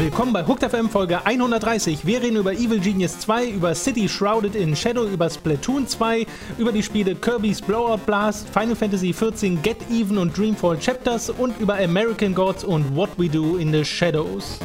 Willkommen bei Hooked FM Folge 130. Wir reden über Evil Genius 2, über City Shrouded in Shadow, über Splatoon 2, über die Spiele Kirby's Blowout Blast, Final Fantasy XIV Get Even und Dreamfall Chapters und über American Gods und What We Do in the Shadows.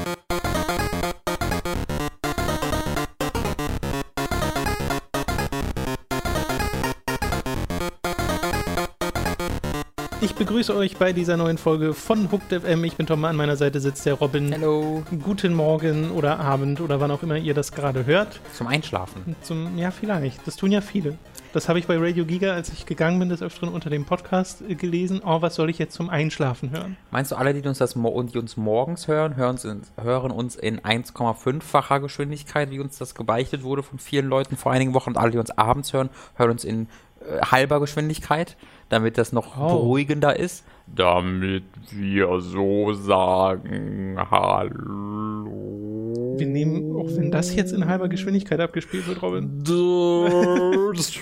Ich begrüße euch bei dieser neuen Folge von Hooked FM. Ich bin Tom, an meiner Seite sitzt der Robin. Hallo. Guten Morgen oder Abend oder wann auch immer ihr das gerade hört. Zum Einschlafen. Zum, ja, vielleicht. Das tun ja viele. Das habe ich bei Radio Giga, als ich gegangen bin, des Öfteren unter dem Podcast äh, gelesen. Oh, was soll ich jetzt zum Einschlafen hören? Meinst du, alle, die uns, das, die uns morgens hören, hören, hören uns in 1,5-facher Geschwindigkeit, wie uns das gebeichtet wurde von vielen Leuten vor einigen Wochen? Und alle, die uns abends hören, hören uns in äh, halber Geschwindigkeit, damit das noch Oh. beruhigender ist. Damit wir so sagen, hallo. Wir nehmen, auch wenn das jetzt in halber Geschwindigkeit abgespielt wird, Robin. Das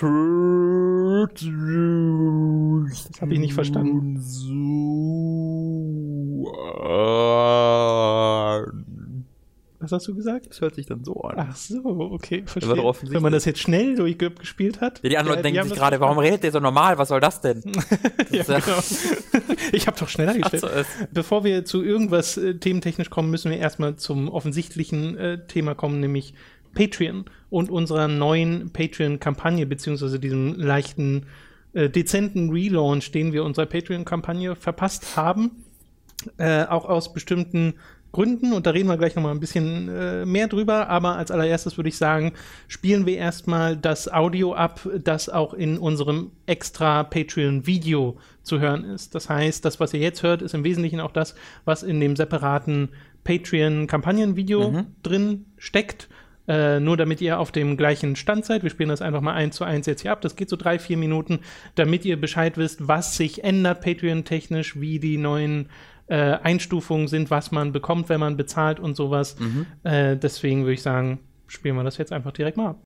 Das habe ich nicht verstanden. Was hast du gesagt? Das hört sich dann so an. Ach so, okay, verstehe. Wenn man das jetzt schnell durchgespielt hat. Ja, die anderen Leute die denken sich gerade, warum redet der so normal? Was soll das denn? ja, Das ja- genau. Ich habe doch schneller gestellt. so ist. Bevor wir zu irgendwas äh, thementechnisch kommen, müssen wir erstmal zum offensichtlichen äh, Thema kommen, nämlich Patreon und unserer neuen Patreon-Kampagne, beziehungsweise diesem leichten, äh, dezenten Relaunch, den wir unserer Patreon-Kampagne verpasst haben. Äh, auch aus bestimmten Gründen, und da reden wir gleich nochmal ein bisschen äh, mehr drüber, aber als allererstes würde ich sagen, spielen wir erstmal das Audio ab, das auch in unserem extra Patreon-Video zu hören ist. Das heißt, das, was ihr jetzt hört, ist im Wesentlichen auch das, was in dem separaten Patreon-Kampagnen-Video drin steckt. Äh, nur damit ihr auf dem gleichen Stand seid. Wir spielen das einfach mal eins zu eins jetzt hier ab. Das geht so drei, vier Minuten, damit ihr Bescheid wisst, was sich ändert Patreon-technisch, wie die neuen äh, Einstufungen sind, was man bekommt, wenn man bezahlt und sowas. Äh, deswegen würde ich sagen, spielen wir das jetzt einfach direkt mal ab.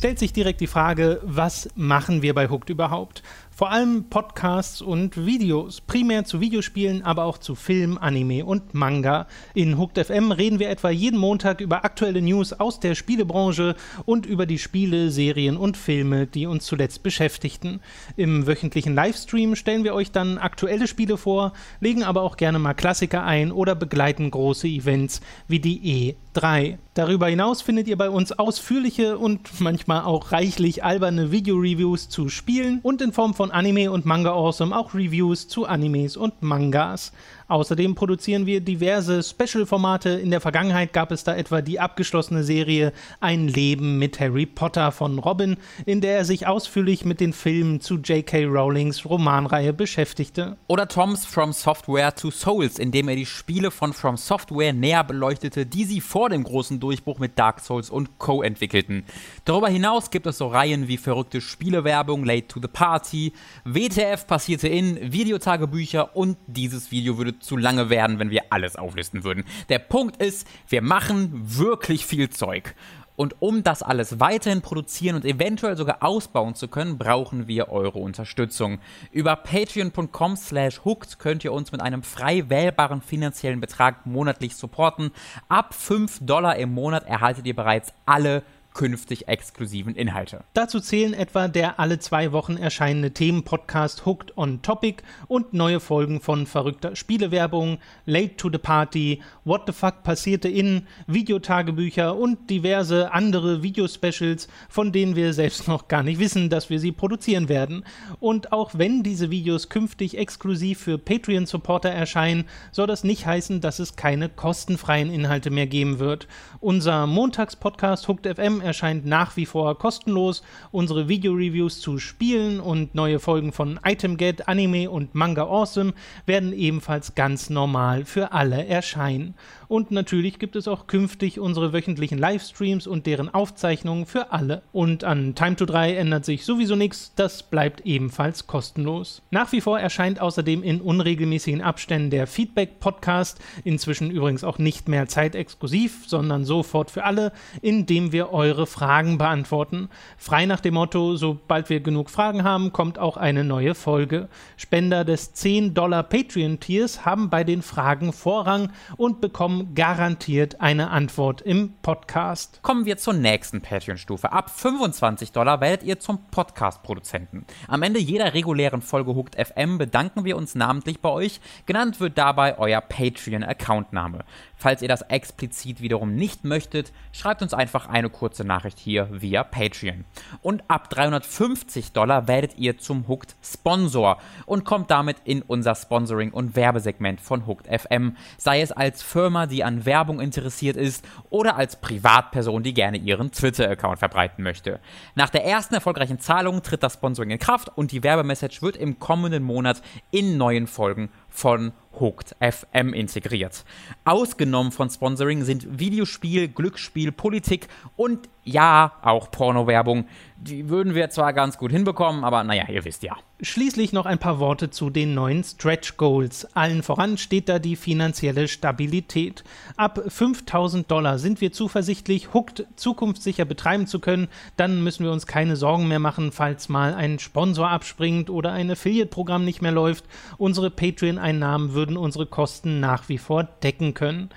stellt sich direkt die Frage, was machen wir bei Hooked überhaupt? Vor allem Podcasts und Videos, primär zu Videospielen, aber auch zu Film, Anime und Manga. In Hooked FM reden wir etwa jeden Montag über aktuelle News aus der Spielebranche und über die Spiele, Serien und Filme, die uns zuletzt beschäftigten. Im wöchentlichen Livestream stellen wir euch dann aktuelle Spiele vor, legen aber auch gerne mal Klassiker ein oder begleiten große Events wie die E3. Darüber hinaus findet ihr bei uns ausführliche und manchmal auch reichlich alberne Video-Reviews zu Spielen und in Form von Anime und Manga Awesome auch Reviews zu Animes und Mangas. Außerdem produzieren wir diverse Special-Formate. In der Vergangenheit gab es da etwa die abgeschlossene Serie Ein Leben mit Harry Potter von Robin, in der er sich ausführlich mit den Filmen zu J.K. Rowlings Romanreihe beschäftigte. Oder Toms From Software to Souls, in dem er die Spiele von From Software näher beleuchtete, die sie vor dem großen Durchbruch mit Dark Souls und Co. entwickelten. Darüber hinaus gibt es so Reihen wie verrückte Spielewerbung, Late to the Party, WTF passierte in, Videotagebücher und dieses Video würde zu lange werden, wenn wir alles auflisten würden. Der Punkt ist, wir machen wirklich viel Zeug. Und um das alles weiterhin produzieren und eventuell sogar ausbauen zu können, brauchen wir eure Unterstützung. Über patreon.com slash hooked könnt ihr uns mit einem frei wählbaren finanziellen Betrag monatlich supporten. Ab 5 Dollar im Monat erhaltet ihr bereits alle künftig exklusiven Inhalte. Dazu zählen etwa der alle zwei Wochen erscheinende Themenpodcast Hooked on Topic und neue Folgen von verrückter Spielewerbung, Late to the Party, What the Fuck passierte in, Videotagebücher und diverse andere Videospecials, von denen wir selbst noch gar nicht wissen, dass wir sie produzieren werden. Und auch wenn diese Videos künftig exklusiv für Patreon-Supporter erscheinen, soll das nicht heißen, dass es keine kostenfreien Inhalte mehr geben wird. Unser Montagspodcast Hooked FM erscheint nach wie vor kostenlos. Unsere Video-Reviews zu Spielen und neue Folgen von Item Get, Anime und Manga Awesome werden ebenfalls ganz normal für alle erscheinen. Und natürlich gibt es auch künftig unsere wöchentlichen Livestreams und deren Aufzeichnungen für alle. Und an Time to 3 ändert sich sowieso nichts, das bleibt ebenfalls kostenlos. Nach wie vor erscheint außerdem in unregelmäßigen Abständen der Feedback-Podcast, inzwischen übrigens auch nicht mehr zeitexklusiv, sondern sofort für alle, in dem wir eure eure Fragen beantworten. Frei nach dem Motto, sobald wir genug Fragen haben, kommt auch eine neue Folge. Spender des 10 Dollar Patreon-Tiers haben bei den Fragen Vorrang und bekommen garantiert eine Antwort im Podcast. Kommen wir zur nächsten Patreon-Stufe. Ab 25 Dollar werdet ihr zum Podcast-Produzenten. Am Ende jeder regulären Folge Hooked FM bedanken wir uns namentlich bei euch. Genannt wird dabei euer Patreon-Accountname. Falls ihr das explizit wiederum nicht möchtet, schreibt uns einfach eine kurze Nachricht hier via Patreon. Und ab 350 Dollar werdet ihr zum Hooked Sponsor und kommt damit in unser Sponsoring- und Werbesegment von Hooked FM, sei es als Firma, die an Werbung interessiert ist oder als Privatperson, die gerne ihren Twitter-Account verbreiten möchte. Nach der ersten erfolgreichen Zahlung tritt das Sponsoring in Kraft und die Werbemessage wird im kommenden Monat in neuen Folgen von Hooked FM integriert. Ausgenommen von Sponsoring sind Videospiel, Glücksspiel, Politik und ja, auch Pornowerbung. Die würden wir zwar ganz gut hinbekommen, aber naja, ihr wisst ja. Schließlich noch ein paar Worte zu den neuen Stretch Goals. Allen voran steht da die finanzielle Stabilität. Ab 5000 Dollar sind wir zuversichtlich, Hooked zukunftssicher betreiben zu können. Dann müssen wir uns keine Sorgen mehr machen, falls mal ein Sponsor abspringt oder ein Affiliate-Programm nicht mehr läuft. Unsere Patreon-Einnahmen würden unsere Kosten nach wie vor decken können.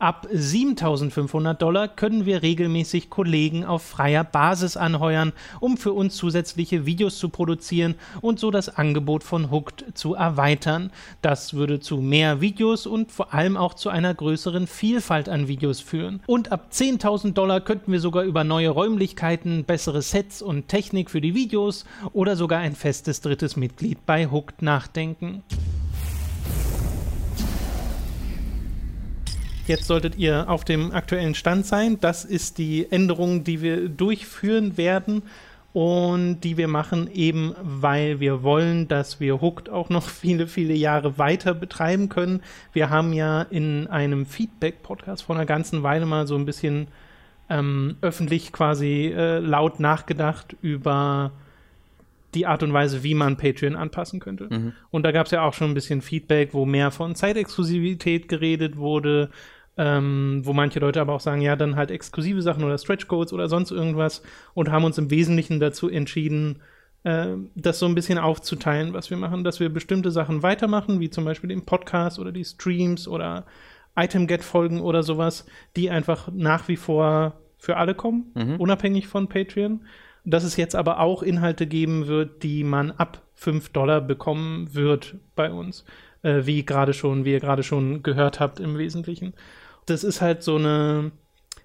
Ab 7500 Dollar können wir regelmäßig Kollegen auf freier Basis anheuern, um für uns zusätzliche Videos zu produzieren und so das Angebot von Hooked zu erweitern. Das würde zu mehr Videos und vor allem auch zu einer größeren Vielfalt an Videos führen. Und ab 10.000 Dollar könnten wir sogar über neue Räumlichkeiten, bessere Sets und Technik für die Videos oder sogar ein festes drittes Mitglied bei Hooked nachdenken. Jetzt solltet ihr auf dem aktuellen Stand sein. Das ist die Änderung, die wir durchführen werden und die wir machen, eben weil wir wollen, dass wir Hooked auch noch viele, viele Jahre weiter betreiben können. Wir haben ja in einem Feedback-Podcast vor einer ganzen Weile mal so ein bisschen ähm, öffentlich quasi äh, laut nachgedacht über die Art und Weise, wie man Patreon anpassen könnte. Mhm. Und da gab es ja auch schon ein bisschen Feedback, wo mehr von Zeitexklusivität geredet wurde, ähm, wo manche Leute aber auch sagen, ja, dann halt exklusive Sachen oder Stretch Codes oder sonst irgendwas und haben uns im Wesentlichen dazu entschieden, äh, das so ein bisschen aufzuteilen, was wir machen, dass wir bestimmte Sachen weitermachen, wie zum Beispiel den Podcast oder die Streams oder Item-Get-Folgen oder sowas, die einfach nach wie vor für alle kommen, mhm. unabhängig von Patreon. Dass es jetzt aber auch Inhalte geben wird, die man ab 5 Dollar bekommen wird bei uns, äh, wie gerade schon, wie ihr gerade schon gehört habt im Wesentlichen das ist halt so eine,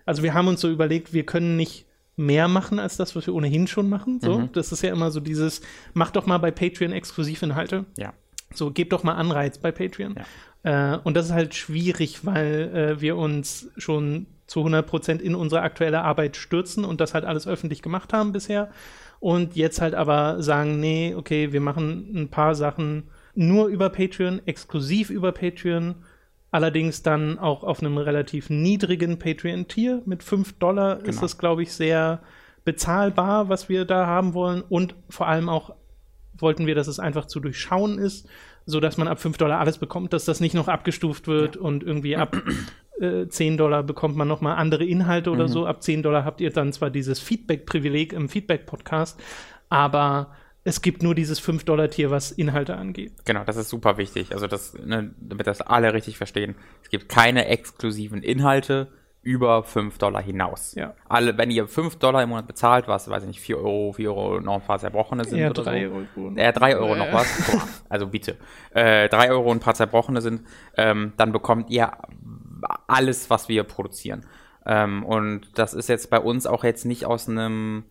also wir haben uns so überlegt, wir können nicht mehr machen als das, was wir ohnehin schon machen. So, mhm. das ist ja immer so dieses, mach doch mal bei Patreon Exklusivinhalte. Ja. So, gebt doch mal Anreiz bei Patreon. Ja. Äh, und das ist halt schwierig, weil äh, wir uns schon zu 100 Prozent in unsere aktuelle Arbeit stürzen und das halt alles öffentlich gemacht haben bisher. Und jetzt halt aber sagen, nee, okay, wir machen ein paar Sachen nur über Patreon, exklusiv über Patreon Allerdings dann auch auf einem relativ niedrigen Patreon-Tier. Mit 5 Dollar genau. ist das, glaube ich, sehr bezahlbar, was wir da haben wollen. Und vor allem auch wollten wir, dass es einfach zu durchschauen ist, sodass man ab 5 Dollar alles bekommt, dass das nicht noch abgestuft wird ja. und irgendwie ab äh, 10 Dollar bekommt man nochmal andere Inhalte oder mhm. so. Ab 10 Dollar habt ihr dann zwar dieses Feedback-Privileg im Feedback-Podcast, aber es gibt nur dieses 5-Dollar-Tier, was Inhalte angeht. Genau, das ist super wichtig. Also, das, ne, damit das alle richtig verstehen. Es gibt keine exklusiven Inhalte über 5 Dollar hinaus. Ja. Alle, wenn ihr 5 Dollar im Monat bezahlt, was, weiß ich nicht, 4 Euro, 4 Euro noch ein paar zerbrochene sind. Ja, 3 so. Euro. Äh, 3 Euro noch was. also bitte. Äh, 3 Euro und ein paar zerbrochene sind, ähm, dann bekommt ihr alles, was wir produzieren. Ähm, und das ist jetzt bei uns auch jetzt nicht aus einem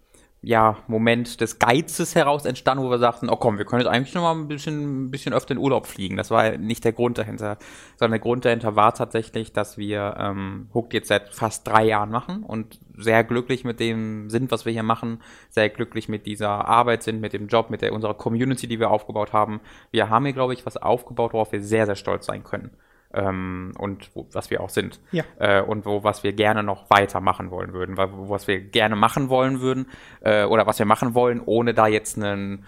ja, Moment des Geizes heraus entstanden, wo wir sagten, oh komm, wir können jetzt eigentlich noch mal ein bisschen, ein bisschen öfter in Urlaub fliegen. Das war nicht der Grund dahinter, sondern der Grund dahinter war tatsächlich, dass wir ähm, Hooked jetzt seit fast drei Jahren machen und sehr glücklich mit dem sind, was wir hier machen, sehr glücklich mit dieser Arbeit sind, mit dem Job, mit der unserer Community, die wir aufgebaut haben. Wir haben hier, glaube ich, was aufgebaut, worauf wir sehr, sehr stolz sein können ähm, und wo, was wir auch sind. Ja. Äh, und wo was wir gerne noch weitermachen wollen würden, weil, wo, was wir gerne machen wollen würden äh, oder was wir machen wollen, ohne da jetzt einen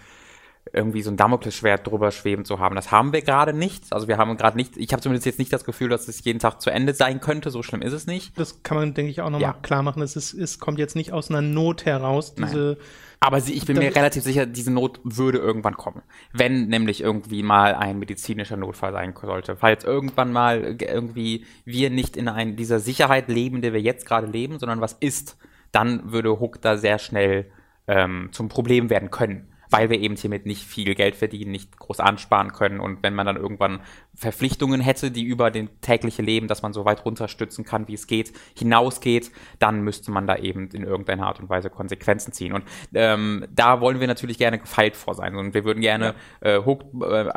irgendwie so ein Damoklesschwert drüber schweben zu haben. Das haben wir gerade nicht. Also wir haben gerade nicht, ich habe zumindest jetzt nicht das Gefühl, dass es jeden Tag zu Ende sein könnte. So schlimm ist es nicht. Das kann man, denke ich, auch nochmal Ja. klar machen. Es, ist, es kommt jetzt nicht aus einer Not heraus, diese. Aber sie, ich bin mir relativ sicher, diese Not würde irgendwann kommen. Wenn nämlich irgendwie mal ein medizinischer Notfall sein sollte. Falls irgendwann mal irgendwie wir nicht in ein, dieser Sicherheit leben, in der wir jetzt gerade leben, sondern was ist, dann würde Hook da sehr schnell ähm, zum Problem werden können. Weil wir eben hiermit nicht viel Geld verdienen, nicht groß ansparen können. Und wenn man dann irgendwann Verpflichtungen hätte, die über den tägliche Leben, dass man so weit runterstützen kann, wie es geht, hinausgeht, dann müsste man da eben in irgendeiner Art und Weise Konsequenzen ziehen. Und ähm, da wollen wir natürlich gerne gefeilt vor sein. Und wir würden gerne äh, Hook äh,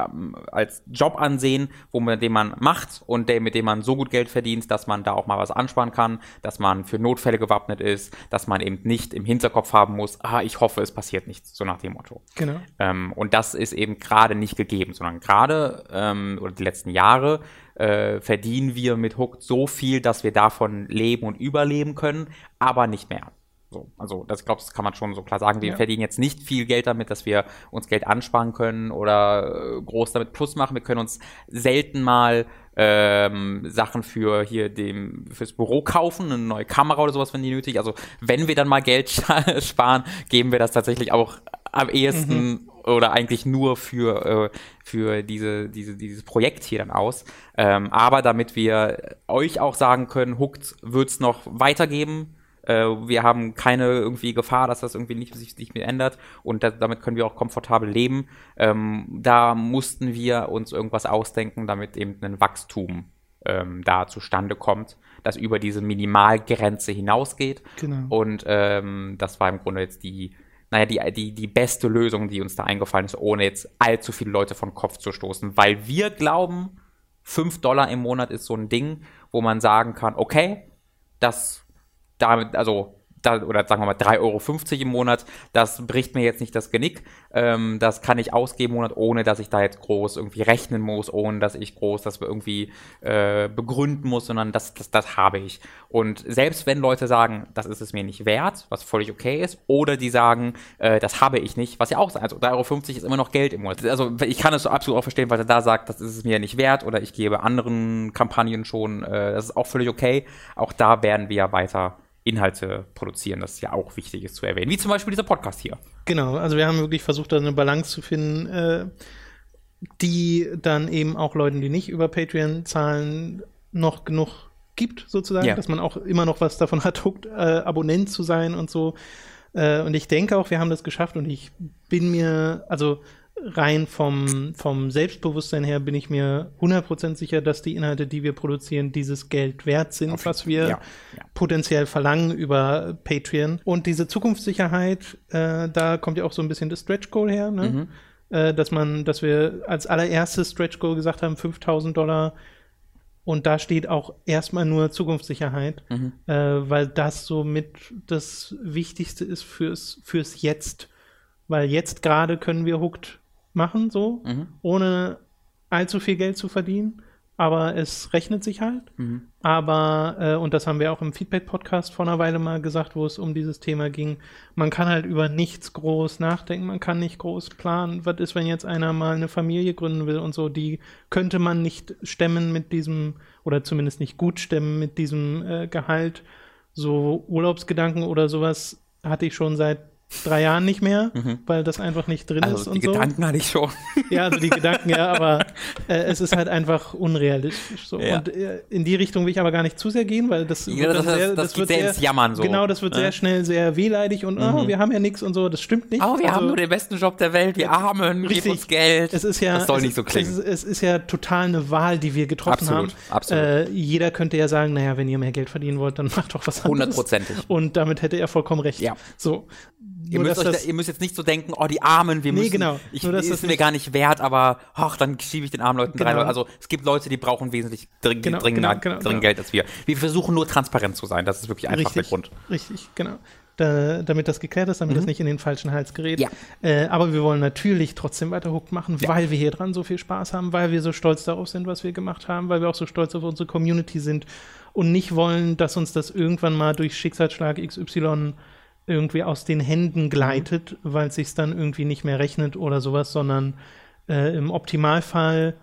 als Job ansehen, wo man, den man macht und der, mit dem man so gut Geld verdient, dass man da auch mal was ansparen kann, dass man für Notfälle gewappnet ist, dass man eben nicht im Hinterkopf haben muss, ah, ich hoffe, es passiert nichts, so nach dem Motto. Genau. Ähm, und das ist eben gerade nicht gegeben, sondern gerade ähm, oder die letzten Jahre äh, verdienen wir mit Hook so viel, dass wir davon leben und überleben können, aber nicht mehr. So, also das, ich glaube, das kann man schon so klar sagen. Wir Ja. verdienen jetzt nicht viel Geld damit, dass wir uns Geld ansparen können oder äh, groß damit Plus machen. Wir können uns selten mal ähm, Sachen für hier dem fürs Büro kaufen, eine neue Kamera oder sowas, wenn die nötig. Also wenn wir dann mal Geld sparen, geben wir das tatsächlich auch am ehesten oder eigentlich nur für äh, für diese, diese dieses Projekt hier dann aus. Ähm, aber damit wir euch auch sagen können, Hooked wird's noch weitergeben. Äh, wir haben keine irgendwie Gefahr, dass das irgendwie nicht, sich nicht mehr ändert und da, damit können wir auch komfortabel leben. Ähm, da mussten wir uns irgendwas ausdenken, damit eben ein Wachstum ähm, da zustande kommt, das über diese Minimalgrenze hinausgeht. Genau. Und ähm, das war im Grunde jetzt die, naja, die, die, die beste Lösung, die uns da eingefallen ist, ohne jetzt allzu viele Leute von Kopf zu stoßen. Weil wir glauben, 5 Dollar im Monat ist so ein Ding, wo man sagen kann, okay, das damit, also da, oder sagen wir mal 3,50 Euro im Monat, das bricht mir jetzt nicht das Genick. Ähm, das kann ich ausgeben im Monat, ohne dass ich da jetzt groß irgendwie rechnen muss, ohne dass ich groß das irgendwie äh, begründen muss, sondern das, das, das habe ich. Und selbst wenn Leute sagen, das ist es mir nicht wert, was völlig okay ist, oder die sagen, äh, das habe ich nicht, was ja auch sein, also 3,50 Euro ist immer noch Geld im Monat. Also ich kann es so absolut auch verstehen, weil er da sagt, das ist es mir nicht wert, oder ich gebe anderen Kampagnen schon, äh, das ist auch völlig okay. Auch da werden wir weiter Inhalte produzieren, das ja auch wichtig ist zu erwähnen. Wie zum Beispiel dieser Podcast hier. Genau, also wir haben wirklich versucht, da eine Balance zu finden, äh, die dann eben auch Leuten, die nicht über Patreon zahlen, noch genug gibt, sozusagen, Ja. dass man auch immer noch was davon hat, hooked, äh, Abonnent zu sein und so. Äh, und ich denke auch, wir haben das geschafft und ich bin mir, also rein vom, vom Selbstbewusstsein her bin ich mir 100% sicher, dass die Inhalte, die wir produzieren, dieses Geld wert sind, Auf- was wir ja, ja. potenziell verlangen über Patreon. Und diese Zukunftssicherheit, äh, da kommt ja auch so ein bisschen das Stretch Goal her, ne? Mhm. Äh, dass man, dass wir als allererstes Stretch Goal gesagt haben, 5000 Dollar. Und da steht auch erstmal nur Zukunftssicherheit, Mhm. äh, weil das somit das Wichtigste ist fürs, fürs Jetzt. Weil jetzt gerade können wir Hooked machen, so, Mhm. ohne allzu viel Geld zu verdienen. Aber es rechnet sich halt. Mhm. Aber, äh, und das haben wir auch im Feedback-Podcast vor einer Weile mal gesagt, wo es um dieses Thema ging, man kann halt über nichts groß nachdenken, man kann nicht groß planen. Was ist, wenn jetzt einer mal eine Familie gründen will und so, die könnte man nicht stemmen mit diesem, oder zumindest nicht gut stemmen mit diesem äh, Gehalt. So Urlaubsgedanken oder sowas hatte ich schon seit drei Jahren nicht mehr, weil das einfach nicht drin ist Also und die so. Gedanken hatte ich schon. Ja, also die Gedanken, ja, aber äh, es ist halt einfach unrealistisch. So. Ja. Und äh, in die Richtung will ich aber gar nicht zu sehr gehen, weil das, Ja, wird das- dann das- sehr, das geht sehr ins Jammern so. Genau, das wird Ne? sehr schnell sehr wehleidig und oh, wir haben ja nichts und so. Das stimmt nicht. Oh, wir Also, haben nur den besten Job der Welt, wir Armen, gib Richtig. uns Geld. es ist ja, das soll es, nicht so klingen. Es ist, es ist ja total eine Wahl, die wir getroffen Absolut, haben. absolut. Äh, jeder könnte ja sagen, naja, wenn ihr mehr Geld verdienen wollt, dann macht doch was anderes. Hundertprozentig. Und damit hätte er vollkommen recht. Ja. So. Ihr Nur, müsst, dass euch, ihr müsst jetzt nicht so denken, oh, die Armen, wir Nee, müssen, genau. ich, Nur, dass ist das mir gar nicht wert, aber ach, dann schiebe ich den armen Leuten drei Genau. Leute. Also es gibt Leute, die brauchen wesentlich dring, Genau, dringender, genau, genau, dringend genau. Geld als wir. Wir versuchen nur transparent zu sein, das ist wirklich einfach der Grund. Richtig, genau. Da, damit das geklärt ist, damit das nicht in den falschen Hals gerät. Mhm. Ja. Äh, aber wir wollen natürlich trotzdem weiter Hooked machen, Ja. weil wir hier dran so viel Spaß haben, weil wir so stolz darauf sind, was wir gemacht haben, weil wir auch so stolz auf unsere Community sind und nicht wollen, dass uns das irgendwann mal durch Schicksalsschlag XY irgendwie aus den Händen gleitet, mhm. weil es sich dann irgendwie nicht mehr rechnet oder sowas, sondern äh, im Optimalfall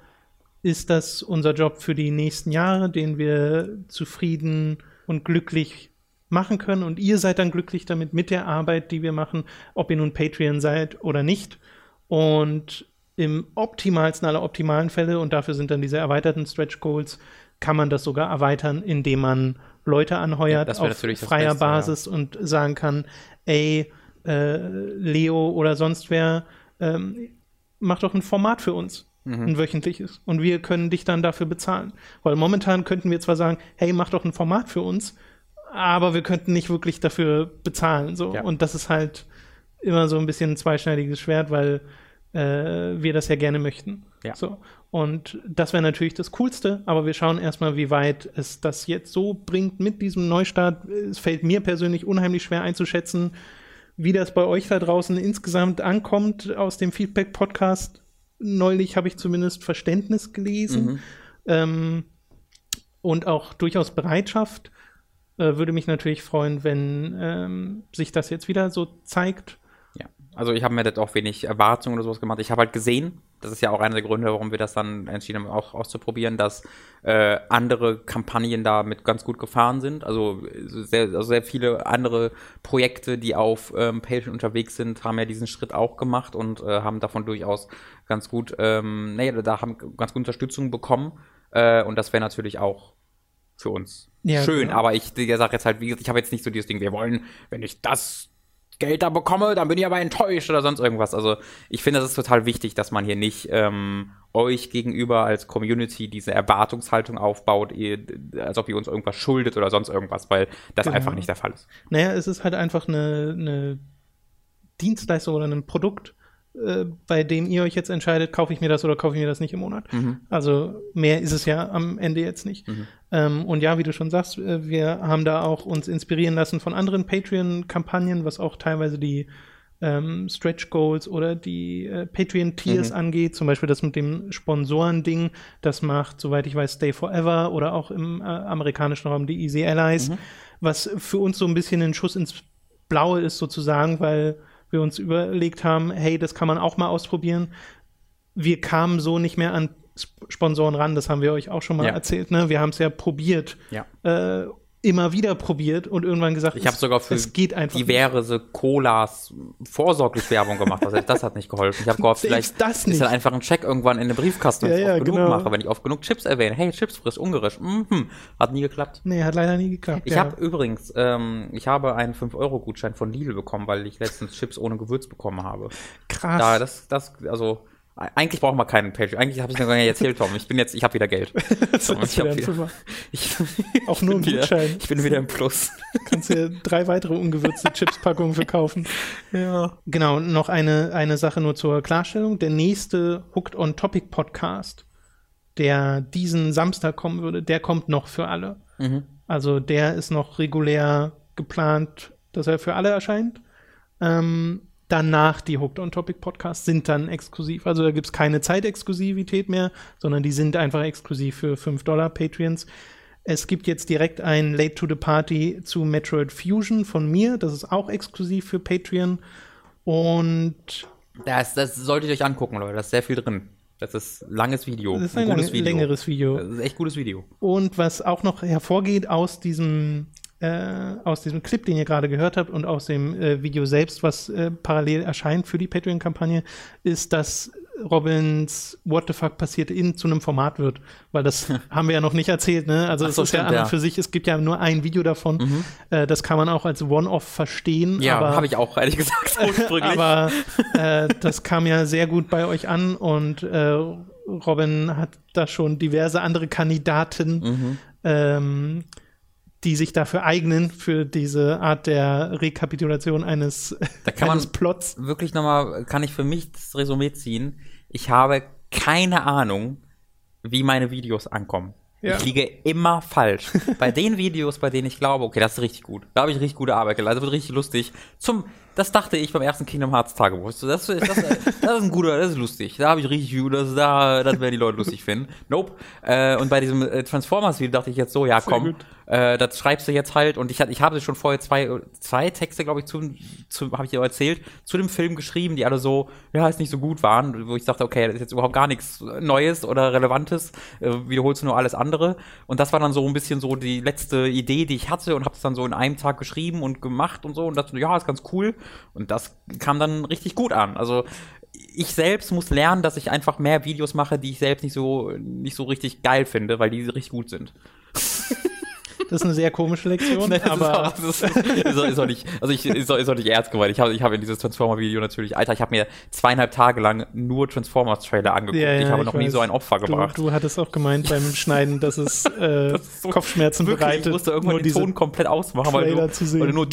ist das unser Job für die nächsten Jahre, den wir zufrieden und glücklich machen können. Und ihr seid dann glücklich damit mit der Arbeit, die wir machen, ob ihr nun Patreon seid oder nicht. Und im optimalsten aller optimalen Fälle, und dafür sind dann diese erweiterten Stretch Goals, kann man das sogar erweitern, indem man Leute anheuert ja, auf freier Beste, Basis ja. und sagen kann, ey, äh, Leo oder sonst wer, ähm, mach doch ein Format für uns, mhm. ein wöchentliches. Und wir können dich dann dafür bezahlen. Weil momentan könnten wir zwar sagen, hey, mach doch ein Format für uns, aber wir könnten nicht wirklich dafür bezahlen. So. Ja. Und das ist halt immer so ein bisschen ein zweischneidiges Schwert, weil äh, wir das ja gerne möchten. Ja. So. Und das wäre natürlich das Coolste, aber wir schauen erstmal, wie weit es das jetzt so bringt mit diesem Neustart. Es fällt mir persönlich unheimlich schwer einzuschätzen, wie das bei euch da draußen insgesamt ankommt aus dem Feedback-Podcast. Neulich habe ich zumindest Verständnis gelesen mhm. ähm, und auch durchaus Bereitschaft. Äh, würde mich natürlich freuen, wenn ähm, sich das jetzt wieder so zeigt. Also ich habe mir das auch wenig Erwartungen oder sowas gemacht. Ich habe halt gesehen, das ist ja auch einer der Gründe, warum wir das dann entschieden haben, auch auszuprobieren, dass äh, andere Kampagnen da mit ganz gut gefahren sind. Also sehr, also sehr viele andere Projekte, die auf ähm, Patreon unterwegs sind, haben ja diesen Schritt auch gemacht und äh, haben davon durchaus ganz gut, ähm, naja, da haben ganz gut Unterstützung bekommen. Äh, und das wäre natürlich auch für uns ja, schön. Genau. Aber ich, ich sage jetzt halt, wie gesagt, ich habe jetzt nicht so dieses Ding, wir wollen, wenn ich das Geld da bekomme, dann bin ich aber enttäuscht oder sonst irgendwas. Also ich finde, das ist total wichtig, dass man hier nicht ähm, euch gegenüber als Community diese Erwartungshaltung aufbaut, ihr, als ob ihr uns irgendwas schuldet oder sonst irgendwas, weil das genau. einfach nicht der Fall ist. Naja, es ist halt einfach eine, eine Dienstleistung oder ein Produkt, äh, bei dem ihr euch jetzt entscheidet, kaufe ich mir das oder kaufe ich mir das nicht im Monat. Mhm. Also mehr ist es ja am Ende jetzt nicht. Mhm. Ähm, und ja, wie du schon sagst, äh, wir haben da auch uns inspirieren lassen von anderen Patreon-Kampagnen, was auch teilweise die ähm, Stretch Goals oder die äh, Patreon-Tiers mhm. angeht. Zum Beispiel das mit dem Sponsoren-Ding. Das macht, soweit ich weiß, Stay Forever oder auch im äh, amerikanischen Raum die Easy Allies, mhm. was für uns so ein bisschen ein Schuss ins Blaue ist sozusagen, weil wir uns überlegt haben, hey, das kann man auch mal ausprobieren. Wir kamen so nicht mehr an Sponsoren ran, das haben wir euch auch schon mal ja. erzählt. Ne? Wir haben es ja probiert. Ja. Äh, immer wieder probiert und irgendwann gesagt, ich habe sogar für es geht einfach diverse nicht. Colas vorsorglich Werbung gemacht. Also das hat nicht geholfen. Ich habe gehofft, vielleicht das ist dann einfach ein Check irgendwann in den Briefkasten, wenn ja, ich ja, genug genau. mache, wenn ich oft genug Chips erwähne. Hey, Chips frisch, ungarisch. Mhm. Hat nie geklappt. Nee, hat leider nie geklappt. Ich ja. habe übrigens, ähm, ich habe einen 5-Euro-Gutschein von Lidl bekommen, weil ich letztens Chips ohne Gewürz bekommen habe. Krass. Da, das, das, also eigentlich brauchen wir keinen Patreon. Eigentlich habe ich gar nicht erzählt, Tom. Ich bin jetzt, ich habe wieder Geld. Tom, ich hab wieder, ich, Auch nur ein Gutschein. ich bin wieder im Plus. Kannst dir drei weitere ungewürzte Chips-Packungen verkaufen. Ja. Genau, noch eine, eine Sache nur zur Klarstellung. Der nächste Hooked on Topic Podcast, der diesen Samstag kommen würde, der kommt noch für alle. Mhm. Also der ist noch regulär geplant, dass er für alle erscheint. Ähm, danach die Hooked on Topic Podcasts sind dann exklusiv. Also da gibt es keine Zeitexklusivität mehr, sondern die sind einfach exklusiv für 5 Dollar Patreons. Es gibt jetzt direkt ein Late to the Party zu Metroid Fusion von mir. Das ist auch exklusiv für Patreon. Und das, das solltet ihr euch angucken, Leute. Da ist sehr viel drin. Das ist langes Video. Das ist ein, ein gutes Video. längeres Video. Das ist echt gutes Video. Und was auch noch hervorgeht aus diesem äh, aus diesem Clip, den ihr gerade gehört habt, und aus dem äh, Video selbst, was äh, parallel erscheint für die Patreon-Kampagne, ist, dass Robins What the fuck passiert in zu einem Format wird, weil das haben wir ja noch nicht erzählt, ne? Also es so, ist stimmt, ja an und für sich, es gibt ja nur ein Video davon. Mhm. Äh, das kann man auch als One-Off verstehen. Ja, habe ich auch ehrlich gesagt ursprünglich. aber äh, das kam ja sehr gut bei euch an und äh, Robin hat da schon diverse andere Kandidaten mhm. ähm, die sich dafür eignen, für diese Art der Rekapitulation eines, da kann eines man Plots. Wirklich nochmal, kann ich für mich das Resümee ziehen. Ich habe keine Ahnung, wie meine Videos ankommen. Ja. Ich liege immer falsch. bei den Videos, bei denen ich glaube, okay, das ist richtig gut. Da habe ich richtig gute Arbeit geleistet, das wird richtig lustig. Zum, das dachte ich beim ersten Kingdom Hearts Tagebuch. Das, das, das, das ist ein guter, das ist lustig. Da habe ich richtig, das, da, das werden die Leute lustig finden. Nope. Äh, und bei diesem äh, Transformers Video dachte ich jetzt so, ja, komm, Äh, das schreibst du jetzt halt und ich, ich habe schon vorher zwei, zwei Texte, glaube ich, zu, zu habe ich dir erzählt, zu dem Film geschrieben, die alle so, ja, ist nicht so gut waren, wo ich dachte, okay, das ist jetzt überhaupt gar nichts Neues oder Relevantes, äh, wiederholst du nur alles andere. Und das war dann so ein bisschen so die letzte Idee, die ich hatte und habe es dann so in einem Tag geschrieben und gemacht und so und dachte, ja, ist ganz cool. Und das kam dann richtig gut an. Also ich selbst muss lernen, dass ich einfach mehr Videos mache, die ich selbst nicht so, nicht so richtig geil finde, weil die richtig gut sind. Das ist eine sehr komische Lektion, nee, aber ist, auch, ist, ist, auch nicht, also ich ist auch, ist auch nicht ernst gemeint. Ich habe ich hab in dieses Transformer-Video natürlich, Alter, ich habe mir zweieinhalb Tage lang nur Transformers-Trailer angeguckt. Ja, ja, ich habe noch weiß. nie so ein Opfer gebracht. Du, du hattest auch gemeint beim Schneiden, dass es äh, das so, Kopfschmerzen wirklich, bereitet. Ich musste irgendwann den Ton komplett ausmachen, weil du, weil du nur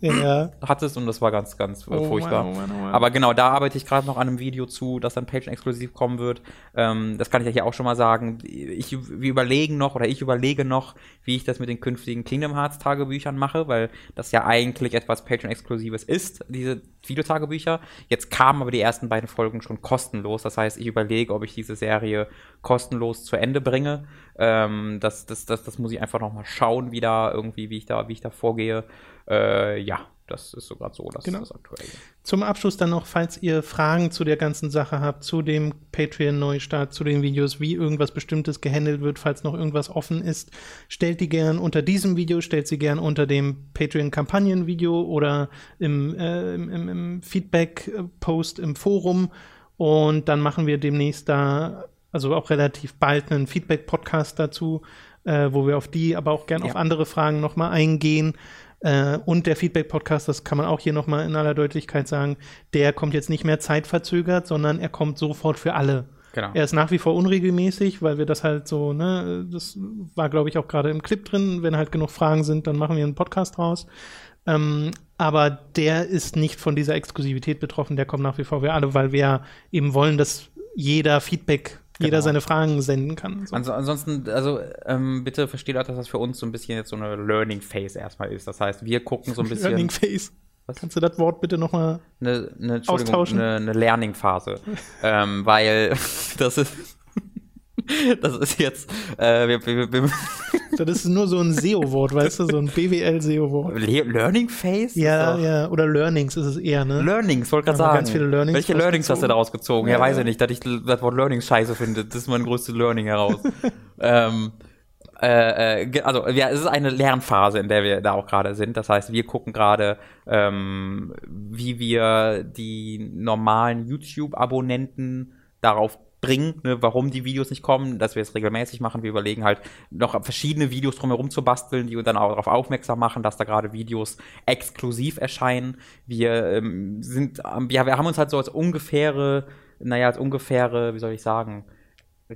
ja. hattest und das war ganz, ganz äh, oh furchtbar. Oh Mann, oh Mann. Aber genau, da arbeite ich gerade noch an einem Video zu, das dann Patreon-exklusiv kommen wird. Ähm, das kann ich ja hier auch schon mal sagen. Ich, wir überlegen noch oder ich überlege noch, wie ich das mit den künftigen Kingdom Hearts Tagebüchern mache, weil das ja eigentlich etwas Patreon-exklusives ist, diese Videotagebücher. Jetzt kamen aber die ersten beiden Folgen schon kostenlos. Das heißt, ich überlege, ob ich diese Serie kostenlos zu Ende bringe. Ähm, das, das, das, das muss ich einfach noch mal schauen, wie da irgendwie, wie ich da, wie ich da vorgehe. Äh, ja, das ist sogar so, das genau. ist das Aktuelle. Zum Abschluss dann noch, falls ihr Fragen zu der ganzen Sache habt, zu dem Patreon-Neustart, zu den Videos, wie irgendwas Bestimmtes gehandelt wird, falls noch irgendwas offen ist, stellt die gern unter diesem Video, stellt sie gern unter dem Patreon-Kampagnen-Video oder im, äh, im, im, im Feedback-Post im Forum. Und dann machen wir demnächst da, also auch relativ bald, einen Feedback-Podcast dazu, äh, wo wir auf die, aber auch gern ja. auf andere Fragen nochmal eingehen. Äh, und der Feedback-Podcast, das kann man auch hier nochmal in aller Deutlichkeit sagen, der kommt jetzt nicht mehr zeitverzögert, sondern er kommt sofort für alle. Genau. Er ist nach wie vor unregelmäßig, weil wir das halt so, ne, das war, glaube ich, auch gerade im Clip drin. Wenn halt genug Fragen sind, dann machen wir einen Podcast raus. Ähm, aber der ist nicht von dieser Exklusivität betroffen, der kommt nach wie vor für alle, weil wir eben wollen, dass jeder Feedback jeder genau. seine Fragen senden kann. So. Also, ansonsten, also ähm, bitte versteht auch, dass das für uns so ein bisschen jetzt so eine Learning Phase erstmal ist. Das heißt, wir gucken so ein bisschen. Learning Phase. Was? Kannst du das Wort bitte nochmal eine, eine, austauschen? Eine, eine Learning-Phase. ähm, weil das ist das ist jetzt. Äh, wir, wir, wir das ist nur so ein SEO-Wort, weißt du, so ein BWL-SEO-Wort. Learning Phase? Ja, ja, oder Learnings ist es eher, ne? Learnings, wollte gerade sagen. Ganz viele Learnings. Welche Learnings hast du daraus gezogen? Ja, ja, weiß ich nicht, dass ich das Wort Learnings scheiße finde. Das ist mein größtes Learning heraus. ähm, äh, äh also ja, es ist eine Lernphase, in der wir da auch gerade sind. Das heißt, wir gucken gerade, ähm, wie wir die normalen YouTube-Abonnenten darauf bringen, ne, warum die Videos nicht kommen, dass wir es regelmäßig machen. Wir überlegen halt noch verschiedene Videos drumherum zu basteln, die uns dann auch darauf aufmerksam machen, dass da gerade Videos exklusiv erscheinen. Wir ähm, sind, ja, wir haben uns halt so als ungefähre, naja, als ungefähre, wie soll ich sagen,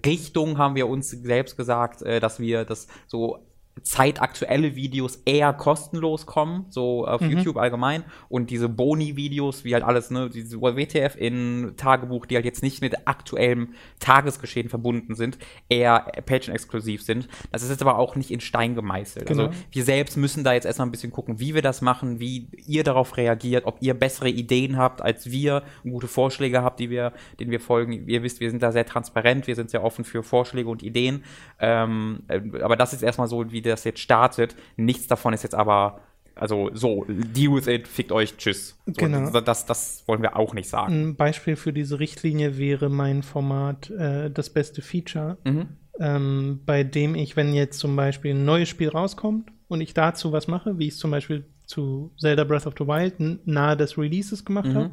Richtung haben wir uns selbst gesagt, äh, dass wir das so zeitaktuelle Videos eher kostenlos kommen, so auf mhm. YouTube allgemein. Und diese Boni-Videos, wie halt alles, ne, diese WTF in Tagebuch, die halt jetzt nicht mit aktuellem Tagesgeschehen verbunden sind, eher Patreon-exklusiv sind. Das ist jetzt aber auch nicht in Stein gemeißelt. Also genau. Also wir selbst müssen da jetzt erstmal ein bisschen gucken, wie wir das machen, wie ihr darauf reagiert, ob ihr bessere Ideen habt als wir, gute Vorschläge habt, die wir, denen wir folgen. Ihr wisst, wir sind da sehr transparent, wir sind sehr offen für Vorschläge und Ideen. Ähm, äh, aber das ist erstmal so, wie das jetzt startet. Nichts davon ist jetzt aber also so, deal with it, fickt euch, tschüss. So, genau. Das, das wollen wir auch nicht sagen. Ein Beispiel für diese Richtlinie wäre mein Format äh, das beste Feature, mhm. ähm, bei dem ich, wenn jetzt zum Beispiel ein neues Spiel rauskommt und ich dazu was mache, wie ich es zum Beispiel zu Zelda Breath of the Wild nahe des Releases gemacht mhm. habe,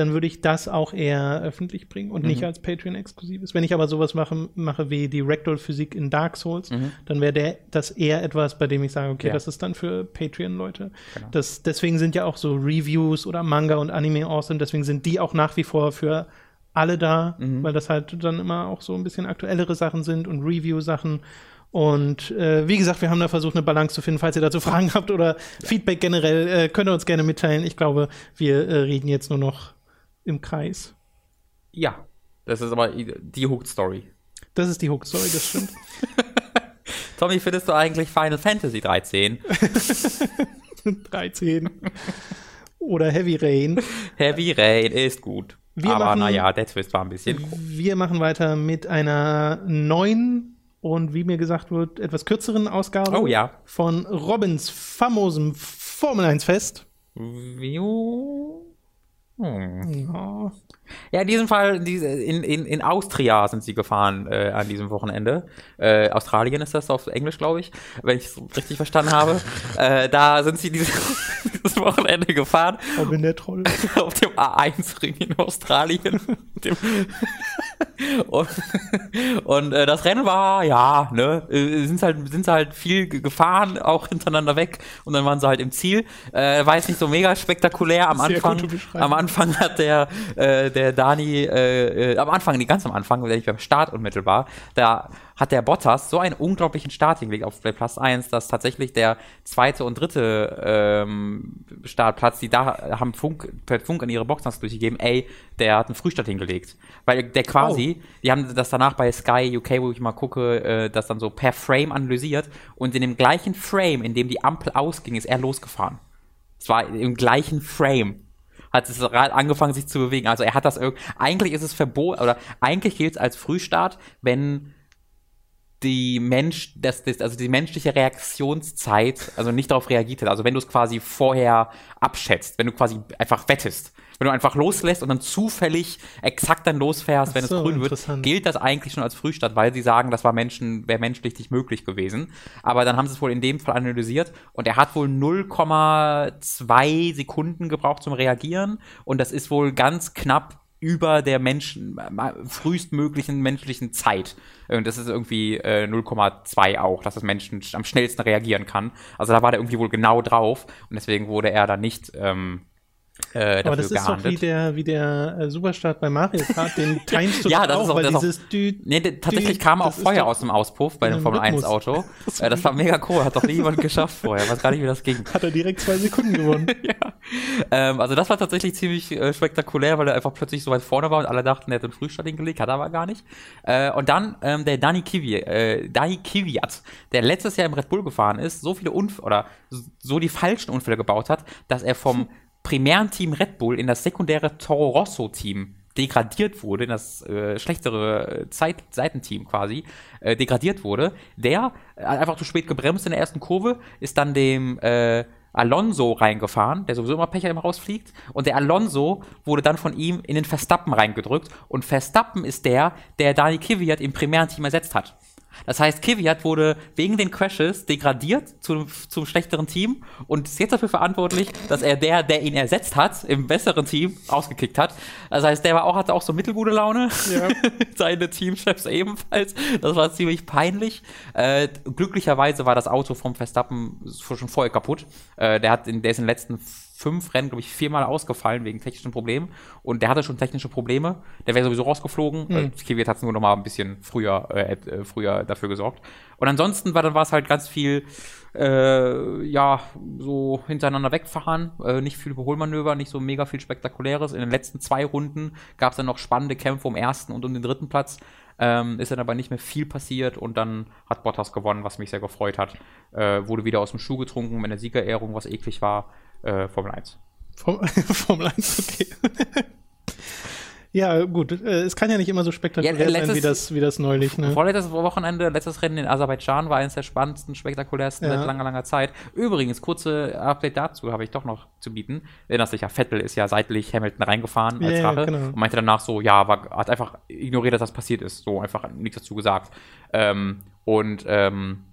dann würde ich das auch eher öffentlich bringen und mhm. nicht als Patreon-exklusives. Wenn ich aber sowas mache, mache wie die Rectal-Physik in Dark Souls, mhm. dann wäre das eher etwas, bei dem ich sage, okay, ja. das ist dann für Patreon-Leute. Genau. deswegen sind ja auch so Reviews oder Manga und Anime awesome, deswegen sind die auch nach wie vor für alle da, mhm. weil das halt dann immer auch so ein bisschen aktuellere Sachen sind und Review-Sachen. Und äh, wie gesagt, wir haben da versucht, eine Balance zu finden. Falls ihr dazu Fragen habt oder ja. Feedback generell, äh, könnt ihr uns gerne mitteilen. Ich glaube, wir äh, reden jetzt nur noch im Kreis. Ja, das ist aber die Hook-Story. Das ist die Hook-Story, das stimmt. Tommy, findest du eigentlich Final Fantasy 13? 13. Oder Heavy Rain. Heavy Rain ist gut. Wir aber naja, der Twist war ein bisschen Wir machen weiter mit einer neuen und wie mir gesagt wird, etwas kürzeren Ausgabe Oh ja. von Robins famosem Formel 1 Fest. Vio- Hm. Ja. Ja, in diesem Fall, in, in, in Austria sind sie gefahren äh, an diesem Wochenende. Äh, Australien ist das auf Englisch, glaube ich, wenn ich es richtig verstanden habe. Äh, da sind sie dieses, dieses Wochenende gefahren Robin der Troll. auf dem A1-Ring in Australien. Und und äh, das Rennen war, ja, ne, äh, sind halt, sind halt viel ge- gefahren, auch hintereinander weg und dann waren sie halt im Ziel. Äh, war jetzt nicht so mega spektakulär am Anfang. Am Anfang hat der, äh, der Dani, äh, äh, am Anfang, ganz am Anfang, wenn ich beim Start unmittelbar, da hat der Bottas so einen unglaublichen Start hingelegt auf Platz 1, dass tatsächlich der zweite und dritte ähm, Startplatz, die da haben Funk, per Funk an ihre Boxen durchgegeben, ey, der hat einen Frühstart hingelegt. Weil der quasi, die haben das danach bei Sky UK, wo ich mal gucke, äh, das dann so per Frame analysiert und in dem gleichen Frame, in dem die Ampel ausging, ist er losgefahren. Es war im gleichen Frame. Hat das Rad angefangen, sich zu bewegen. Also er hat das irgendwie. Eigentlich ist es verboten, oder eigentlich gilt es als Frühstart, wenn die Mensch, das, das, also die menschliche Reaktionszeit, also nicht darauf reagiert hat. Also wenn du es quasi vorher abschätzt, wenn du quasi einfach wettest, wenn du einfach loslässt und dann zufällig exakt dann losfährst, wenn so, es grün wird, gilt das eigentlich schon als Frühstart, weil sie sagen, das war Menschen, wäre menschlich nicht möglich gewesen. Aber dann haben sie es wohl in dem Fall analysiert und er hat wohl 0,2 Sekunden gebraucht zum Reagieren und das ist wohl ganz knapp über der Menschen, frühestmöglichen menschlichen Zeit. Und das ist irgendwie äh, 0,2 auch, dass das Menschen am schnellsten reagieren kann. Also da war der irgendwie wohl genau drauf und deswegen wurde er dann nicht ähm, äh, Aber das ist doch wie der, wie der äh, Superstart bei Mario Kart, den timest du Ja, das ist auch- weil das auch- dieses Dü Nee, tatsächlich Dü- kam auch Feuer aus dem Auspuff bei dem einem Formel 1 Rhythmus. Auto. Das äh, das war mega cool, hat doch nie jemand geschafft vorher. Weiß gar nicht, wie das ging. hat er direkt zwei Sekunden gewonnen. ja. ähm, also das war tatsächlich ziemlich äh, spektakulär, weil er einfach plötzlich so weit vorne war und alle dachten, er hat den Frühstart hingelegt, hat er aber gar nicht. Äh, und dann ähm, der Dani Kivi, äh, Dani Kvyat, der letztes Jahr im Red Bull gefahren ist, so viele Unfälle oder so die falschen Unfälle gebaut hat, dass er vom primären Team Red Bull in das sekundäre Toro Rosso Team degradiert wurde, in das äh, schlechtere äh, Zeit Seitenteam quasi, äh, degradiert wurde, der äh, hat einfach zu spät gebremst in der ersten Kurve, ist dann dem äh, Alonso reingefahren, der sowieso immer Pech immer rausfliegt. Und der Alonso wurde dann von ihm in den Verstappen reingedrückt. Und Verstappen ist der, der Dani Kvyat im primären Team ersetzt hat. Das heißt, Kvyat wurde wegen den Crashes degradiert zu, zum schlechteren Team und ist jetzt dafür verantwortlich, dass er der, der ihn ersetzt hat, im besseren Team ausgekickt hat. Das heißt, der war auch, hatte auch so mittelgute Laune. Ja. Seine Teamchefs ebenfalls. Das war ziemlich peinlich. Äh, glücklicherweise war das Auto vom Verstappen schon vorher kaputt. Äh, der, hat in, der ist in den letzten fünf Rennen, glaube ich, viermal ausgefallen wegen technischen Problemen. Und der hatte schon technische Probleme. Der wäre sowieso rausgeflogen. Hm. Äh, Kvyat hat nur noch mal ein bisschen früher, äh, äh, früher dafür gesorgt. Und ansonsten war dann war es halt ganz viel, äh, ja, so hintereinander wegfahren. Äh, nicht viel Überholmanöver, nicht so mega viel Spektakuläres. In den letzten zwei Runden gab es dann noch spannende Kämpfe um ersten und um den dritten Platz. Ähm, ist dann aber nicht mehr viel passiert und dann hat Bottas gewonnen, was mich sehr gefreut hat. Äh, wurde wieder aus dem Schuh getrunken mit einer Siegerehrung, was eklig war. Äh, Formel 1. Form- Formel 1, okay. ja, gut. Äh, es kann ja nicht immer so spektakulär Ja, sein letztes- wie das, wie das neulich, ne? Vorletztes Wochenende, letztes Rennen in Aserbaidschan war eines der spannendsten, spektakulärsten Ja. seit langer, langer Zeit. Übrigens, kurze Update dazu habe ich doch noch zu bieten. Erinnerst dich ja, Vettel ist ja seitlich Hamilton reingefahren als ja, Rache genau. und meinte danach so, ja, war, hat einfach ignoriert, dass das passiert ist. So, einfach nichts dazu gesagt. Ähm, und ähm,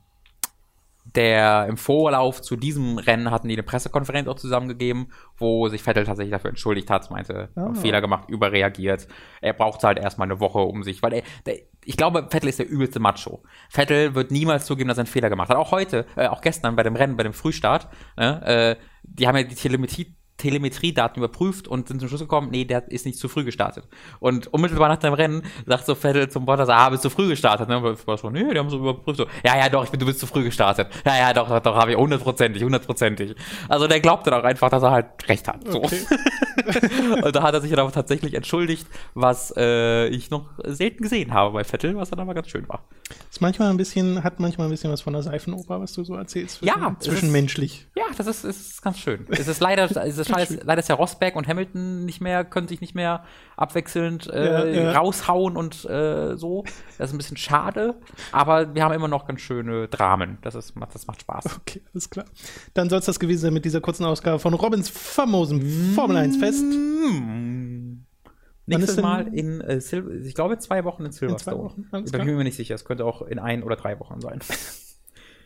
der im Vorlauf zu diesem Rennen hatten die eine Pressekonferenz auch zusammengegeben, wo sich Vettel tatsächlich dafür entschuldigt hat, meinte, Ah. Fehler gemacht, überreagiert. Er braucht halt erstmal eine Woche, um sich, weil er, der, ich glaube, Vettel ist der übelste Macho. Vettel wird niemals zugeben, dass er einen Fehler gemacht hat. Auch heute, äh, auch gestern bei dem Rennen, bei dem Frühstart, ne, äh, die haben ja die Telemetrie Telemetriedaten überprüft und sind zum Schluss gekommen, nee, der ist nicht zu früh gestartet. Und unmittelbar nach dem Rennen sagt so Vettel zum Bottas, ah, bist du früh gestartet? Ne? Und war so, nee, die haben so überprüft. So, ja, ja, doch, ich bin, du bist zu früh gestartet. Ja, ja, doch, doch, doch habe ich hundertprozentig, hundertprozentig. Also der glaubt dann auch einfach, dass er halt recht hat. So. Okay. und da hat er sich dann auch tatsächlich entschuldigt, was äh, ich noch selten gesehen habe bei Vettel, was dann aber ganz schön war. Ist manchmal ein bisschen, hat manchmal ein bisschen was von der Seifenoper, was du so erzählst. Zwischen, ja, zwischenmenschlich. ja, das ist, ist ganz schön. Es ist leider, es ist schade, leider ist ja Rosberg und Hamilton nicht mehr, können sich nicht mehr abwechselnd äh, ja, ja. raushauen und äh, so. Das ist ein bisschen schade, aber wir haben immer noch ganz schöne Dramen. Das, ist, das macht Spaß. Okay, alles klar. Dann soll es das gewesen sein mit dieser kurzen Ausgabe von Robins famosen Formel 1 Fest. Mm. Nächstes Mal in äh, Sil ich glaube zwei Wochen in Silverstone. In zwei Wochen, da bin ich mir nicht sicher. Es könnte auch in ein oder drei Wochen sein.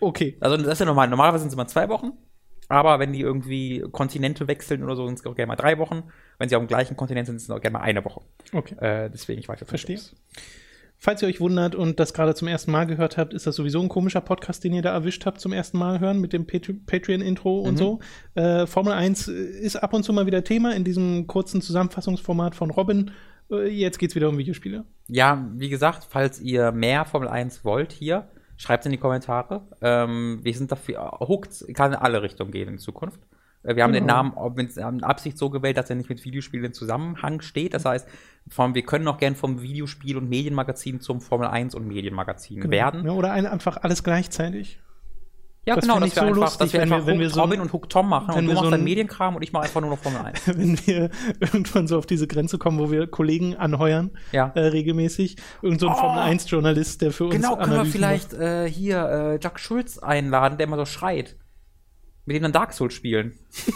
Okay. Also das ist ja normal. Normalerweise sind es immer zwei Wochen. Aber wenn die irgendwie Kontinente wechseln oder so, sind es auch gerne mal drei Wochen. Wenn sie auf dem gleichen Kontinent sind, sind es auch gerne mal eine Woche. Okay. Äh, deswegen, ich weiß jetzt Verstehe. Nicht, Falls ihr euch wundert und das gerade zum ersten Mal gehört habt, ist das sowieso ein komischer Podcast, den ihr da erwischt habt zum ersten Mal hören mit dem Patreon-Intro und mhm. so. Äh, Formel 1 ist ab und zu mal wieder Thema in diesem kurzen Zusammenfassungsformat von Robin. Äh, jetzt geht's wieder um Videospiele. Ja, wie gesagt, falls ihr mehr Formel 1 wollt hier, schreibt es in die Kommentare. Ähm, wir sind dafür, Hooked kann in alle Richtungen gehen in Zukunft. Äh, wir haben genau. den Namen mit Absicht so gewählt, dass er nicht mit Videospielen in Zusammenhang steht. Das heißt, vom, wir können auch gern vom Videospiel- und Medienmagazin zum Formel 1 und Medienmagazin genau. werden. Ja, oder ein, einfach alles gleichzeitig. Ja, das genau, dass wir, so einfach, lustig, dass wir einfach wenn wir, so, Robin und Hook Tom machen und du machst so dann Medienkram und ich mache einfach nur noch Formel 1. wenn wir irgendwann so auf diese Grenze kommen, wo wir Kollegen anheuern, ja. äh, regelmäßig, irgend so ein oh, Formel 1 Journalist, der für uns Genau, können wir vielleicht äh, hier äh, Jack Schulz einladen, der immer so schreit. Mit dem dann Dark Souls spielen.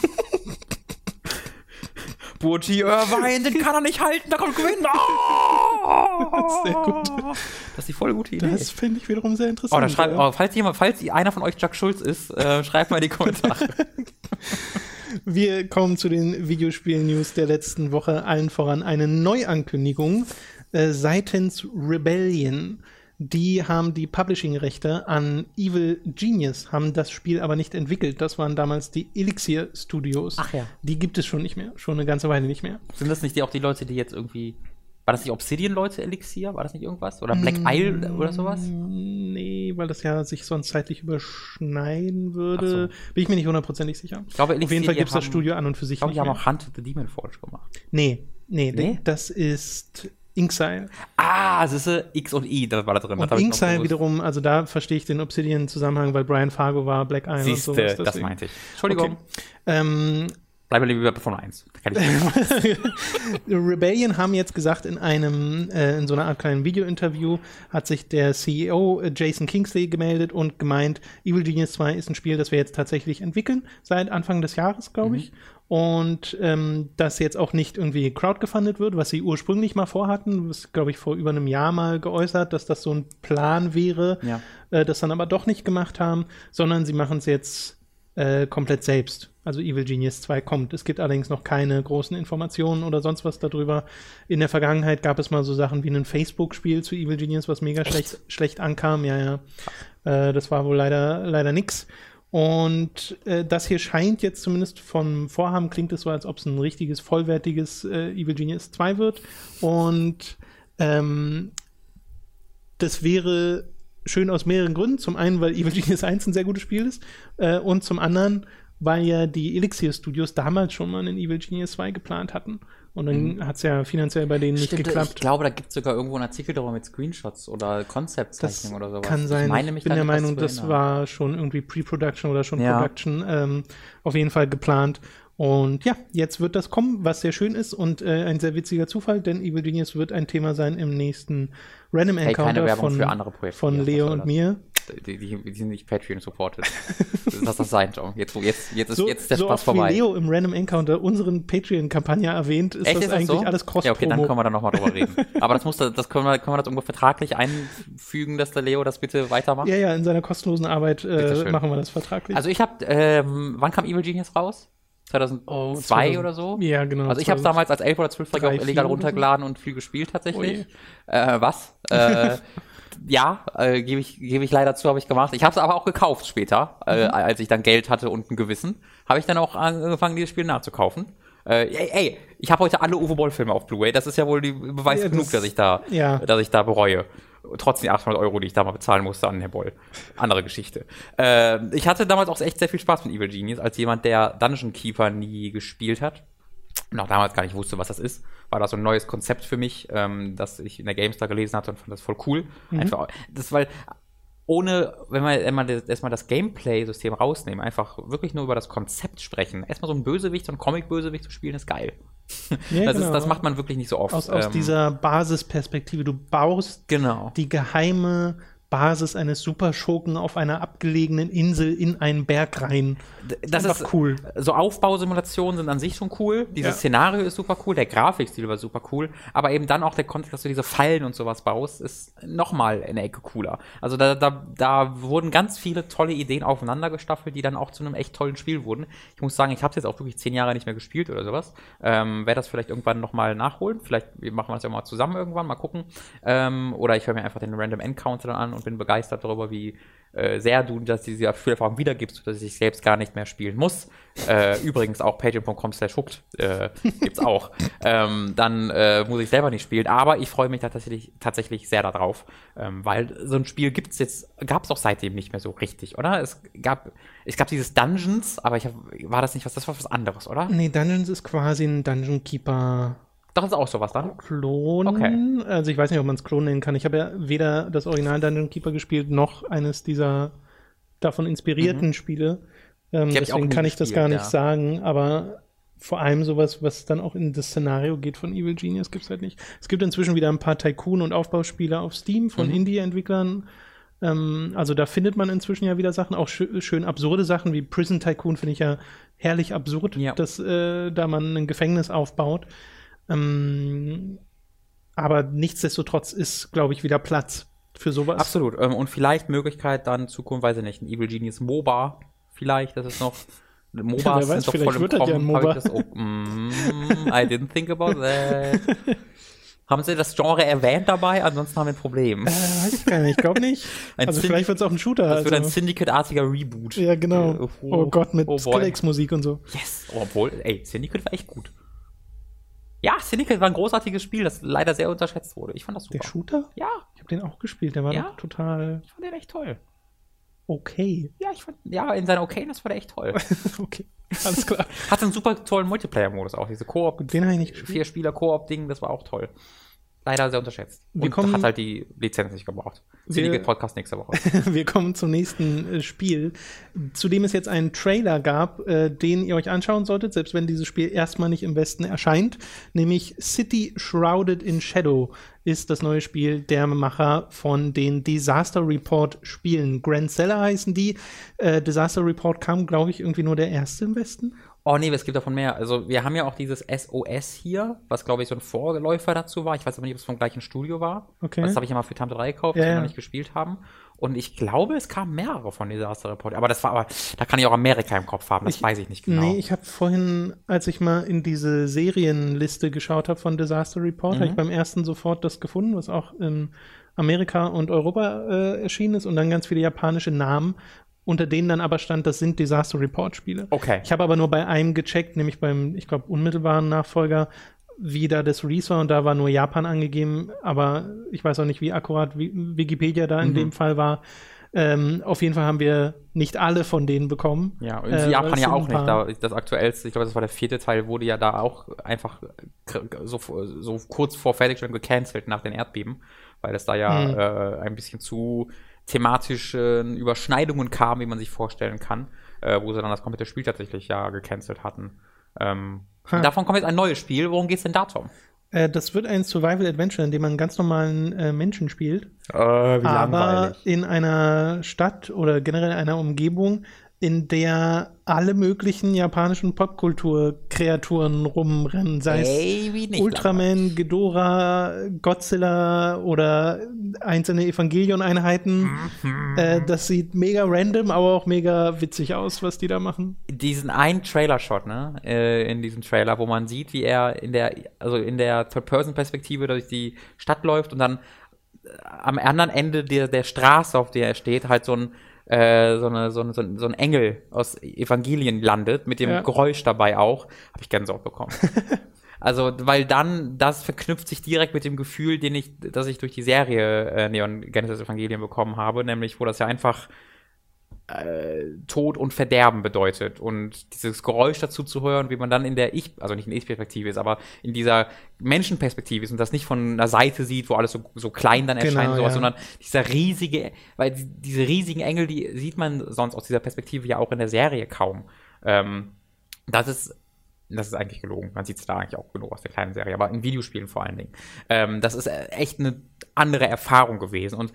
Burji Irvine, den kann er nicht halten, da kommt Gwyn. Oh! Sehr gut. Das ist die voll gute Idee. Das finde ich wiederum sehr interessant. Oh, schreibt, oh, falls, jemand, falls einer von euch Chuck Schulz ist, äh, schreibt mal in die Kommentare. Wir kommen zu den Videospiel-News der letzten Woche. Allen voran eine Neuankündigung äh, seitens Rebellion. Die haben die Publishing-Rechte an Evil Genius, haben das Spiel aber nicht entwickelt. Das waren damals die Elixir Studios. Ach ja. Die gibt es schon nicht mehr, schon eine ganze Weile nicht mehr. Sind das nicht die, auch die Leute, die jetzt irgendwie war das nicht Obsidian-Leute Elixir? War das nicht irgendwas? Oder Black mm, Isle oder sowas? Nee, weil das ja sich sonst zeitlich überschneiden würde. So. Bin ich mir nicht hundertprozentig sicher. Ich glaube, Elixir, Auf jeden Fall gibt es das Studio an und für sich. Ich glaube, die haben auch Hunt the Demon Forge gemacht. Nee, nee, nee? das ist Inxile. Ah, es ist X und I, das war da drin. Und Inxile wiederum, also da verstehe ich den Obsidian-Zusammenhang, weil Brian Fargo war, Black Isle Siehste, und sowas. das meinte ich. Entschuldigung. Okay. Ähm, Bleibe lieber bei Formel 1. Rebellion haben jetzt gesagt, in einem, äh, in so einer Art kleinen Video-Interview hat sich der CEO äh, Jason Kingsley gemeldet und gemeint, Evil Genius 2 ist ein Spiel, das wir jetzt tatsächlich entwickeln, seit Anfang des Jahres, glaube ich. Mhm und ähm, das jetzt auch nicht irgendwie crowdgefundet wird, was sie ursprünglich mal vorhatten, das glaube ich vor über einem Jahr mal geäußert, dass das so ein Plan wäre, ja. äh, das dann aber doch nicht gemacht haben, sondern sie machen es jetzt äh, komplett selbst. Also Evil Genius 2 kommt. Es gibt allerdings noch keine großen Informationen oder sonst was darüber. In der Vergangenheit gab es mal so Sachen wie ein Facebook-Spiel zu Evil Genius, was mega schlecht, schlecht ankam. Ja, ja. Äh, das war wohl leider, leider nix. Und äh, das hier scheint jetzt zumindest vom Vorhaben, klingt es so, als ob es ein richtiges, vollwertiges äh, Evil Genius 2 wird. Und ähm, das wäre schön aus mehreren Gründen. Zum einen, weil Evil Genius 1 ein sehr gutes Spiel ist. Äh, und zum anderen, weil ja die Elixir Studios damals schon mal einen Evil Genius 2 geplant hatten. Und dann mhm. hat es ja finanziell bei denen Stimmt, nicht geklappt. Ich glaube, da gibt es sogar irgendwo einen Artikel darüber mit Screenshots oder Konzeptzeichnungen oder sowas. Kann sein. Ich, ich bin der Meinung, das war schon irgendwie Pre-Production oder schon ja. Production ähm, auf jeden Fall geplant. Und ja, jetzt wird das kommen, was sehr schön ist und äh, ein sehr witziger Zufall, denn Evil Genius wird ein Thema sein im nächsten Random Encounter hey, von, von Leo und mir die, die, sind nicht Patreon supported. Lass das sein, Tom. Jetzt, jetzt, jetzt, ist, so, jetzt ist der so Spaß vorbei. Wie Leo im Random Encounter unseren Patreon-Kampagne erwähnt, ist Echt, das ist eigentlich so? alles cross Ja, okay, dann können wir da nochmal drüber reden. Aber das muss, das können wir, können wir das irgendwo vertraglich einfügen, dass der Leo das bitte weitermacht? Ja, ja, in seiner kostenlosen Arbeit äh, machen wir das vertraglich. Also ich habe, ähm, wann kam Evil Genius raus? 2002 oh, oder so? Ja, genau. Also ich habe damals als 11 oder 12-Jähriger auch illegal runtergeladen so? und viel gespielt tatsächlich. Äh, was? Äh, ja, äh, gebe ich, geb ich leider zu, habe ich gemacht. Ich habe es aber auch gekauft später, äh, mhm. als ich dann Geld hatte und ein Gewissen. Habe ich dann auch angefangen, dieses Spiel nachzukaufen. Äh, ey, ey, ich habe heute alle Uwe Boll-Filme auf Blu-ray. Das ist ja wohl die Beweis ja, genug, das, dass ich da, ja. dass ich da bereue. Trotz die 800 Euro, die ich da mal bezahlen musste an Herr Boll. Andere Geschichte. Äh, ich hatte damals auch echt sehr viel Spaß mit Evil Genius, als jemand, der Dungeon Keeper nie gespielt hat. Noch damals gar nicht wusste, was das ist, war das so ein neues Konzept für mich, ähm, das ich in der GameStar gelesen hatte und fand das voll cool. Mhm. Einfach, das, weil ohne, wenn wir erstmal das, erstmal das Gameplay-System rausnehmen, einfach wirklich nur über das Konzept sprechen. Erstmal so ein Bösewicht, so ein Comic-Bösewicht zu spielen, ist geil. Ja, das, genau. ist, das macht man wirklich nicht so oft. Aus, aus ähm, dieser Basisperspektive. Du baust genau. die geheime Basis eines Superschurken auf einer abgelegenen Insel in einen Berg rein. Das ist, ist cool. So Aufbausimulationen sind an sich schon cool. Dieses ja. Szenario ist super cool, der Grafikstil war super cool, aber eben dann auch der Kontext, dass du diese Fallen und sowas baust, ist nochmal in der Ecke cooler. Also da, da, da wurden ganz viele tolle Ideen aufeinander gestaffelt, die dann auch zu einem echt tollen Spiel wurden. Ich muss sagen, ich habe es jetzt auch wirklich zehn Jahre nicht mehr gespielt oder sowas. Ähm, Werde das vielleicht irgendwann nochmal nachholen. Vielleicht machen wir das ja mal zusammen irgendwann, mal gucken. Ähm, oder ich höre mir einfach den Random Encounter dann an und bin begeistert darüber, wie äh, sehr du dass diese Spielerfahrung wiedergibst, dass ich selbst gar nicht mehr spielen muss. Äh, übrigens auch patreon.com slash hooked äh, gibt's auch. ähm, dann äh, muss ich selber nicht spielen, aber ich freue mich tatsächlich, tatsächlich sehr darauf, ähm, weil so ein Spiel gibt's jetzt, gab's auch seitdem nicht mehr so richtig, oder? Es gab, es gab dieses Dungeons, aber ich hab, war das nicht was, das war was anderes, oder? Nee, Dungeons ist quasi ein Dungeon Keeper doch, ist auch sowas dann? Klon. Okay. Also ich weiß nicht, ob man es Klon nennen kann. Ich habe ja weder das Original Dungeon Keeper gespielt, noch eines dieser davon inspirierten mhm. Spiele. Ähm, deswegen kann ich das gar nicht ja. sagen, aber vor allem sowas, was dann auch in das Szenario geht von Evil Genius, gibt es halt nicht. Es gibt inzwischen wieder ein paar Tycoon- und Aufbauspiele auf Steam von mhm. Indie-Entwicklern. Ähm, also da findet man inzwischen ja wieder Sachen, auch sch schön absurde Sachen wie Prison Tycoon finde ich ja herrlich absurd, ja. dass äh, da man ein Gefängnis aufbaut. Ähm, aber nichtsdestotrotz ist, glaube ich, wieder Platz für sowas. Absolut. Ähm, und vielleicht Möglichkeit dann Zukunft, weiß ich nicht, ein Evil Genius MOBA. Vielleicht, das ist noch. MOBAs ja, weiß, sind doch voll im Kommen. MOBA. Das, oh, mm, I didn't think about that. haben Sie das Genre erwähnt dabei? Ansonsten haben wir ein Problem. Äh, weiß ich gar nicht. Ich glaube nicht. also Syndi vielleicht wird es auch ein Shooter. Das also. wird ein Syndicate-artiger Reboot. Ja, genau. Äh, oh, oh, Gott, mit oh Skrillex-Musik und so. Yes. Oh, obwohl, ey, Syndicate war echt gut. Ja, Syndicate war ein großartiges Spiel, das leider sehr unterschätzt wurde. Ich fand das super. Der Shooter? Ja. Ich habe den auch gespielt, der war ja? total. Ich fand den echt toll. Okay. Ja, ich fand, ja, in seiner Okayness war der echt toll. okay, alles klar. Hatte einen super tollen Multiplayer-Modus auch, diese Koop. Den habe ich nicht gespielt. Vier Spieler-Koop-Ding, das war auch toll leider sehr unterschätzt. Wir und kommen, hat halt die Lizenz nicht gebraucht. Selige Podcast nächste Woche. wir kommen zum nächsten äh, Spiel, zu dem es jetzt einen Trailer gab, äh, den ihr euch anschauen solltet, selbst wenn dieses Spiel erstmal nicht im Westen erscheint, nämlich City Shrouded in Shadow ist das neue Spiel der Macher von den Disaster Report Spielen. Grand Seller heißen die. Äh, Disaster Report kam, glaube ich, irgendwie nur der erste im Westen. Oh nee, es gibt davon mehr. Also wir haben ja auch dieses SOS hier, was glaube ich so ein Vorläufer dazu war. Ich weiß aber nicht, ob es vom gleichen Studio war. Okay. Das habe ich ja mal für Tante 3 gekauft, ja, die wir noch nicht gespielt haben. Und ich glaube, es kamen mehrere von Disaster Report. Aber das war aber, da kann ich auch Amerika im Kopf haben, das ich, weiß ich nicht genau. Nee, ich habe vorhin, als ich mal in diese Serienliste geschaut habe von Disaster Report, mhm. habe ich beim ersten sofort das gefunden, was auch in Amerika und Europa äh, erschienen ist und dann ganz viele japanische Namen unter denen dann aber stand, das sind Disaster Report Spiele. Okay. Ich habe aber nur bei einem gecheckt, nämlich beim, ich glaube, unmittelbaren Nachfolger, wie da das Release war und da war nur Japan angegeben, aber ich weiß auch nicht, wie akkurat Wikipedia da in mhm. dem Fall war. Ähm, auf jeden Fall haben wir nicht alle von denen bekommen. Ja, und äh, Japan ja auch nicht. Da, das aktuellste, ich glaube, das war der vierte Teil, wurde ja da auch einfach so, so kurz vor Fertigstellung gecancelt nach den Erdbeben, weil es da ja mhm. äh, ein bisschen zu thematischen Überschneidungen kamen, wie man sich vorstellen kann, äh, wo sie dann das komplette Spiel tatsächlich ja gecancelt hatten. Ähm, davon kommt jetzt ein neues Spiel. Worum geht es denn da, Tom? Äh, das wird ein Survival Adventure, in dem man einen ganz normalen äh, Menschen spielt. Äh, wie aber langweilig. in einer Stadt oder generell einer Umgebung, in der alle möglichen japanischen Popkultur-Kreaturen rumrennen, sei es Ultraman, Ghidorah, Godzilla oder einzelne Evangelion-Einheiten. Mhm. Äh, das sieht mega random, aber auch mega witzig aus, was die da machen. Diesen einen Trailer-Shot, ne, äh, in diesem Trailer, wo man sieht, wie er in der, also in der Third-Person-Perspektive durch die Stadt läuft und dann äh, am anderen Ende der, der Straße, auf der er steht, halt so ein äh, so, eine, so, eine, so, ein Engel aus Evangelien landet, mit dem ja. Geräusch dabei auch, habe ich Gänsehaut bekommen. also, weil dann, das verknüpft sich direkt mit dem Gefühl, den ich, das ich durch die Serie äh, Neon Genesis Evangelien bekommen habe, nämlich, wo das ja einfach äh, Tod und Verderben bedeutet. Und dieses Geräusch dazu zu hören, wie man dann in der Ich, also nicht in der Ich-Perspektive ist, aber in dieser Menschenperspektive ist und das nicht von einer Seite sieht, wo alles so, so klein dann erscheint, Genau, sowas, ja. sondern dieser riesige, weil die- diese riesigen Engel, die sieht man sonst aus dieser Perspektive ja auch in der Serie kaum. Ähm, das ist das ist eigentlich gelogen. Man sieht es da eigentlich auch genug aus der kleinen Serie, aber in Videospielen vor allen Dingen. Ähm, das ist echt eine andere Erfahrung gewesen und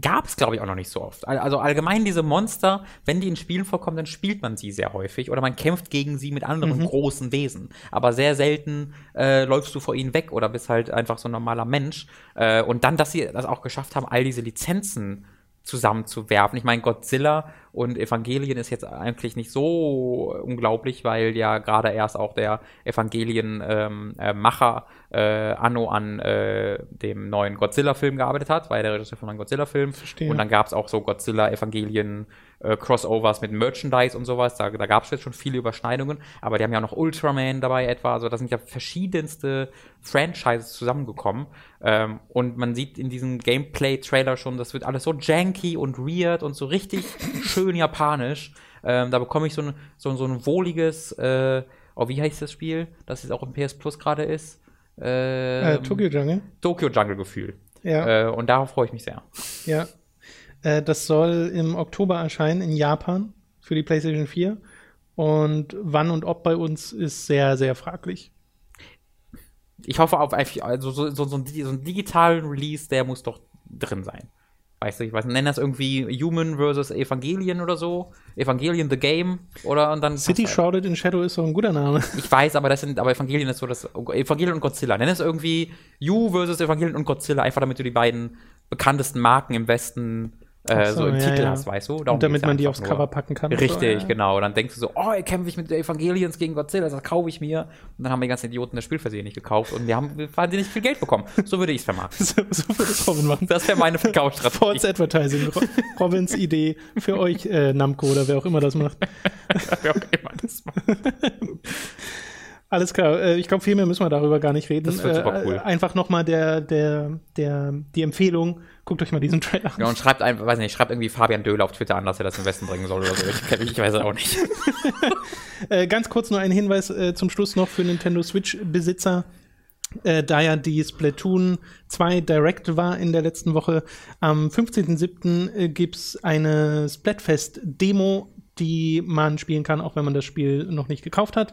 gab es, glaube ich, auch noch nicht so oft. Al- Also allgemein diese Monster, wenn die in Spielen vorkommen, dann spielt man sie sehr häufig oder man kämpft gegen sie mit anderen großen Wesen. Aber sehr selten äh, läufst du vor ihnen weg oder bist halt einfach so ein normaler Mensch. Äh, und dann, dass sie das auch geschafft haben, all diese Lizenzen zusammenzuwerfen. Ich meine, Godzilla und Evangelien ist jetzt eigentlich nicht so unglaublich, weil ja gerade erst auch der Evangelien-Macher äh, Anno an äh, dem neuen Godzilla-Film gearbeitet hat, ja der Regisseur von einem Godzilla-Film. Und dann gab es auch so Godzilla-Evangelien äh, Crossovers mit Merchandise und sowas. Da, da gab es jetzt schon viele Überschneidungen, aber die haben ja auch noch Ultraman dabei etwa. Also da sind ja verschiedenste Franchises zusammengekommen. Ähm, und man sieht in diesem Gameplay-Trailer schon, das wird alles so janky und weird und so richtig schön japanisch. Ähm, da bekomme ich so ein, so, so ein wohliges, äh, oh, wie heißt das Spiel, das jetzt auch im PS Plus gerade ist? Äh, Ähm, Tokyo Jungle. Tokyo Jungle Gefühl. Ja, Äh, und darauf freue ich mich sehr. ja. Äh, das soll im Oktober erscheinen in Japan für die PlayStation 4. Und wann und ob bei uns ist sehr, sehr fraglich. Ich hoffe auf also so, so, so, einen, so einen digitalen Release, der muss doch drin sein. Weißt du, ich weiß, nicht, nennen das irgendwie Human versus Evangelien oder so. Evangelien the Game oder und dann. City halt. Shrouded in Shadow ist so ein guter Name. Ich weiß, aber das sind, aber Evangelien ist so das. Evangelien und Godzilla. Nenn es irgendwie You versus Evangelien und Godzilla, einfach damit du die beiden bekanntesten Marken im Westen äh, so, so, im ja, Titel ja. hast, weißt du? Darum Und damit man die aufs nur. Cover packen kann. Richtig, so, ja. genau. Und dann denkst du so, oh, hier kämpfe ich mit Evangelions gegen Godzilla, das kaufe ich mir. Und dann haben die ganzen Idioten das Spiel nicht gekauft und wir haben wahnsinnig viel Geld bekommen. So würde ich es vermarkten. So, so würde es Robin machen. Das wäre meine Verkaufsstrategie. False Advertising. Ro- Robins Idee für euch, äh, Namco oder wer auch immer das macht. Wer auch immer das macht. Alles klar, äh, ich glaube, viel mehr müssen wir darüber gar nicht reden. Das wird super cool. Äh, einfach nochmal der, der, der, die Empfehlung, guckt euch mal diesen Trailer an. Ja, und schreibt einfach, weiß nicht, schreibt irgendwie Fabian Döhler auf Twitter an, dass er das im Westen bringen soll oder so. Ich, ich weiß es auch nicht. Äh, ganz kurz nur ein Hinweis äh, zum Schluss noch für Nintendo Switch-Besitzer. Äh, da ja die Splatoon 2 Direct war in der letzten Woche, am 15.07. Äh, gibt es eine Splatfest-Demo, die man spielen kann, auch wenn man das Spiel noch nicht gekauft hat.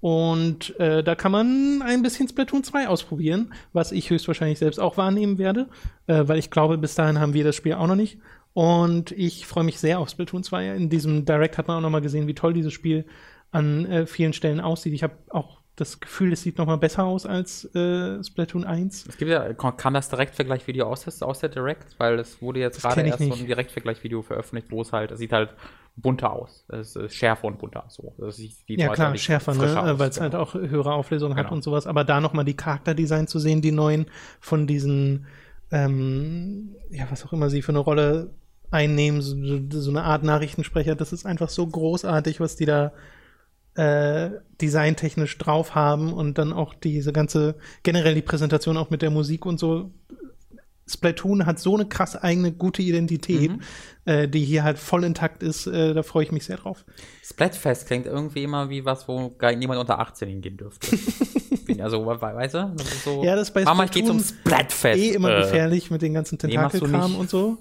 Und äh, da kann man ein bisschen Splatoon 2 ausprobieren, was ich höchstwahrscheinlich selbst auch wahrnehmen werde, äh, weil ich glaube, bis dahin haben wir das Spiel auch noch nicht. Und ich freue mich sehr auf Splatoon 2. In diesem Direct hat man auch noch mal gesehen, wie toll dieses Spiel an äh, vielen Stellen aussieht. Ich habe auch das Gefühl, es sieht noch mal besser aus als äh, Splatoon 1. Es gibt ja, kam das Direktvergleichvideo aus, der- aus der Direct? Weil es wurde jetzt gerade erst so nicht. ein Direktvergleichvideo veröffentlicht, wo es halt, es sieht halt bunter aus. Es ist schärfer und bunter. So. Das sieht, Ja so klar, deutlich schärfer, ne? weil es genau. halt auch höhere Auflösung hat Genau. und sowas. Aber da noch mal die Charakterdesign zu sehen, die neuen von diesen, ähm, ja was auch immer sie für eine Rolle einnehmen, so, so eine Art Nachrichtensprecher, das ist einfach so großartig, was die da äh, designtechnisch drauf haben und dann auch diese ganze, generell die Präsentation auch mit der Musik und so. Splatoon hat so eine krass eigene, gute Identität, Mhm. äh, die hier halt voll intakt ist. Äh, da freue ich mich sehr drauf. Splatfest klingt irgendwie immer wie was, wo gar niemand unter 18 hingehen dürfte. Bin- also, we- weißt du? Das ist so, Ja, das ist bei Mama, ich zum Splatoon Splatfest. eh immer Äh, gefährlich mit den ganzen nee, Tentakelkram nicht. und so.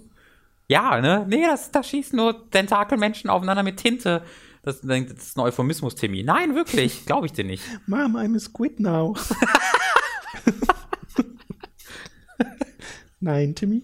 Ja, ne? Nee, das, da schießen nur Tentakelmenschen aufeinander mit Tinte. Das, das ist ein Euphemismus, Timmy. Nein, wirklich. Glaube ich dir nicht. Mom, I'm a squid now. Nein, Timmy.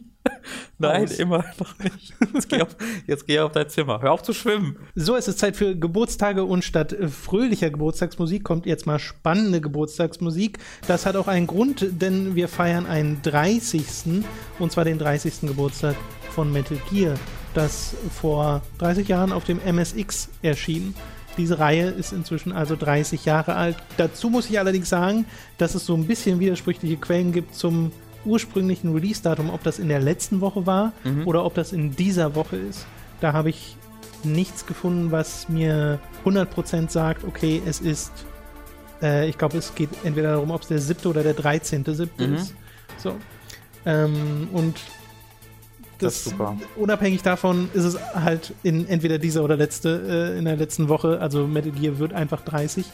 Nein, Aus. immer noch nicht. Jetzt geh, auf, jetzt geh auf dein Zimmer. Hör auf zu schwimmen. So, es ist Zeit für Geburtstage und statt fröhlicher Geburtstagsmusik kommt jetzt mal spannende Geburtstagsmusik. Das hat auch einen Grund, denn wir feiern einen 30. und zwar den 30. Geburtstag von Metal Gear, das vor 30 Jahren auf dem MSX erschien. Diese Reihe ist inzwischen also 30 Jahre alt. Dazu muss ich allerdings sagen, dass es so ein bisschen widersprüchliche Quellen gibt zum ursprünglichen Release-Datum, ob das in der letzten Woche war oder ob das in dieser Woche ist. Da habe ich nichts gefunden, was mir 100% sagt, okay, es ist, äh, ich glaube, es geht entweder darum, ob es der siebte oder der 13. siebte Mhm. ist. So. Ähm, und das, ist super. Unabhängig davon ist es halt in entweder dieser oder letzte, äh, in der letzten Woche, also Metal Gear wird einfach 30.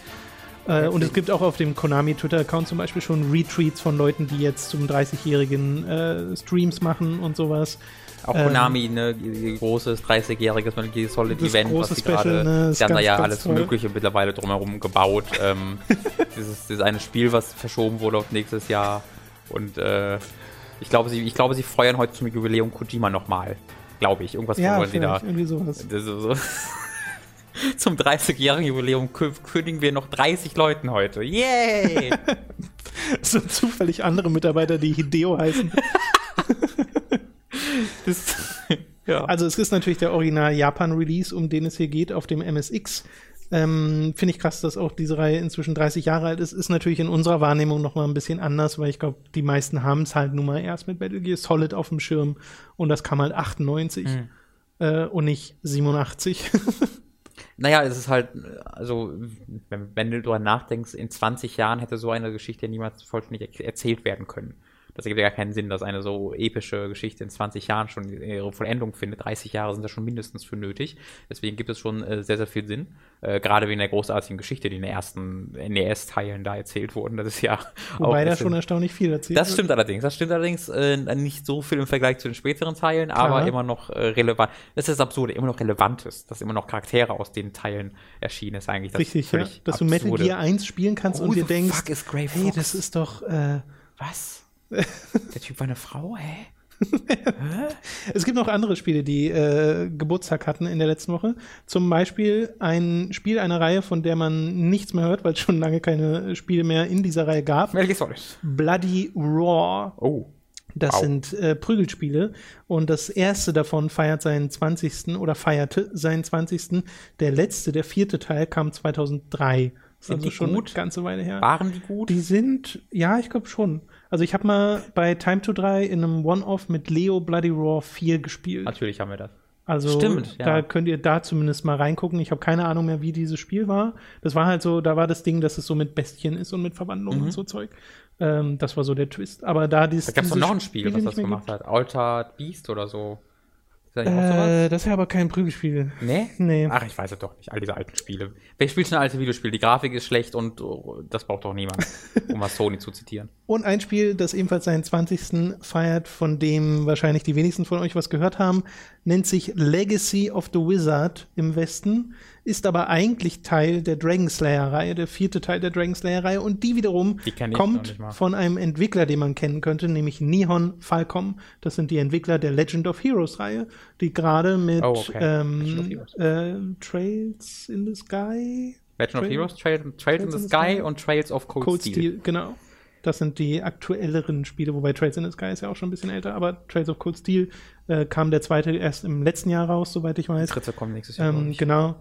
Äh, und es gibt auch auf dem Konami Twitter-Account zum Beispiel schon Retweets von Leuten, die jetzt zum 30-jährigen äh, Streams machen und sowas. Auch Konami, ähm, ne, großes 30-jähriges Metal Gear Solid Event, was sie gerade, ne, sie haben da ja alles toll. Mögliche mittlerweile drumherum gebaut. ähm, dieses, dieses eine Spiel, was verschoben wurde auf nächstes Jahr und äh, ich glaube, sie, ich glaube, sie feuern heute zum Jubiläum Kojima nochmal. Glaube ich. Irgendwas ja, wollen sie da. Irgendwie sowas. So, so. Zum 30-jährigen Jubiläum kündigen wir noch 30 Leuten heute. Yay! so zufällig andere Mitarbeiter, die Hideo heißen. das, ja. Also es ist natürlich der Original Japan-Release, um den es hier geht, auf dem MSX. Ähm, Finde ich krass, dass auch diese Reihe inzwischen 30 Jahre alt ist. Ist natürlich in unserer Wahrnehmung noch mal ein bisschen anders, weil ich glaube, die meisten haben es halt nun mal erst mit Battle Gear Solid auf dem Schirm und das kam halt 98 mhm. äh, und nicht 87. naja, es ist halt, also, wenn, wenn du darüber nachdenkst, in 20 Jahren hätte so eine Geschichte niemals vollständig erzählt werden können das ergibt ja gar keinen Sinn, dass eine so epische Geschichte in 20 Jahren schon ihre Vollendung findet. 30 Jahre sind da schon mindestens für nötig. Deswegen gibt es schon äh, sehr, sehr viel Sinn. Äh, Gerade wegen der großartigen Geschichte, die in den ersten NES-Teilen da erzählt wurden. Das ist ja Wobei da schon erstaunlich viel erzählt Das stimmt allerdings. Das stimmt allerdings äh, nicht so viel im Vergleich zu den späteren Teilen, Klar. aber immer noch äh, relevant. Das ist das Absurde, immer noch relevant ist, dass immer noch Charaktere aus den Teilen erschienen ist eigentlich. Das Richtig, ja. Dass absurde. du Metal Gear 1 spielen kannst oh, und dir denkst, hey, das ist doch, äh, was? Der Typ war eine Frau, hä? es gibt noch andere Spiele, die äh, Geburtstag hatten in der letzten Woche. Zum Beispiel ein Spiel einer Reihe, von der man nichts mehr hört, weil es schon lange keine Spiele mehr in dieser Reihe gab. Bloody Raw. Oh. Das wow. sind äh, Prügelspiele und das erste davon feiert seinen 20. oder feierte seinen 20. Der letzte, der vierte Teil kam 2003. Sind also die schon gut? eine ganze Weile her. Waren die gut? Die sind, ja, ich glaube schon. Also ich habe mal bei Time to 3 in einem One-Off mit Leo Bloody Raw 4 gespielt. Natürlich haben wir das. Also Stimmt, ja. da könnt ihr da zumindest mal reingucken. Ich habe keine Ahnung mehr, wie dieses Spiel war. Das war halt so, da war das Ding, dass es so mit Bestien ist und mit Verwandlungen mhm. und so Zeug. Ähm, das war so der Twist. Aber da dieses. Da gab es noch ein Spiel, Spiele was das gemacht gibt. hat. Altered Beast oder so. Äh, das ist ja aber kein Prügelspiel. Nee? Nee. Ach, ich weiß es doch nicht. All diese alten Spiele. Wer spielt schon alte Videospiele? Die Grafik ist schlecht und oh, das braucht doch niemand, um mal Sony zu zitieren. Und ein Spiel, das ebenfalls seinen 20. feiert, von dem wahrscheinlich die wenigsten von euch was gehört haben, nennt sich Legacy of the Wizard im Westen ist aber eigentlich Teil der Dragon Slayer-Reihe, der vierte Teil der Dragon Slayer-Reihe. Und die wiederum die kommt von einem Entwickler, den man kennen könnte, nämlich Nihon Falcom. Das sind die Entwickler der Legend of Heroes-Reihe, die gerade mit oh, okay. ähm, äh, Trails in the Sky. Legend Trail? of Heroes, Trail, Trails, Trails in the, in the Sky, Sky und Trails of Cold, Cold Steel. Steel. Genau. Das sind die aktuelleren Spiele, wobei Trails in the Sky ist ja auch schon ein bisschen älter, aber Trails of Cold Steel äh, kam der zweite erst im letzten Jahr raus, soweit ich weiß. Der dritte kommt nächstes Jahr. Ähm, genau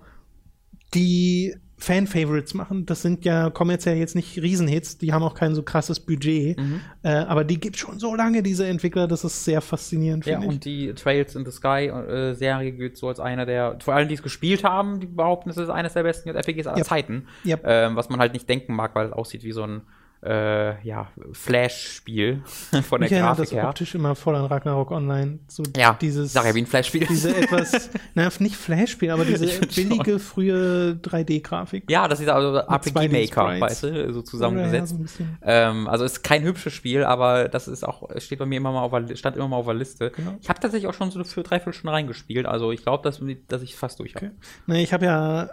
die Fan-Favorites machen. Das sind ja kommerziell jetzt nicht Riesenhits, die haben auch kein so krasses Budget, mhm. äh, aber die gibt schon so lange, diese Entwickler, das ist sehr faszinierend, Ja, ich. und die Trails in the Sky-Serie äh, gilt so als einer der, vor allem die es gespielt haben, die behaupten, es ist eines der besten JRPGs aller yep. Zeiten, yep. Ähm, was man halt nicht denken mag, weil es aussieht wie so ein äh, ja, Flash-Spiel von der ich Grafik das her. optisch immer voll an Ragnarok Online. So ja, dieses, sag ja wie ein Flash-Spiel. Diese etwas, na, nicht Flash-Spiel, aber diese billige, schon. frühe 3D-Grafik. Ja, das ist also RPG-Maker, weißt du, so zusammengesetzt. Ja, so ähm, also ist kein hübsches Spiel, aber das ist auch, steht bei mir immer mal auf der, stand immer mal auf der Liste. Genau. Ich habe tatsächlich auch schon so für drei Stunden reingespielt, also ich glaube, dass, dass ich fast durch habe. Okay. Nee, ich habe ja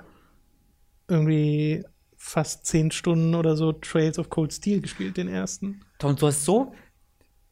irgendwie fast zehn Stunden oder so Trails of Cold Steel gespielt, den ersten. Und du hast so.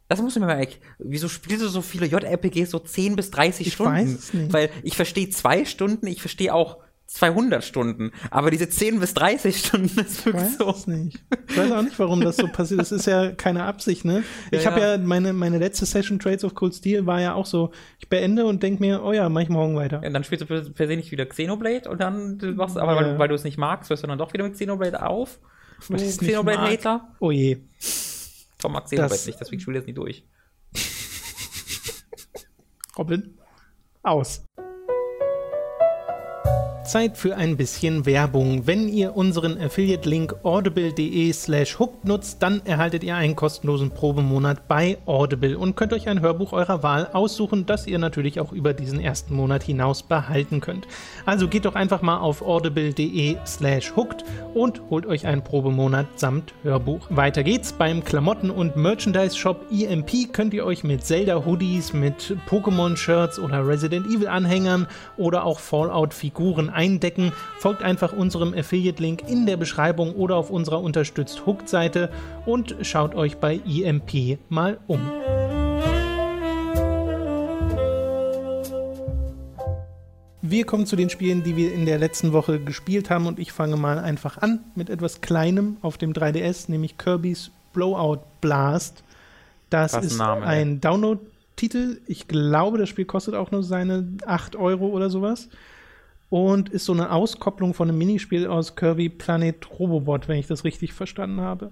Das musst du mir mal weg. Wieso spielst du so viele JRPGs so 10 bis 30 ich Stunden? Weiß es nicht. Weil ich verstehe zwei Stunden, ich verstehe auch 200 Stunden. Aber diese 10 bis 30 Stunden ist wirklich so. nicht. Ich weiß auch nicht, warum das so passiert. Das ist ja keine Absicht, ne? Ich ja, habe ja. ja, meine, meine letzte Session Trades of Cold Steel war ja auch so, ich beende und denke mir, oh ja, mach ich morgen weiter. Ja, dann spielst du per, per se nicht wieder Xenoblade und dann machst du, aber weil, weil du es nicht magst, hörst du dann doch wieder mit Xenoblade auf. Du bist Xenoblade-Hater. Oh je. Tom mag Xenoblade das nicht, deswegen spiele ich jetzt nicht durch. Robin, aus. Zeit für ein bisschen Werbung. Wenn ihr unseren Affiliate-Link audible.de slash hooked nutzt, dann erhaltet ihr einen kostenlosen Probemonat bei Audible und könnt euch ein Hörbuch eurer Wahl aussuchen, das ihr natürlich auch über diesen ersten Monat hinaus behalten könnt. Also geht doch einfach mal auf audible.de slash hooked und holt euch einen Probemonat samt Hörbuch. Weiter geht's beim Klamotten- und Merchandise-Shop EMP könnt ihr euch mit Zelda-Hoodies, mit Pokémon-Shirts oder Resident Evil-Anhängern oder auch Fallout-Figuren eindecken. Folgt einfach unserem Affiliate-Link in der Beschreibung oder auf unserer unterstützt Hooked-Seite und schaut euch bei EMP mal um. Wir kommen zu den Spielen, die wir in der letzten Woche gespielt haben und ich fange mal einfach an mit etwas Kleinem auf dem 3DS, nämlich Kirby's Blowout Blast. Das ist Name, ein Download-Titel. Ich glaube, das Spiel kostet auch nur seine 8 Euro oder sowas. Und ist so eine Auskopplung von einem Minispiel aus Kirby Planet Robobot, wenn ich das richtig verstanden habe.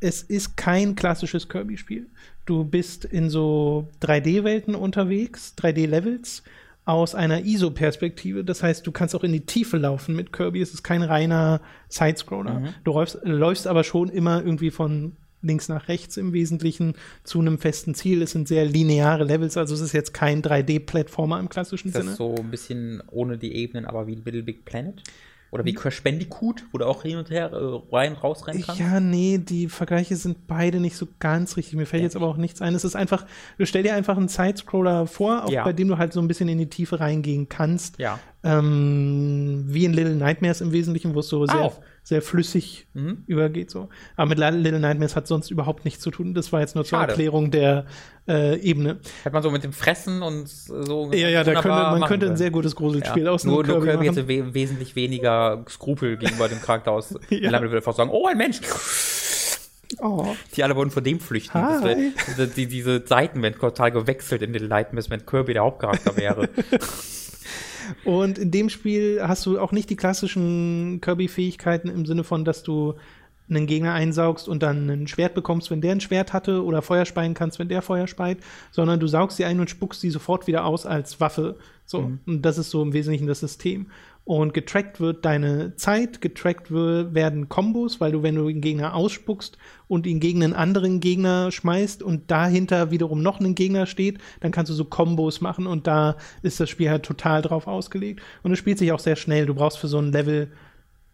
Es ist kein klassisches Kirby-Spiel. Du bist in so 3D-Welten unterwegs, 3D-Levels aus einer ISO-Perspektive. Das heißt, du kannst auch in die Tiefe laufen mit Kirby. Es ist kein reiner Sidescroller. Mhm. Du läufst, läufst aber schon immer irgendwie von links nach rechts im Wesentlichen zu einem festen Ziel. Es sind sehr lineare Levels, also es ist jetzt kein 3D-Plattformer im klassischen Ist das Sinne. so ein bisschen ohne die Ebenen, aber wie Little Big Planet? Oder wie Crash Bandicoot, wo du auch hin und her äh, rein, rausrennen kannst? Ja, nee, die Vergleiche sind beide nicht so ganz richtig. Mir fällt Ja. jetzt aber auch nichts ein. Es ist einfach, du stell dir einfach einen Sidescroller vor, auch Ja. bei dem du halt so ein bisschen in die Tiefe reingehen kannst. Ja. Ähm, wie in Little Nightmares im Wesentlichen, wo es so sehr, Auch. Sehr flüssig Mhm. übergeht. So. Aber mit Little Nightmares hat sonst überhaupt nichts zu tun. Das war jetzt nur zur Schade. Erklärung der äh, Ebene. Hätte man so mit dem Fressen und so. Ja, ja, da könnte, man könnte ein sehr gutes Gruselspiel ja. aus nur, nur Kirby hätte we wesentlich weniger Skrupel gegenüber dem Charakter aus. Ja. ja. würde einfach sagen, oh, ein Mensch. Oh. Die alle wollen vor dem flüchten. Wär, diese, die, diese Seiten werden total gewechselt in den Nightmares, wenn Kirby der Hauptcharakter wäre. Und in dem Spiel hast du auch nicht die klassischen Kirby-Fähigkeiten im Sinne von, dass du einen Gegner einsaugst und dann ein Schwert bekommst, wenn der ein Schwert hatte, oder Feuer speien kannst, wenn der Feuer speit, sondern du saugst sie ein und spuckst sie sofort wieder aus als Waffe. So, Mhm. und das ist so im Wesentlichen das System. Und getrackt wird deine Zeit, getrackt werden Kombos, weil du, wenn du den Gegner ausspuckst und ihn gegen einen anderen Gegner schmeißt und dahinter wiederum noch ein Gegner steht, dann kannst du so Kombos machen und da ist das Spiel halt total drauf ausgelegt. Und es spielt sich auch sehr schnell. Du brauchst für so ein Level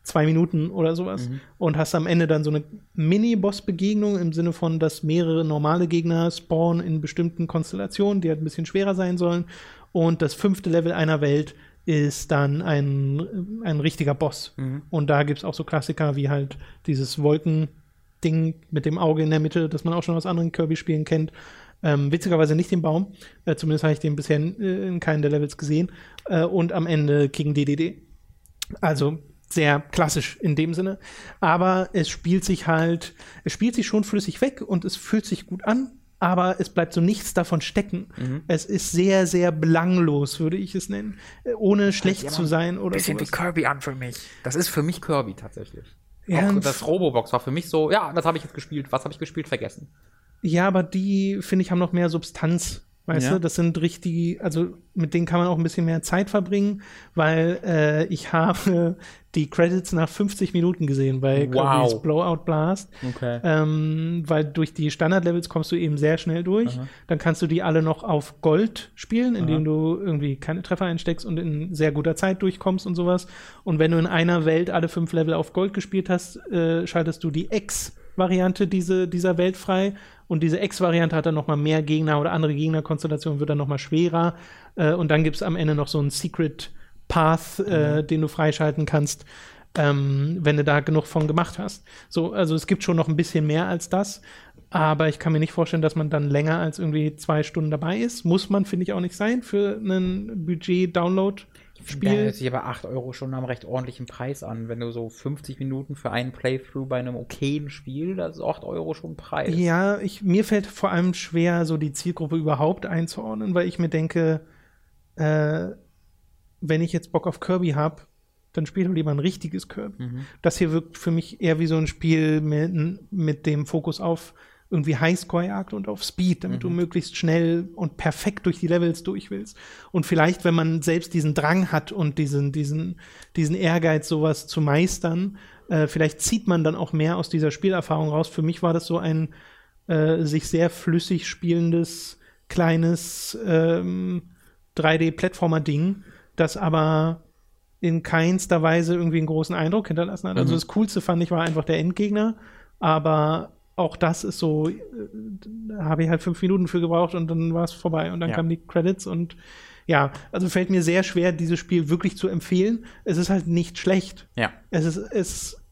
zwei Minuten oder sowas und hast am Ende dann so eine Mini-Boss-Begegnung im Sinne von, dass mehrere normale Gegner spawnen in bestimmten Konstellationen, die halt ein bisschen schwerer sein sollen. Und das fünfte Level einer Welt ist dann ein, ein richtiger Boss. Und da gibt es auch so Klassiker wie halt dieses Wolken-Ding mit dem Auge in der Mitte, das man auch schon aus anderen Kirby-Spielen kennt. Ähm, witzigerweise nicht den Baum. Äh, zumindest habe ich den bisher in, äh, in keinen der Levels gesehen. Äh, und am Ende King DDD. Also sehr klassisch in dem Sinne. Aber es spielt sich halt, es spielt sich schon flüssig weg und es fühlt sich gut an, aber es bleibt so nichts davon stecken. Es ist sehr, sehr belanglos, würde ich es nennen. Ohne schlecht zu sein oder Bisschen wie sowas. Kirby an für mich. Das ist für mich Kirby tatsächlich. Ja, Auch das Robobox war für mich so, ja, das habe ich jetzt gespielt. Was habe ich gespielt? Vergessen. Ja, aber die, finde ich, haben noch mehr Substanz. Weißt Ja. du, das sind richtig, also mit denen kann man auch ein bisschen mehr Zeit verbringen, weil äh, ich habe die Credits nach 50 Minuten gesehen bei Wow. Kirby's Blowout Blast. Okay. Ähm, weil durch die Standardlevels kommst du eben sehr schnell durch. Dann kannst du die alle noch auf Gold spielen, indem du irgendwie keine Treffer einsteckst und in sehr guter Zeit durchkommst und sowas. Und wenn du in einer Welt alle fünf Level auf Gold gespielt hast, äh, schaltest du die X-Variante diese, dieser Welt frei. Und diese X-Variante hat dann noch mal mehr Gegner oder andere Gegnerkonstellationen, wird dann noch mal schwerer. Äh, und dann gibt es am Ende noch so einen Secret Path, äh, den du freischalten kannst ähm, wenn du da genug von gemacht hast. So, also es gibt schon noch ein bisschen mehr als das, aber ich kann mir nicht vorstellen, dass man dann länger als irgendwie zwei Stunden dabei ist. Muss man, finde ich, auch nicht sein für einen Da Budget-Download-Spiel. hört sich aber 8 Euro schon am recht ordentlichen Preis an. Wenn du so 50 Minuten für einen Playthrough bei einem okayen Spiel, das ist 8 Euro schon ein Preis. Ja, ich, mir fällt vor allem schwer, so die Zielgruppe überhaupt einzuordnen, weil ich mir denke, äh, wenn ich jetzt Bock auf Kirby habe, dann spiele doch lieber ein richtiges Kirby. Mhm. Das hier wirkt für mich eher wie so ein Spiel mit, mit dem Fokus auf irgendwie Highscore-Jagd und auf Speed, damit mhm. du möglichst schnell und perfekt durch die Levels durch willst. Und vielleicht, wenn man selbst diesen Drang hat und diesen, diesen, diesen Ehrgeiz, sowas zu meistern, äh, vielleicht zieht man dann auch mehr aus dieser Spielerfahrung raus. Für mich war das so ein äh, sich sehr flüssig spielendes, kleines ähm, 3D-Plattformer-Ding, das aber in keinster Weise irgendwie einen großen Eindruck hinterlassen hat. Also mhm. Also das Coolste fand ich war einfach der Endgegner, aber auch das ist so, äh, da habe ich halt fünf Minuten für gebraucht und dann war es vorbei und dann ja. kamen die Credits und ja, also fällt mir sehr schwer, dieses Spiel wirklich zu empfehlen. Es ist halt nicht schlecht. Ja. Es ist, es,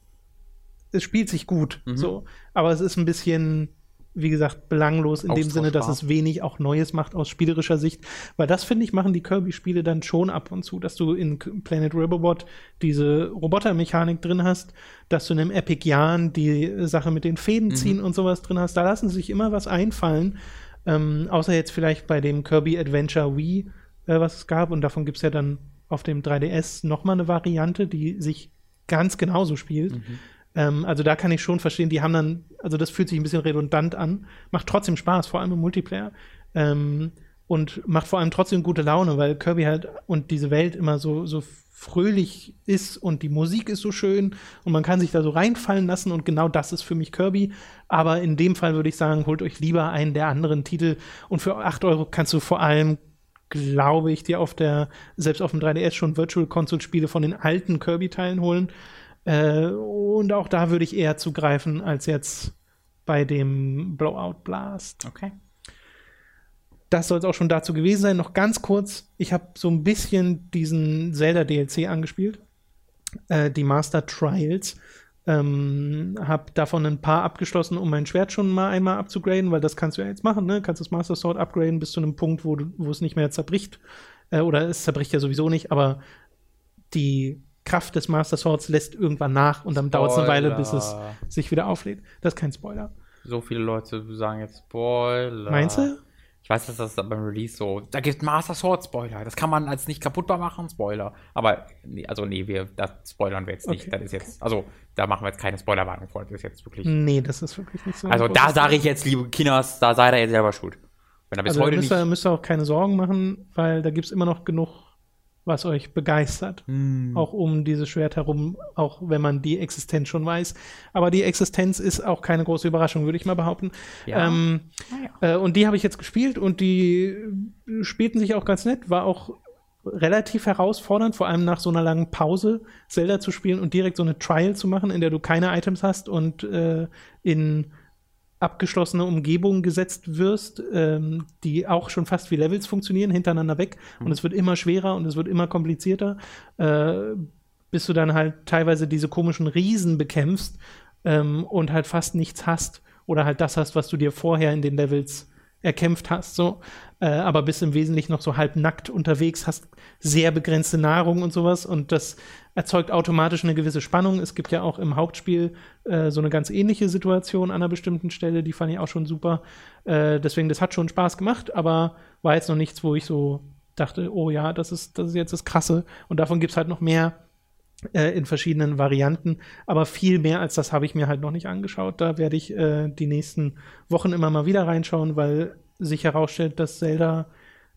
es spielt sich gut, mhm. so. Aber es ist ein bisschen, wie gesagt, belanglos in dem Sinne, dass es wenig auch Neues macht aus spielerischer Sicht. Weil das, finde ich, machen die Kirby-Spiele dann schon ab und zu, dass du in Planet Riverbot diese Robotermechanik drin hast, dass du in einem Epic Yarn die Sache mit den Fäden mhm. ziehen und sowas drin hast. Da lassen sie sich immer was einfallen. Ähm, außer jetzt vielleicht bei dem Kirby Adventure Wii, äh, was es gab. Und davon gibt es ja dann auf dem 3DS nochmal eine Variante, die sich ganz genauso spielt. Mhm. Ähm, also da kann ich schon verstehen, die haben dann, also das fühlt sich ein bisschen redundant an, macht trotzdem Spaß, vor allem im Multiplayer. Ähm, und macht vor allem trotzdem gute Laune, weil Kirby halt und diese Welt immer so, so fröhlich ist und die Musik ist so schön und man kann sich da so reinfallen lassen und genau das ist für mich Kirby. Aber in dem Fall würde ich sagen, holt euch lieber einen der anderen Titel und für 8 Euro kannst du vor allem, glaube ich, dir auf der, selbst auf dem 3DS schon Virtual Console Spiele von den alten Kirby-Teilen holen. Äh, und auch da würde ich eher zugreifen als jetzt bei dem Blowout Blast. Okay. Das soll es auch schon dazu gewesen sein. Noch ganz kurz, ich habe so ein bisschen diesen Zelda-DLC angespielt, äh, die Master Trials. Ähm, habe davon ein paar abgeschlossen, um mein Schwert schon mal einmal abzugraden, weil das kannst du ja jetzt machen, ne? Kannst das Master Sword upgraden bis zu einem Punkt, wo, du, wo es nicht mehr zerbricht. Äh, oder es zerbricht ja sowieso nicht, aber die Kraft des Master Swords lässt irgendwann nach und dann dauert es eine Weile, bis es sich wieder auflädt. Das ist kein Spoiler. So viele Leute sagen jetzt Spoiler. Meinst du? Ich weiß, dass das beim Release so, da gibt Master Sword Spoiler. Das kann man als nicht kaputtbar machen, Spoiler. Aber, nee, also nee, wir, das spoilern wir jetzt nicht. Okay. Das ist jetzt, also, da machen wir jetzt keine Spoilerwarnung vor. Das ist jetzt wirklich. Nee, das ist wirklich nicht so. Also, da sage ich jetzt, liebe Kinos, da seid ihr jetzt selber schuld. Wenn er bis also, heute müsst ihr, müsst ihr auch keine Sorgen machen, weil da gibt es immer noch genug was euch begeistert. Mm. Auch um dieses Schwert herum, auch wenn man die Existenz schon weiß. Aber die Existenz ist auch keine große Überraschung, würde ich mal behaupten. Ja. Ähm, ja. Äh, und die habe ich jetzt gespielt und die spielten sich auch ganz nett. War auch relativ herausfordernd, vor allem nach so einer langen Pause Zelda zu spielen und direkt so eine Trial zu machen, in der du keine Items hast und äh, in abgeschlossene Umgebungen gesetzt wirst, ähm, die auch schon fast wie Levels funktionieren, hintereinander weg. Mhm. Und es wird immer schwerer und es wird immer komplizierter, äh, bis du dann halt teilweise diese komischen Riesen bekämpfst ähm, und halt fast nichts hast oder halt das hast, was du dir vorher in den Levels erkämpft hast, so, äh, aber bist im Wesentlichen noch so halb nackt unterwegs, hast sehr begrenzte Nahrung und sowas und das erzeugt automatisch eine gewisse Spannung. Es gibt ja auch im Hauptspiel äh, so eine ganz ähnliche Situation an einer bestimmten Stelle, die fand ich auch schon super. Äh, deswegen, das hat schon Spaß gemacht, aber war jetzt noch nichts, wo ich so dachte, oh ja, das ist, das ist jetzt das Krasse. Und davon gibt es halt noch mehr in verschiedenen Varianten. Aber viel mehr als das habe ich mir halt noch nicht angeschaut. Da werde ich äh, die nächsten Wochen immer mal wieder reinschauen, weil sich herausstellt, dass Zelda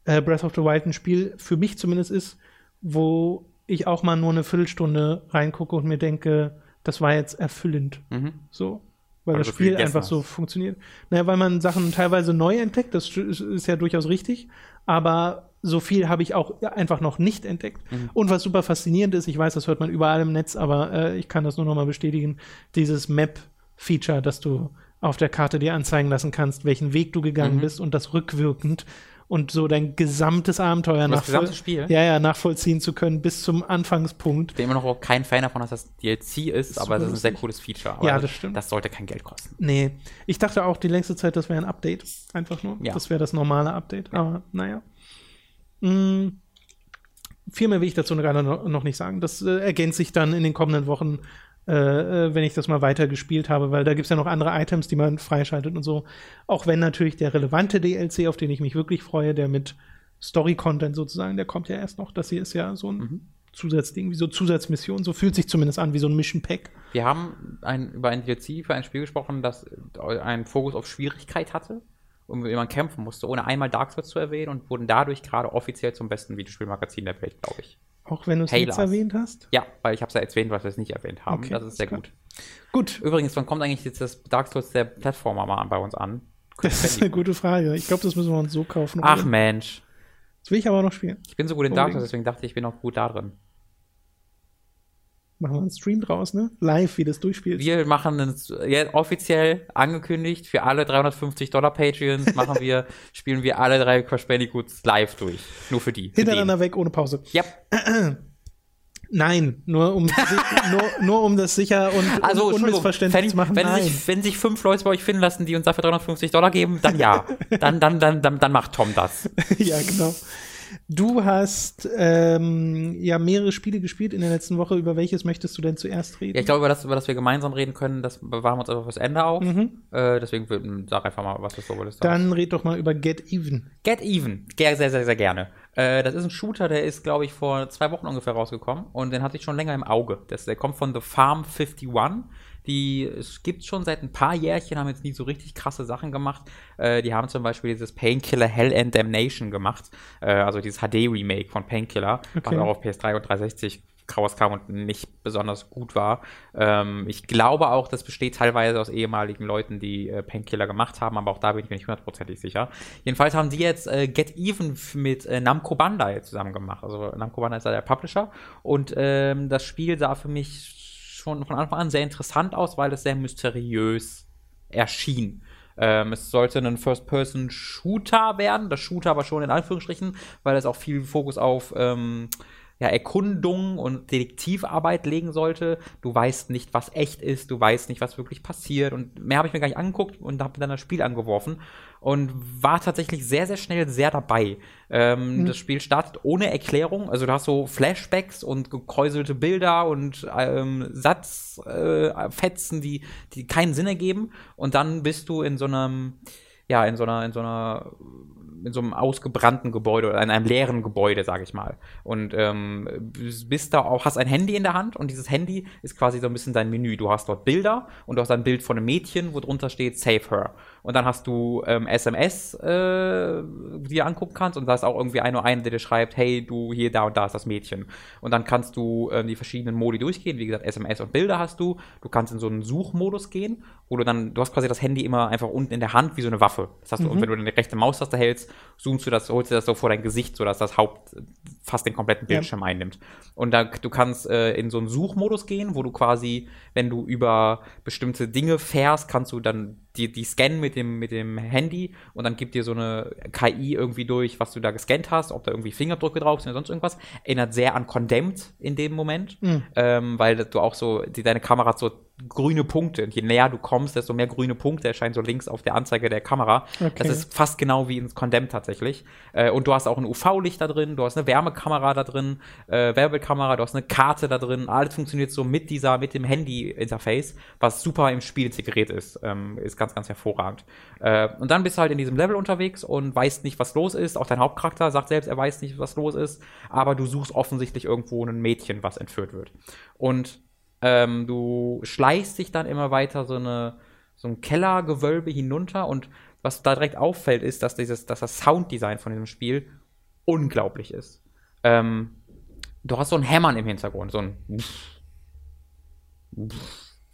äh, Breath of the Wild ein Spiel für mich zumindest ist, wo ich auch mal nur eine Viertelstunde reingucke und mir denke, das war jetzt erfüllend. Mhm. So. Weil, weil das Spiel einfach hast. so funktioniert. Naja, weil man Sachen teilweise neu entdeckt, das ist ja durchaus richtig, aber so viel habe ich auch einfach noch nicht entdeckt. Mhm. Und was super faszinierend ist, ich weiß, das hört man überall im Netz, aber äh, ich kann das nur noch mal bestätigen, dieses Map-Feature, dass du auf der Karte dir anzeigen lassen kannst, welchen Weg du gegangen mhm. bist und das rückwirkend und so dein gesamtes Abenteuer das gesamte Spiel? Ja, ja, nachvollziehen zu können bis zum Anfangspunkt. Ich bin immer noch kein Fan davon, dass das DLC ist, aber das ist ein sehr cooles Feature. Aber ja, das stimmt. Das sollte kein Geld kosten. Nee, ich dachte auch die längste Zeit, das wäre ein Update. Einfach nur. Ja. Das wäre das normale Update. Ja. Aber naja. Mhm. Viel mehr will ich dazu gerade noch nicht sagen. Das äh, ergänzt sich dann in den kommenden Wochen äh, äh, wenn ich das mal weiter gespielt habe, weil da gibt es ja noch andere Items, die man freischaltet und so. Auch wenn natürlich der relevante DLC, auf den ich mich wirklich freue, der mit Story-Content sozusagen, der kommt ja erst noch. Das hier ist ja so ein, mhm. Zusatzding, wie so Zusatzmission. So fühlt sich zumindest an, wie so ein Mission Pack. Wir haben ein, über ein DLC für ein Spiel gesprochen, das einen Fokus auf Schwierigkeit hatte mit dem man kämpfen musste, ohne einmal Dark Souls zu erwähnen und wurden dadurch gerade offiziell zum besten Videospielmagazin der Welt, glaube ich. Auch wenn du es jetzt erwähnt hast? Ja, weil ich habe es ja erwähnt, was wir es nicht erwähnt haben. Okay, das ist sehr gut. Gut. Übrigens, wann kommt eigentlich jetzt das Dark Souls der Plattformer mal bei uns an? Das ist eine gute Frage. Ich glaube, das müssen wir uns so kaufen. Ach? Mensch. Das will ich aber noch spielen. Ich bin so gut in Dark Souls, deswegen dachte ich, ich bin auch gut da drin. Machen wir einen Stream draus, ne? Live, wie das durchspielt. Wir machen einen, ja, offiziell angekündigt für alle 350 Dollar Patreons machen wir, spielen wir alle drei Crash Bandicoots live durch. Nur für die. Hintereinander weg, ohne Pause. Ja. Yep. Nein, nur um, nur, nur um das sicher und also, unmissverständlich zu machen. Wenn sich, wenn sich fünf Leute bei euch finden lassen, die uns dafür 350 Dollar geben, dann ja. dann, dann, dann, dann, dann macht Tom das. ja, genau. Du hast ähm, ja mehrere Spiele gespielt in der letzten Woche. Über welches möchtest du denn zuerst reden? Ja, ich glaube, über das, über das wir gemeinsam reden können, das bewahren wir uns einfach fürs Ende auf. Mhm. Äh, deswegen sag einfach mal, was du so willst. Dann red doch mal über Get Even. Get Even. Sehr, sehr, sehr, sehr gerne. Äh, das ist ein Shooter, der ist, glaube ich, vor zwei Wochen ungefähr rausgekommen und den hatte ich schon länger im Auge. Das, der kommt von The Farm 51 die es gibt schon seit ein paar Jährchen, haben jetzt nie so richtig krasse Sachen gemacht. Äh, die haben zum Beispiel dieses Painkiller Hell and Damnation gemacht, äh, also dieses HD-Remake von Painkiller, okay. was auch auf PS3 und 360 rauskam und nicht besonders gut war. Ähm, ich glaube auch, das besteht teilweise aus ehemaligen Leuten, die äh, Painkiller gemacht haben, aber auch da bin ich mir nicht hundertprozentig sicher. Jedenfalls haben die jetzt äh, Get Even mit äh, Namco Bandai zusammen gemacht. Also Namco Bandai ist ja der Publisher und ähm, das Spiel sah für mich schon von Anfang an sehr interessant aus, weil es sehr mysteriös erschien. Ähm, es sollte ein First-Person-Shooter werden, das Shooter aber schon in Anführungsstrichen, weil es auch viel Fokus auf ähm, ja, Erkundung und Detektivarbeit legen sollte. Du weißt nicht, was echt ist, du weißt nicht, was wirklich passiert. Und mehr habe ich mir gar nicht angeguckt und habe dann das Spiel angeworfen und war tatsächlich sehr, sehr schnell sehr dabei. Ähm, mhm. Das Spiel startet ohne Erklärung. Also du hast so Flashbacks und gekräuselte Bilder und ähm, Satzfetzen, äh, die, die keinen Sinn ergeben. Und dann bist du in so einem, ja, in so einer, in so einer in so einem ausgebrannten Gebäude oder in einem leeren Gebäude, sage ich mal. Und ähm, bist da auch, hast ein Handy in der Hand und dieses Handy ist quasi so ein bisschen dein Menü. Du hast dort Bilder und du hast ein Bild von einem Mädchen, wo drunter steht Save Her. Und dann hast du ähm, SMS, äh, die du angucken kannst und da ist auch irgendwie ein oder ein, der dir schreibt, hey, du hier, da und da ist das Mädchen. Und dann kannst du ähm, die verschiedenen Modi durchgehen. Wie gesagt, SMS und Bilder hast du. Du kannst in so einen Suchmodus gehen, wo du dann, du hast quasi das Handy immer einfach unten in der Hand wie so eine Waffe. Das heißt, mhm. wenn du deine rechte Maustaste hältst, zoomst du das, holst du das so vor dein Gesicht, sodass das Haupt fast den kompletten Bildschirm ja. einnimmt. Und da, du kannst äh, in so einen Suchmodus gehen, wo du quasi, wenn du über bestimmte Dinge fährst, kannst du dann die, die scannen mit dem, mit dem Handy und dann gibt dir so eine KI irgendwie durch, was du da gescannt hast, ob da irgendwie Fingerdrücke drauf sind oder sonst irgendwas. Erinnert sehr an Condemned in dem Moment, mhm. ähm, weil du auch so, die, deine Kamera hat so grüne Punkte. Und je näher du kommst, desto mehr grüne Punkte erscheinen so links auf der Anzeige der Kamera. Okay. Das ist fast genau wie ins Condemned tatsächlich. Äh, und du hast auch ein UV-Licht da drin, du hast eine Wärmekamera da drin, äh, Werbekamera, du hast eine Karte da drin. Alles funktioniert so mit dieser, mit dem Handy-Interface, was super im Spiel integriert ist. Ähm, ist ganz, ganz hervorragend. Äh, und dann bist du halt in diesem Level unterwegs und weißt nicht, was los ist. Auch dein Hauptcharakter sagt selbst, er weiß nicht, was los ist. Aber du suchst offensichtlich irgendwo ein Mädchen, was entführt wird. Und ähm, du schleichst dich dann immer weiter so, eine, so ein Kellergewölbe hinunter und was da direkt auffällt, ist, dass, dieses, dass das Sounddesign von diesem Spiel unglaublich ist. Ähm, du hast so ein Hämmern im Hintergrund, so ein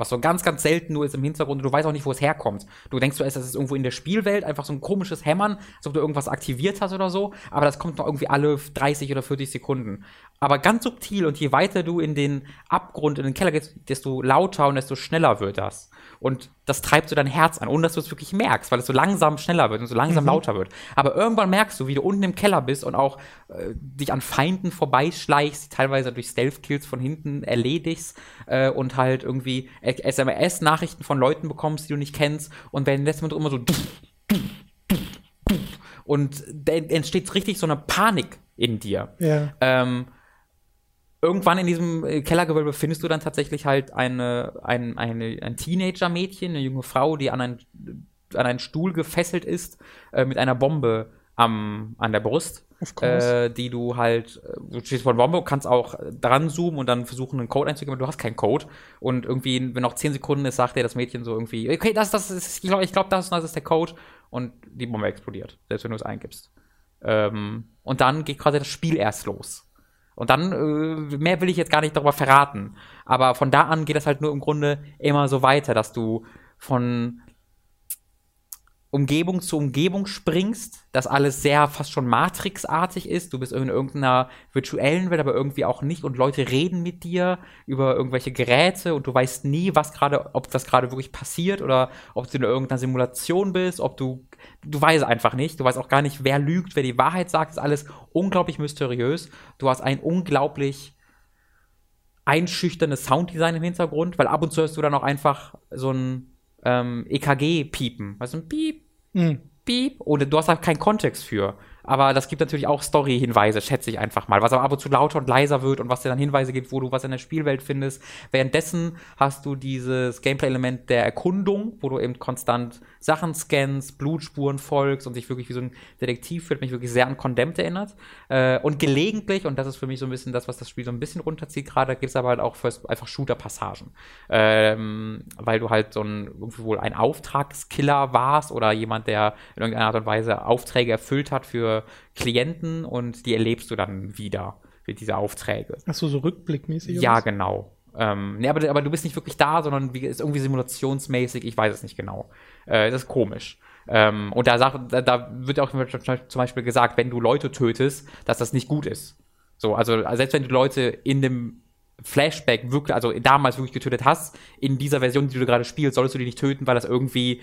was so ganz, ganz selten nur ist im Hintergrund und du weißt auch nicht, wo es herkommt. Du denkst du, das ist irgendwo in der Spielwelt einfach so ein komisches Hämmern, als ob du irgendwas aktiviert hast oder so, aber das kommt noch irgendwie alle 30 oder 40 Sekunden. Aber ganz subtil und je weiter du in den Abgrund, in den Keller gehst, desto lauter und desto schneller wird das. Und das treibt so dein Herz an, ohne dass du es wirklich merkst, weil es so langsam schneller wird und so langsam mhm. lauter wird. Aber irgendwann merkst du, wie du unten im Keller bist und auch äh, dich an Feinden vorbeischleichst, teilweise durch Stealth-Kills von hinten erledigst äh, und halt irgendwie SMS-Nachrichten von Leuten bekommst, die du nicht kennst und wenn letzten Moment immer so und entsteht richtig so eine Panik in dir. Ja. Ähm, irgendwann in diesem äh, Kellergewölbe findest du dann tatsächlich halt eine, ein, eine, ein Teenager-Mädchen, eine junge Frau, die an, ein, an einen Stuhl gefesselt ist, äh, mit einer Bombe am, an der Brust. äh, die du halt, äh, du stehst vor der Bombe, kannst auch dran zoomen und dann versuchen, einen Code einzugeben, aber du hast keinen Code. Und irgendwie, wenn noch 10 Sekunden ist, sagt dir das Mädchen so irgendwie, okay, das, das ist, ich glaube, glaub, das, das ist der Code. Und die Bombe explodiert, selbst wenn du es eingibst. Ähm, und dann geht quasi das Spiel erst los. Und dann, äh, mehr will ich jetzt gar nicht darüber verraten. Aber von da an geht es halt nur im Grunde immer so weiter, dass du von Umgebung zu Umgebung springst, dass alles sehr fast schon Matrix-artig ist. Du bist in irgendeiner virtuellen Welt, aber irgendwie auch nicht. Und Leute reden mit dir über irgendwelche Geräte und du weißt nie, was gerade, ob das gerade wirklich passiert oder ob du in irgendeiner Simulation bist, ob du, du weißt einfach nicht. Du weißt auch gar nicht, wer lügt, wer die Wahrheit sagt. Das ist alles unglaublich mysteriös. Du hast ein unglaublich einschüchterndes Sounddesign im Hintergrund, weil ab und zu hörst du dann auch einfach so ein ähm, EKG piepen. Weißt du, Piep, mhm. Piep. Und du hast halt keinen Kontext für. Aber das gibt natürlich auch Story-Hinweise, schätze ich einfach mal, was aber ab und zu lauter und leiser wird und was dir dann Hinweise gibt, wo du was in der Spielwelt findest. Währenddessen hast du dieses Gameplay-Element der Erkundung, wo du eben konstant Sachen scannst, Blutspuren folgst und dich wirklich wie so ein Detektiv fühlt, mich wirklich sehr an Condemned erinnert. Äh, und gelegentlich, und das ist für mich so ein bisschen das, was das Spiel so ein bisschen runterzieht gerade, gibt es aber halt auch first, einfach Shooter-Passagen. Ähm, weil du halt so ein, wohl ein Auftragskiller warst oder jemand, der in irgendeiner Art und Weise Aufträge erfüllt hat für Klienten und die erlebst du dann wieder, wie diese Aufträge. Achso, so rückblickmäßig? Ja, was? genau. Ähm, nee, aber, aber du bist nicht wirklich da, sondern wie, ist irgendwie simulationsmäßig, ich weiß es nicht genau. Äh, das ist komisch. Ähm, und da, da, da wird auch zum Beispiel gesagt, wenn du Leute tötest, dass das nicht gut ist. So, also selbst wenn du Leute in dem Flashback wirklich, also damals wirklich getötet hast, in dieser Version, die du gerade spielst, solltest du die nicht töten, weil das irgendwie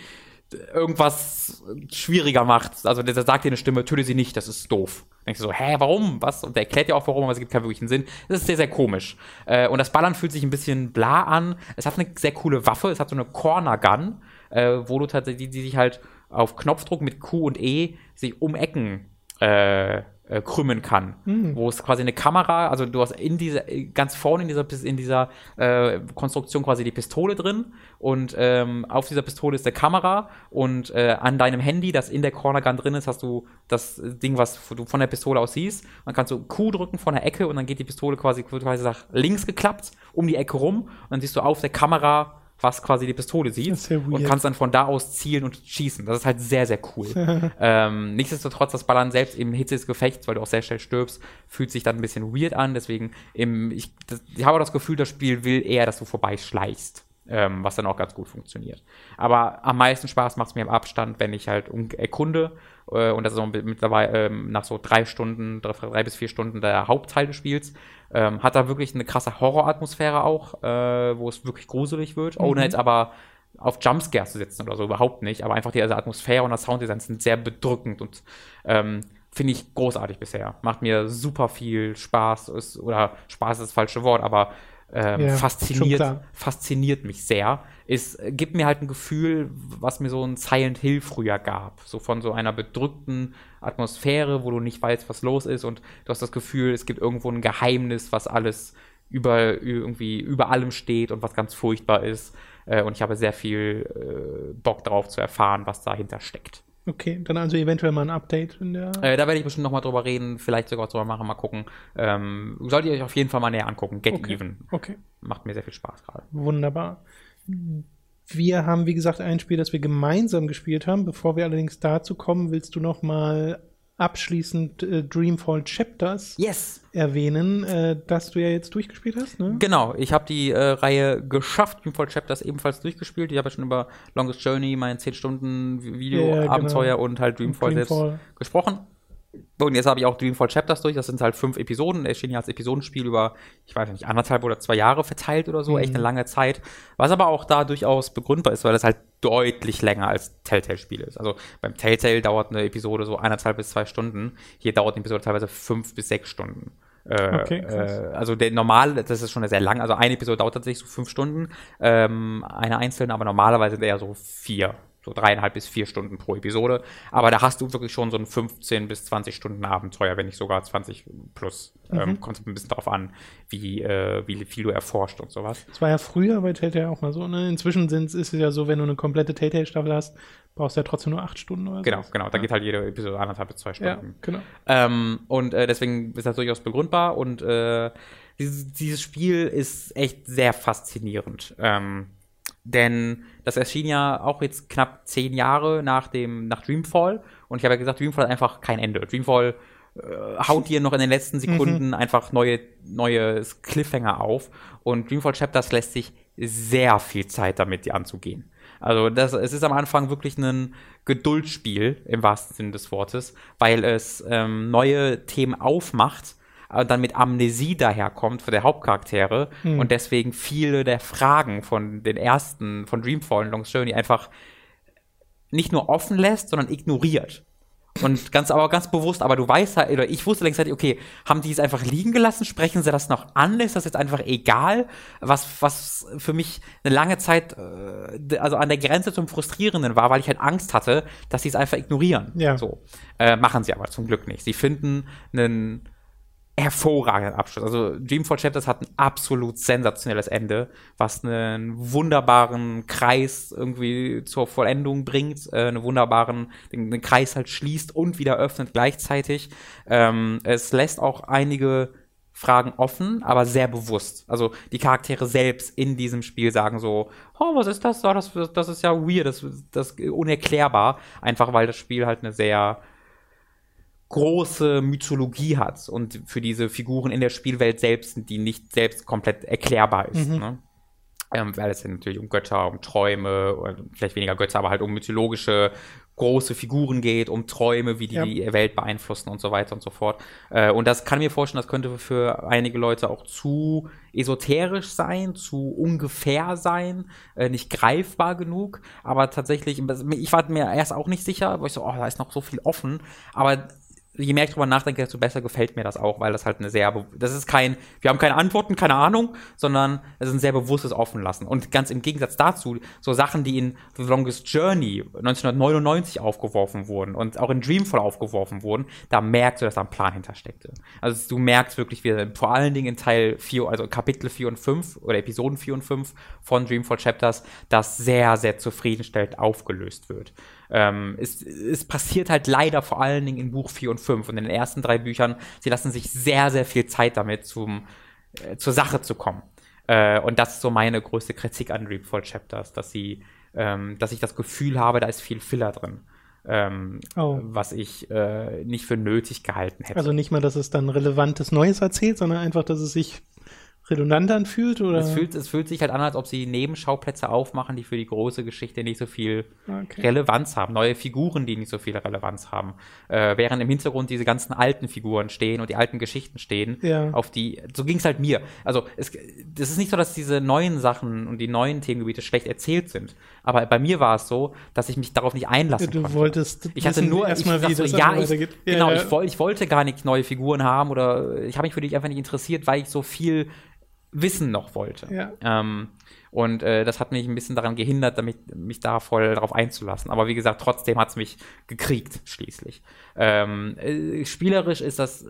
irgendwas schwieriger macht. Also der sagt dir eine Stimme, töte sie nicht, das ist doof. Denkst du so, hä, warum? Was? Und der erklärt dir auch warum, aber es gibt keinen wirklichen Sinn. Das ist sehr, sehr komisch. Äh, und das Ballern fühlt sich ein bisschen bla an. Es hat eine sehr coole Waffe, es hat so eine Corner Gun, äh, wo du tatsächlich, die, die sich halt auf Knopfdruck mit Q und E sich um Ecken äh, äh, krümmen kann. Mhm. Wo es quasi eine Kamera, also du hast in dieser, ganz vorne in dieser, in dieser äh, Konstruktion quasi die Pistole drin und ähm, auf dieser Pistole ist eine Kamera und äh, an deinem Handy, das in der Corner Gun drin ist, hast du das Ding, was du von der Pistole aus siehst. Dann kannst du Q drücken von der Ecke und dann geht die Pistole quasi, quasi nach links geklappt, um die Ecke rum und dann siehst du auf der Kamera was quasi die Pistole sieht und kannst dann von da aus zielen und schießen. Das ist halt sehr, sehr cool. ähm, nichtsdestotrotz, das Ballern selbst im Hitze des Gefechts, weil du auch sehr schnell stirbst, fühlt sich dann ein bisschen weird an. Deswegen, im, ich, das, ich habe das Gefühl, das Spiel will eher, dass du vorbeischleichst. Ähm, was dann auch ganz gut funktioniert. Aber am meisten Spaß macht es mir im Abstand, wenn ich halt erkunde äh, und das ist auch mittlerweile ähm, nach so drei Stunden, drei, drei, bis vier Stunden der Hauptteil des Spiels, ähm, hat da wirklich eine krasse Horroratmosphäre auch, äh, wo es wirklich gruselig wird, mhm. ohne jetzt aber auf Jumpscares zu setzen oder so, überhaupt nicht, aber einfach die also Atmosphäre und das Sounddesign sind sehr bedrückend und ähm, finde ich großartig bisher. Macht mir super viel Spaß, ist, oder Spaß ist das falsche Wort, aber ähm, ja, fasziniert, fasziniert mich sehr. Es gibt mir halt ein Gefühl, was mir so ein Silent Hill früher gab. So von so einer bedrückten Atmosphäre, wo du nicht weißt, was los ist und du hast das Gefühl, es gibt irgendwo ein Geheimnis, was alles über, irgendwie über allem steht und was ganz furchtbar ist. Äh, und ich habe sehr viel äh, Bock drauf zu erfahren, was dahinter steckt. Okay, dann also eventuell mal ein Update in der. Äh, da werde ich bestimmt nochmal drüber reden, vielleicht sogar drüber machen, mal gucken. Ähm, solltet ihr euch auf jeden Fall mal näher angucken. Get okay. Even. Okay. Macht mir sehr viel Spaß gerade. Wunderbar. Wir haben, wie gesagt, ein Spiel, das wir gemeinsam gespielt haben. Bevor wir allerdings dazu kommen, willst du noch mal abschließend äh, Dreamfall Chapters yes. erwähnen, äh, das du ja jetzt durchgespielt hast. Ne? Genau, ich habe die äh, Reihe geschafft, Dreamfall Chapters ebenfalls durchgespielt. Ich habe ja schon über Longest Journey, mein 10 Stunden Video-Abenteuer ja, genau. und halt Dreamfall, Dreamfall, selbst gesprochen. Und jetzt habe ich auch Dreamfall Chapters durch. Das sind halt fünf Episoden. Erschien ja als Episodenspiel über, ich weiß nicht, anderthalb oder zwei Jahre verteilt oder so. Mhm. Echt eine lange Zeit. Was aber auch da durchaus begründbar ist, weil es halt deutlich länger als Telltale-Spiel ist. Also beim Telltale dauert eine Episode so eineinhalb bis zwei Stunden. Hier dauert eine Episode teilweise fünf bis sechs Stunden. Äh, okay, äh, also der normal, das ist schon sehr lang. Also eine Episode dauert tatsächlich so fünf Stunden. Ähm, eine einzelne, aber normalerweise eher so vier So dreieinhalb bis vier Stunden pro Episode. Aber da hast du wirklich schon so ein 15 bis 20 Stunden Abenteuer, wenn nicht sogar 20 plus. Ähm, mhm. Ähm, kommt ein bisschen darauf an, wie, äh, wie viel du erforscht und sowas. Das war ja früher bei Telltale auch mal so. Ne? Inzwischen ist es ja so, wenn du eine komplette Telltale-Staffel hast, brauchst du ja trotzdem nur acht Stunden oder so. Genau, genau. Da ja. geht halt jede Episode anderthalb bis zwei Stunden. Ja, genau. Ähm, und äh, deswegen ist das durchaus begründbar und äh, dieses, dieses Spiel ist echt sehr faszinierend. Ähm, denn das erschien ja auch jetzt knapp zehn Jahre nach dem, nach Dreamfall. Und ich habe ja gesagt, Dreamfall hat einfach kein Ende. Dreamfall äh, haut dir noch in den letzten Sekunden mhm. einfach neue, neue Cliffhanger auf. Und Dreamfall Chapters lässt sich sehr viel Zeit damit, die anzugehen. Also das, es ist am Anfang wirklich ein Geduldsspiel im wahrsten Sinne des Wortes, weil es ähm, neue Themen aufmacht, und dann mit Amnesie daherkommt für der Hauptcharaktere hm. und deswegen viele der Fragen von den ersten, von Dreamfall und Long's Journey einfach nicht nur offen lässt, sondern ignoriert. Und ganz, aber ganz bewusst, aber du weißt halt, oder ich wusste längst halt, okay, haben die es einfach liegen gelassen? Sprechen sie das noch an? Ist das jetzt einfach egal? Was, was für mich eine lange Zeit, äh, also an der Grenze zum Frustrierenden war, weil ich halt Angst hatte, dass sie es einfach ignorieren. Ja. So. Äh, machen sie aber zum Glück nicht. Sie finden einen, hervorragenden Abschluss. Also Dreamfall Chapters hat ein absolut sensationelles Ende, was einen wunderbaren Kreis irgendwie zur Vollendung bringt, äh, einen wunderbaren, den, Kreis halt schließt und wieder öffnet gleichzeitig. Ähm, es lässt auch einige Fragen offen, aber sehr bewusst. Also die Charaktere selbst in diesem Spiel sagen so, oh, was ist das? Oh, das, das ist ja weird, das, das unerklärbar. Einfach weil das Spiel halt eine sehr große Mythologie hat und für diese Figuren in der Spielwelt selbst, die nicht selbst komplett erklärbar ist. Mhm. Ne? Ähm, weil es ja natürlich um Götter, um Träume, oder vielleicht weniger Götter, aber halt um mythologische große Figuren geht, um Träume, wie die ja. die Welt beeinflussen und so weiter und so fort. Äh, und das kann mir vorstellen, das könnte für einige Leute auch zu esoterisch sein, zu ungefähr sein, äh, nicht greifbar genug. Aber tatsächlich, ich war mir erst auch nicht sicher, weil ich so, oh, da ist noch so viel offen. Aber je mehr ich drüber nachdenke, desto besser gefällt mir das auch, weil das halt eine sehr, das ist kein, wir haben keine Antworten, keine Ahnung, sondern es ist ein sehr bewusstes Offenlassen. Und ganz im Gegensatz dazu, so Sachen, die in The Longest Journey 1999 aufgeworfen wurden und auch in Dreamfall aufgeworfen wurden, da merkst du, dass da ein Plan hintersteckte. Also du merkst wirklich, wie vor allen Dingen in Teil 4, also Kapitel 4 und 5 oder Episoden 4 und 5 von Dreamfall Chapters, das sehr, sehr zufriedenstellend aufgelöst wird. Ähm, es, es passiert halt leider vor allen Dingen in Buch 4 und 5 und in den ersten drei Büchern, sie lassen sich sehr, sehr viel Zeit damit, zum, äh, zur Sache zu kommen. Äh, und das ist so meine größte Kritik an Dreamfall Chapters, dass sie, ähm, dass ich das Gefühl habe, da ist viel Filler drin. Ähm, oh. was ich äh, nicht für nötig gehalten hätte. Also nicht mal, dass es dann relevantes Neues erzählt, sondern einfach, dass es sich redundant anfühlt? Oder? Es, fühlt, es fühlt sich halt an, als ob sie Nebenschauplätze aufmachen, die für die große Geschichte nicht so viel okay. Relevanz haben. Neue Figuren, die nicht so viel Relevanz haben. Äh, während im Hintergrund diese ganzen alten Figuren stehen und die alten Geschichten stehen, ja. auf die, so ging es halt mir. Also es, es ist nicht so, dass diese neuen Sachen und die neuen Themengebiete schlecht erzählt sind. Aber bei mir war es so, dass ich mich darauf nicht einlassen du konnte. wolltest ich hatte nur erstmal wie so, ja, ich, ja, genau, ja. Ich, ich wollte gar nicht neue Figuren haben oder ich habe mich für dich einfach nicht interessiert, weil ich so viel wissen noch wollte. Ja. Ähm, und äh, das hat mich ein bisschen daran gehindert, damit, mich da voll darauf einzulassen. Aber wie gesagt, trotzdem hat es mich gekriegt, schließlich. Ähm, äh, spielerisch ist das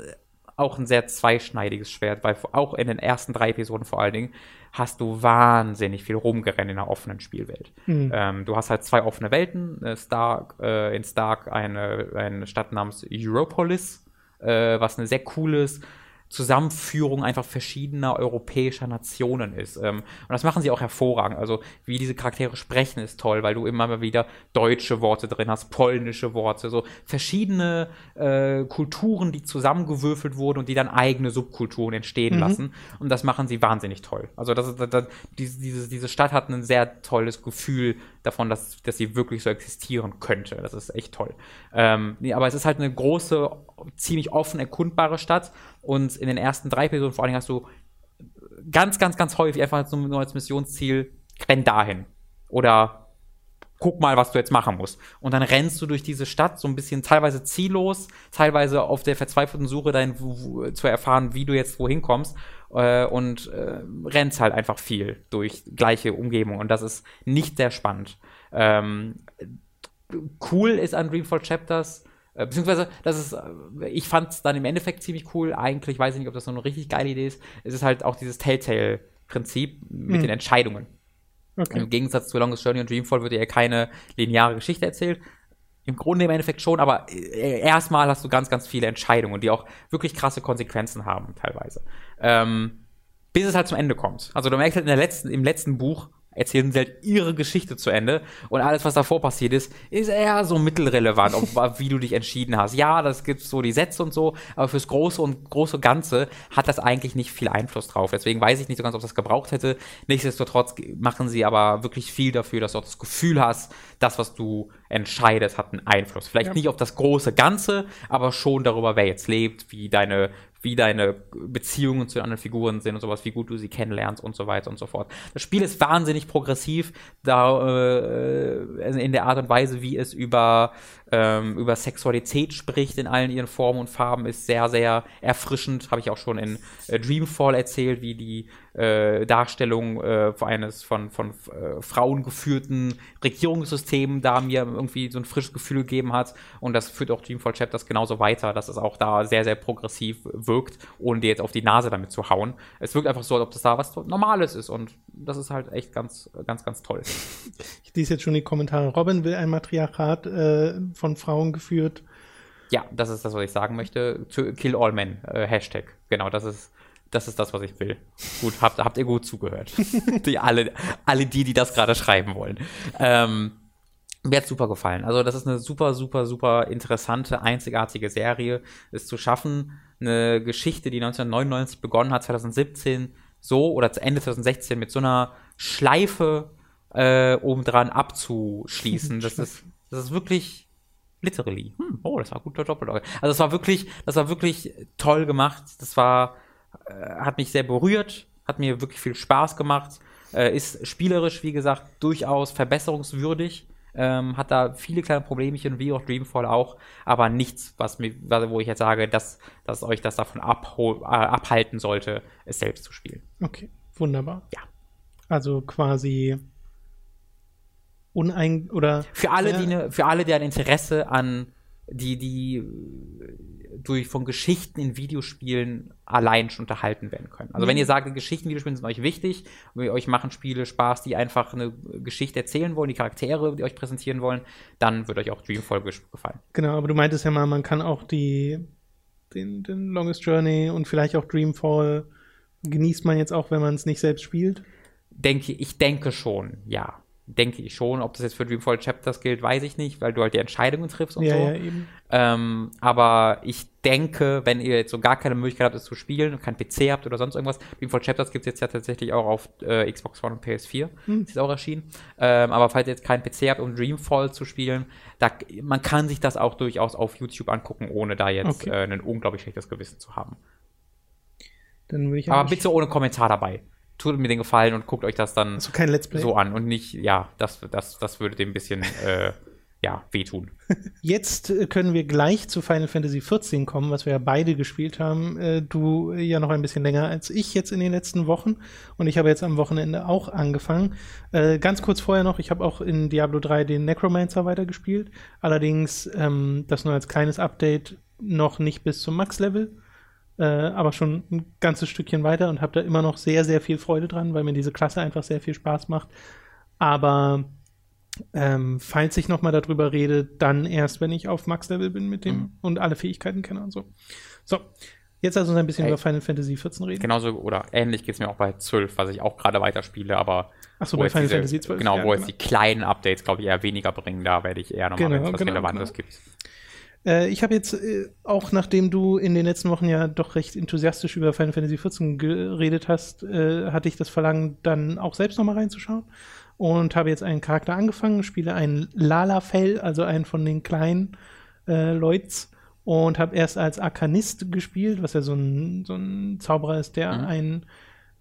auch ein sehr zweischneidiges Schwert, weil auch in den ersten drei Episoden vor allen Dingen hast du wahnsinnig viel rumgerannt in einer offenen Spielwelt. Mhm. Ähm, du hast halt zwei offene Welten. Äh, Stark, äh, in Stark eine, eine Stadt namens Europolis, äh, was eine sehr cooles Zusammenführung einfach verschiedener europäischer Nationen ist. Ähm, und das machen sie auch hervorragend. Also wie diese Charaktere sprechen ist toll, weil du immer mal wieder deutsche Worte drin hast, polnische Worte, so verschiedene äh, Kulturen, die zusammengewürfelt wurden und die dann eigene Subkulturen entstehen mhm. lassen. Und das machen sie wahnsinnig toll. Also das, das, das, diese, diese Stadt hat ein sehr tolles Gefühl davon, dass, dass sie wirklich so existieren könnte. Das ist echt toll. Ähm, nee, aber es ist halt eine große, ziemlich offen erkundbare Stadt und in den ersten drei Episoden vor allen Dingen hast du ganz, ganz, ganz häufig einfach nur als Missionsziel, renn dahin. Oder guck mal, was du jetzt machen musst. Und dann rennst du durch diese Stadt so ein bisschen teilweise ziellos, teilweise auf der verzweifelten Suche dahin zu erfahren, wie du jetzt wohin kommst äh, und äh, rennst halt einfach viel durch gleiche Umgebung und das ist nicht sehr spannend. Ähm, cool ist an Dreamfall Chapters, äh, beziehungsweise, das ist, äh, ich fand es dann im Endeffekt ziemlich cool. Eigentlich weiß ich nicht, ob das so eine richtig geile Idee ist. Es ist halt auch dieses Telltale-Prinzip mit mhm. den Entscheidungen. Okay. Im Gegensatz zu Longest Journey und Dreamfall wird ja keine lineare Geschichte erzählt. Im Grunde im Endeffekt schon, aber äh, erstmal hast du ganz, ganz viele Entscheidungen, die auch wirklich krasse Konsequenzen haben, teilweise. Ähm, bis es halt zum Ende kommt. Also du merkst halt in der letzten, im letzten Buch, erzählen sie halt ihre Geschichte zu Ende und alles, was davor passiert ist, ist eher so mittelrelevant, ob, wie du dich entschieden hast. Ja, das gibt so die Sätze und so, aber fürs große und große Ganze hat das eigentlich nicht viel Einfluss drauf. Deswegen weiß ich nicht so ganz, ob das gebraucht hätte. Nichtsdestotrotz machen sie aber wirklich viel dafür, dass du auch das Gefühl hast, das, was du entscheidest, hat einen Einfluss. Vielleicht ja. nicht auf das große Ganze, aber schon darüber, wer jetzt lebt, wie deine wie deine Beziehungen zu anderen Figuren sind und sowas, wie gut du sie kennenlernst und so weiter und so fort. Das Spiel ist wahnsinnig progressiv, da äh, in der Art und Weise, wie es über ähm, über Sexualität spricht in allen ihren Formen und Farben, ist sehr, sehr erfrischend. Habe ich auch schon in äh, Dreamfall erzählt, wie die äh, Darstellung äh, eines von, von äh, Frauen geführten Regierungssystemen da mir irgendwie so ein frisches Gefühl gegeben hat. Und das führt auch Dreamfall Chapters genauso weiter, dass es auch da sehr, sehr progressiv wirkt, ohne dir jetzt auf die Nase damit zu hauen. Es wirkt einfach so, als ob das da was Normales ist. Und das ist halt echt ganz, ganz, ganz toll. Ich lese jetzt schon die Kommentare. Robin will ein Matriarchat äh, von Frauen geführt. Ja, das ist das, was ich sagen möchte. To kill all men, äh, Hashtag. Genau, das ist, das ist das, was ich will. Gut, habt, habt ihr gut zugehört. die, alle, alle die, die das gerade schreiben wollen. Ähm, mir hat super gefallen. Also, das ist eine super, super, super interessante, einzigartige Serie, es zu schaffen, eine Geschichte, die 1999 begonnen hat, 2017 so oder zu Ende 2016 mit so einer Schleife äh, obendran abzuschließen. Das ist, das ist wirklich Literally. Hm, oh, das war guter Doppel. Also das war wirklich, das war wirklich toll gemacht. Das war, äh, hat mich sehr berührt, hat mir wirklich viel Spaß gemacht. Äh, ist spielerisch, wie gesagt, durchaus verbesserungswürdig. Ähm, hat da viele kleine Problemchen, wie auch Dreamfall auch, aber nichts, was mir, wo ich jetzt sage, dass, dass euch das davon abhol, äh, abhalten sollte, es selbst zu spielen. Okay, wunderbar. Ja. Also quasi unein oder für alle, ja. die ne, für alle, die ein Interesse an die die durch von Geschichten in Videospielen allein schon unterhalten werden können. Also mhm. wenn ihr sagt, Geschichten in Videospielen sind euch wichtig, euch machen Spiele Spaß, die einfach eine Geschichte erzählen wollen, die Charaktere, die euch präsentieren wollen, dann wird euch auch Dreamfall gefallen. Genau, aber du meintest ja mal, man kann auch die den, den Longest Journey und vielleicht auch Dreamfall genießt man jetzt auch, wenn man es nicht selbst spielt? Denke, ich denke schon, ja denke ich schon. Ob das jetzt für Dreamfall Chapters gilt, weiß ich nicht, weil du halt die Entscheidungen triffst und ja, so. Ja, eben. Ähm, aber ich denke, wenn ihr jetzt so gar keine Möglichkeit habt, es zu spielen und kein PC habt oder sonst irgendwas, Dreamfall Chapters gibt es jetzt ja tatsächlich auch auf äh, Xbox One und PS4. Hm. Ist auch erschienen. Ähm, aber falls ihr jetzt keinen PC habt, um Dreamfall zu spielen, da, man kann sich das auch durchaus auf YouTube angucken, ohne da jetzt okay. äh, ein unglaublich schlechtes Gewissen zu haben. aber bitte ohne Kommentar dabei tut mir den Gefallen und guckt euch das dann also so an und nicht, ja, das, das, das würde dem ein bisschen äh, ja, wehtun. Jetzt äh, können wir gleich zu Final Fantasy XIV kommen, was wir ja beide gespielt haben. Äh, du ja noch ein bisschen länger als ich jetzt in den letzten Wochen und ich habe jetzt am Wochenende auch angefangen. Äh, ganz kurz vorher noch, ich habe auch in Diablo 3 den Necromancer weitergespielt, allerdings ähm, das nur als kleines Update noch nicht bis zum Max-Level äh, aber schon ein ganzes Stückchen weiter und habe da immer noch sehr, sehr viel Freude dran, weil mir diese Klasse einfach sehr viel Spaß macht. Aber ähm, falls ich nochmal darüber rede, dann erst, wenn ich auf Max-Level bin mit dem mhm. und alle Fähigkeiten kenne und so. So, jetzt also ein bisschen Ey. über Final Fantasy XIV reden. Genauso oder ähnlich geht es mir auch bei 12, was ich auch gerade weiterspiele, aber Achso, bei Final diese, Fantasy 12. Genau, ja, wo genau. jetzt die kleinen Updates, glaube ich, eher weniger bringen, da werde ich eher nochmal, genau, wenn es was genau, Relevantes genau. gibt. Äh, ich habe jetzt äh, auch, nachdem du in den letzten Wochen ja doch recht enthusiastisch über Final Fantasy XIV geredet hast, äh, hatte ich das Verlangen, dann auch selbst nochmal reinzuschauen. Und habe jetzt einen Charakter angefangen, spiele einen Lalafell, also einen von den kleinen äh, Leuts. Und habe erst als Arkanist gespielt, was ja so ein, so ein Zauberer ist, der mhm. ein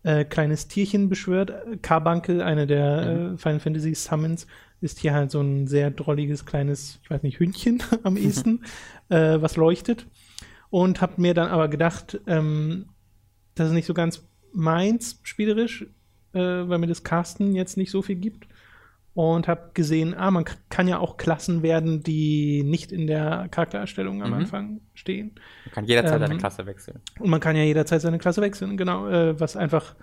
äh, kleines Tierchen beschwört. Carbuncle, eine der mhm. äh, Final Fantasy Summons, ist hier halt so ein sehr drolliges kleines, ich weiß nicht, Hündchen am ehesten, äh, was leuchtet. Und habe mir dann aber gedacht, ähm, das ist nicht so ganz meins spielerisch, äh, weil mir das Casten jetzt nicht so viel gibt. und habe gesehen, ah, man kann ja auch Klassen werden, die nicht in der Charaktererstellung am mhm. Anfang stehen. Man kann jederzeit ähm, seine Klasse wechseln. Und man kann ja jederzeit seine Klasse wechseln, genau, äh, was einfach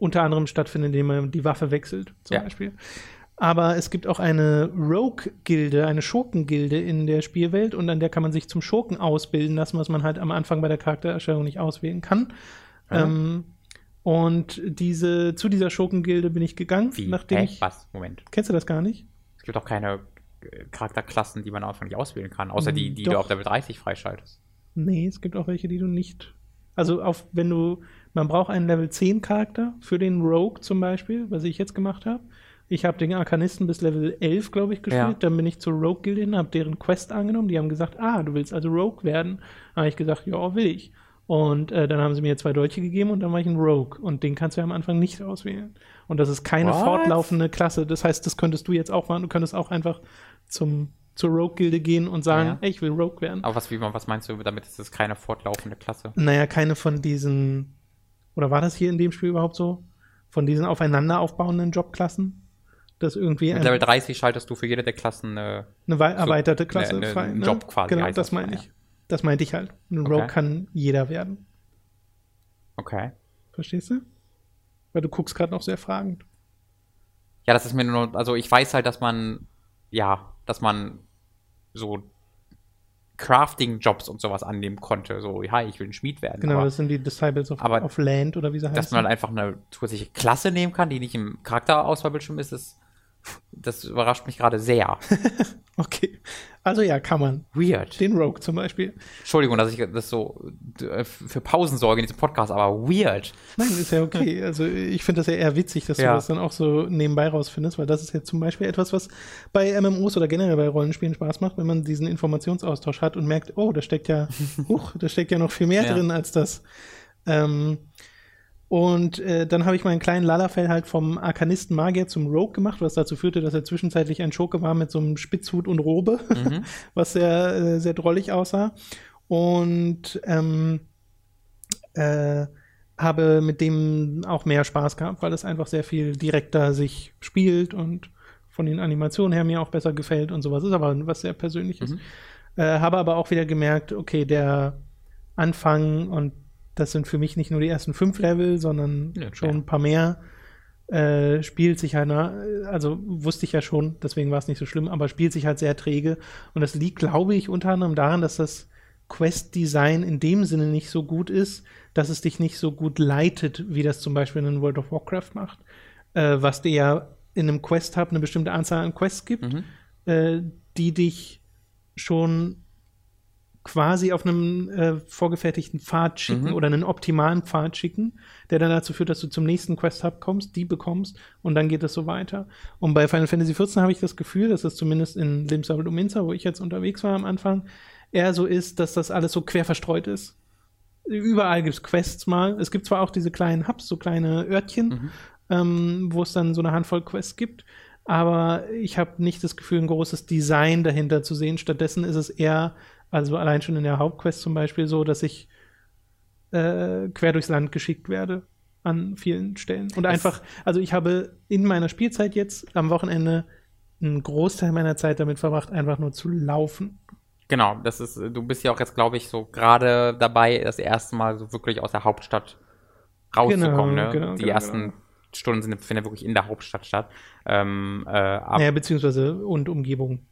unter anderem stattfindet, indem man die Waffe wechselt, zum ja. Beispiel. Aber es gibt auch eine Rogue-Gilde, eine Schurkengilde in der Spielwelt und an der kann man sich zum Schurken ausbilden lassen, was man halt am Anfang bei der Charaktererstellung nicht auswählen kann. Mhm. Ähm, und diese, zu dieser Schurkengilde bin ich gegangen, Wie? nachdem Hä? ich. Was? Moment. Kennst du das gar nicht? Es gibt auch keine äh, Charakterklassen, die man am Anfang nicht auswählen kann, außer die, die Doch. du auf Level 30 freischaltest. Nee, es gibt auch welche, die du nicht. Also auf, wenn du, man braucht einen Level 10 Charakter für den Rogue zum Beispiel, was ich jetzt gemacht habe. Ich habe den Arkanisten bis Level 11, glaube ich, gespielt. Ja. Dann bin ich zur Rogue-Gilde hin, habe deren Quest angenommen. Die haben gesagt, ah, du willst also Rogue werden. Habe ich gesagt, ja, will ich. Und äh, dann haben sie mir zwei Dolche gegeben und dann war ich ein Rogue. Und den kannst du ja am Anfang nicht auswählen. Und das ist keine What? fortlaufende Klasse. Das heißt, das könntest du jetzt auch machen. Du könntest auch einfach zum, zur Rogue-Gilde gehen und sagen, ja. ey, ich will Rogue werden. Aber was, wie, was meinst du damit ist das keine fortlaufende Klasse? Naja, keine von diesen, oder war das hier in dem Spiel überhaupt so? Von diesen aufeinander aufbauenden Jobklassen? Das irgendwie Mit Level 30 schaltest du für jede der Klassen eine, eine erweiterte Klasse eine, eine, frei. Ne? Job quasi. Genau, das meine ich. Ja. Das meinte ich halt. Ein Rogue kann jeder werden. Okay. Verstehst du? Weil du guckst gerade noch sehr fragend. Ja, das ist mir nur, also ich weiß halt, dass man, ja, dass man so Crafting-Jobs und sowas annehmen konnte. So, ja, ich will ein Schmied werden. Genau, aber, das sind die Disciples of, aber of Land oder wie sie heißen. Dass man halt einfach eine zusätzliche Klasse nehmen kann, die nicht im Charakterauswahlbildschirm ist, ist das überrascht mich gerade sehr. okay. Also ja, kann man. Weird. Den Rogue zum Beispiel. Entschuldigung, dass ich das so äh, für Pausen sorge in diesem Podcast, aber weird. Nein, ist ja okay. Also ich finde das ja eher witzig, dass ja. du das dann auch so nebenbei rausfindest, weil das ist ja zum Beispiel etwas, was bei MMOs oder generell bei Rollenspielen Spaß macht, wenn man diesen Informationsaustausch hat und merkt, oh, da steckt ja, huch, da steckt ja noch viel mehr ja. drin als das. Ähm, und äh, dann habe ich meinen kleinen Lalafell halt vom Arkanisten Magier zum Rogue gemacht, was dazu führte, dass er zwischenzeitlich ein Schurke war mit so einem Spitzhut und Robe, mhm. was sehr, äh, sehr drollig aussah. Und ähm, äh, habe mit dem auch mehr Spaß gehabt, weil es einfach sehr viel direkter sich spielt und von den Animationen her mir auch besser gefällt und sowas. Ist aber was sehr Persönliches. Mhm. Äh, habe aber auch wieder gemerkt, okay, der Anfang und das sind für mich nicht nur die ersten fünf Level, sondern ja, schon ein paar mehr. Äh, spielt sich halt, also wusste ich ja schon, deswegen war es nicht so schlimm, aber spielt sich halt sehr träge. Und das liegt, glaube ich, unter anderem daran, dass das Quest-Design in dem Sinne nicht so gut ist, dass es dich nicht so gut leitet, wie das zum Beispiel in World of Warcraft macht. Äh, was dir ja in einem Quest-Hub eine bestimmte Anzahl an Quests gibt, mhm. äh, die dich schon quasi auf einem äh, vorgefertigten Pfad schicken mhm. oder einen optimalen Pfad schicken, der dann dazu führt, dass du zum nächsten Quest-Hub kommst, die bekommst und dann geht es so weiter. Und bei Final Fantasy XIV habe ich das Gefühl, dass es zumindest in Limsabel und Minza, wo ich jetzt unterwegs war am Anfang, eher so ist, dass das alles so quer verstreut ist. Überall gibt es Quests mal. Es gibt zwar auch diese kleinen Hubs, so kleine Örtchen, mhm. ähm, wo es dann so eine Handvoll Quests gibt, aber ich habe nicht das Gefühl, ein großes Design dahinter zu sehen. Stattdessen ist es eher also allein schon in der Hauptquest zum Beispiel so, dass ich äh, quer durchs Land geschickt werde an vielen Stellen. Und es einfach, also ich habe in meiner Spielzeit jetzt am Wochenende einen Großteil meiner Zeit damit verbracht, einfach nur zu laufen. Genau, das ist, du bist ja auch jetzt, glaube ich, so gerade dabei, das erste Mal so wirklich aus der Hauptstadt rauszukommen. Genau, ne? genau, Die genau, ersten genau. Stunden sind, finden ja wirklich in der Hauptstadt statt. Ähm, äh, naja, beziehungsweise und Umgebung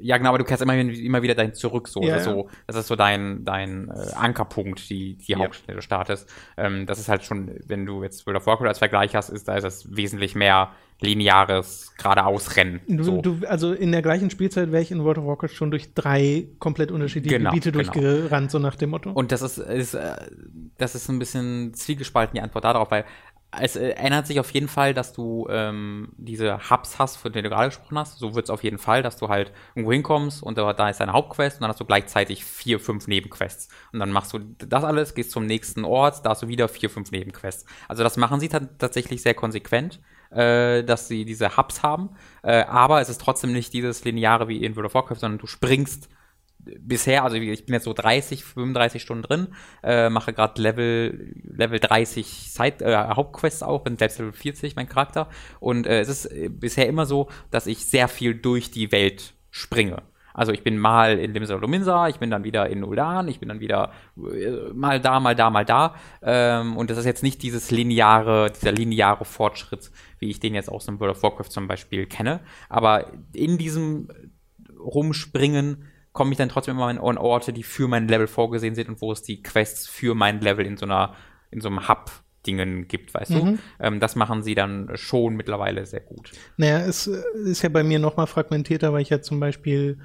ja, genau, aber du kehrst immer, immer wieder dahin zurück, so. Ja, das, ist so das ist so dein, dein äh, Ankerpunkt, die, die ja. Hauptstadt des Staates. Ähm, das ist halt schon, wenn du jetzt World of Warcraft als Vergleich hast, ist da ist das wesentlich mehr lineares geradeausrennen. Du, so. du, also in der gleichen Spielzeit wäre ich in World of Warcraft schon durch drei komplett unterschiedliche genau, Gebiete genau. durchgerannt, so nach dem Motto. Und das ist, ist äh, das ist ein bisschen zwiegespalten, die Antwort darauf, weil es äh, ändert sich auf jeden Fall, dass du ähm, diese Hubs hast, von denen du gerade gesprochen hast. So wird es auf jeden Fall, dass du halt irgendwo hinkommst und da, ist deine Hauptquest und dann hast du gleichzeitig vier, fünf Nebenquests. Und dann machst du das alles, gehst zum nächsten Ort, da hast du wieder vier, fünf Nebenquests. Also das machen sie tatsächlich sehr konsequent, äh, dass sie diese Hubs haben. Äh, aber es ist trotzdem nicht dieses Lineare wie in World of Warcraft, sondern du springst bisher, also ich bin jetzt so 30, 35 Stunden drin, äh, mache gerade Level, Level 30 Side, äh, Hauptquests auch, bin selbst Level 40, mein Charakter. Und äh, es ist äh, bisher immer so, dass ich sehr viel durch die Welt springe. Also ich bin mal in Limsa Luminsa, ich bin dann wieder in Ulan, ich bin dann wieder äh, mal da, mal da, mal da. Ähm, und das ist jetzt nicht dieses lineare, dieser lineare Fortschritt, wie ich den jetzt aus dem World of Warcraft zum Beispiel kenne. Aber in diesem Rumspringen komme ich dann trotzdem immer an Orte, die für mein Level vorgesehen sind und wo es die Quests für mein Level in so einer, in so einem Hub Dingen gibt, weißt mhm. du? Ähm, das machen sie dann schon mittlerweile sehr gut. Naja, es ist ja bei mir noch mal fragmentierter, weil ich ja zum Beispiel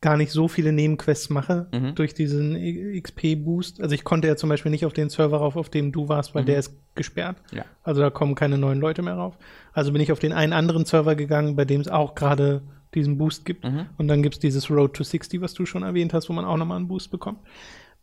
gar nicht so viele Nebenquests mache mhm. durch diesen XP-Boost. Also ich konnte ja zum Beispiel nicht auf den Server rauf, auf dem du warst, weil mhm. der ist gesperrt. Ja. Also da kommen keine neuen Leute mehr rauf. Also bin ich auf den einen anderen Server gegangen, bei dem es auch gerade diesen Boost gibt. Mhm. Und dann gibt es dieses Road to 60, was du schon erwähnt hast, wo man auch nochmal einen Boost bekommt.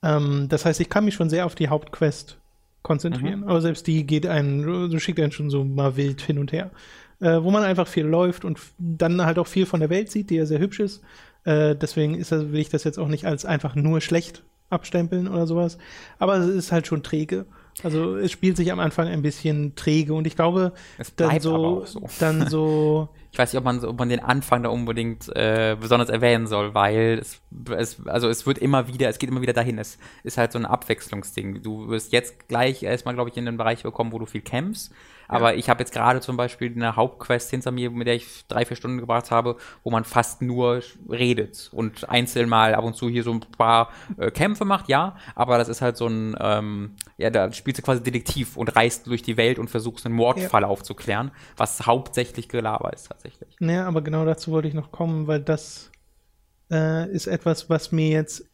Ähm, das heißt, ich kann mich schon sehr auf die Hauptquest konzentrieren. Mhm. Aber selbst die geht einen, so schickt einen schon so mal wild hin und her. Äh, wo man einfach viel läuft und dann halt auch viel von der Welt sieht, die ja sehr hübsch ist. Äh, deswegen ist das, will ich das jetzt auch nicht als einfach nur schlecht abstempeln oder sowas. Aber es ist halt schon träge. Also es spielt sich am Anfang ein bisschen träge und ich glaube, dann so, so, dann so. Ich weiß nicht, ob man, ob man den Anfang da unbedingt äh, besonders erwähnen soll, weil es, es, also es wird immer wieder, es geht immer wieder dahin. Es ist halt so ein Abwechslungsding. Du wirst jetzt gleich erstmal, glaube ich, in den Bereich bekommen, wo du viel kämpfst. Aber ich habe jetzt gerade zum Beispiel eine Hauptquest hinter mir, mit der ich drei, vier Stunden gebracht habe, wo man fast nur redet und einzeln mal ab und zu hier so ein paar äh, Kämpfe macht, ja, aber das ist halt so ein, ähm, ja, da spielst du quasi Detektiv und reist durch die Welt und versuchst einen Mordfall ja. aufzuklären, was hauptsächlich Gelaber ist tatsächlich. Naja, aber genau dazu wollte ich noch kommen, weil das äh, ist etwas, was mir jetzt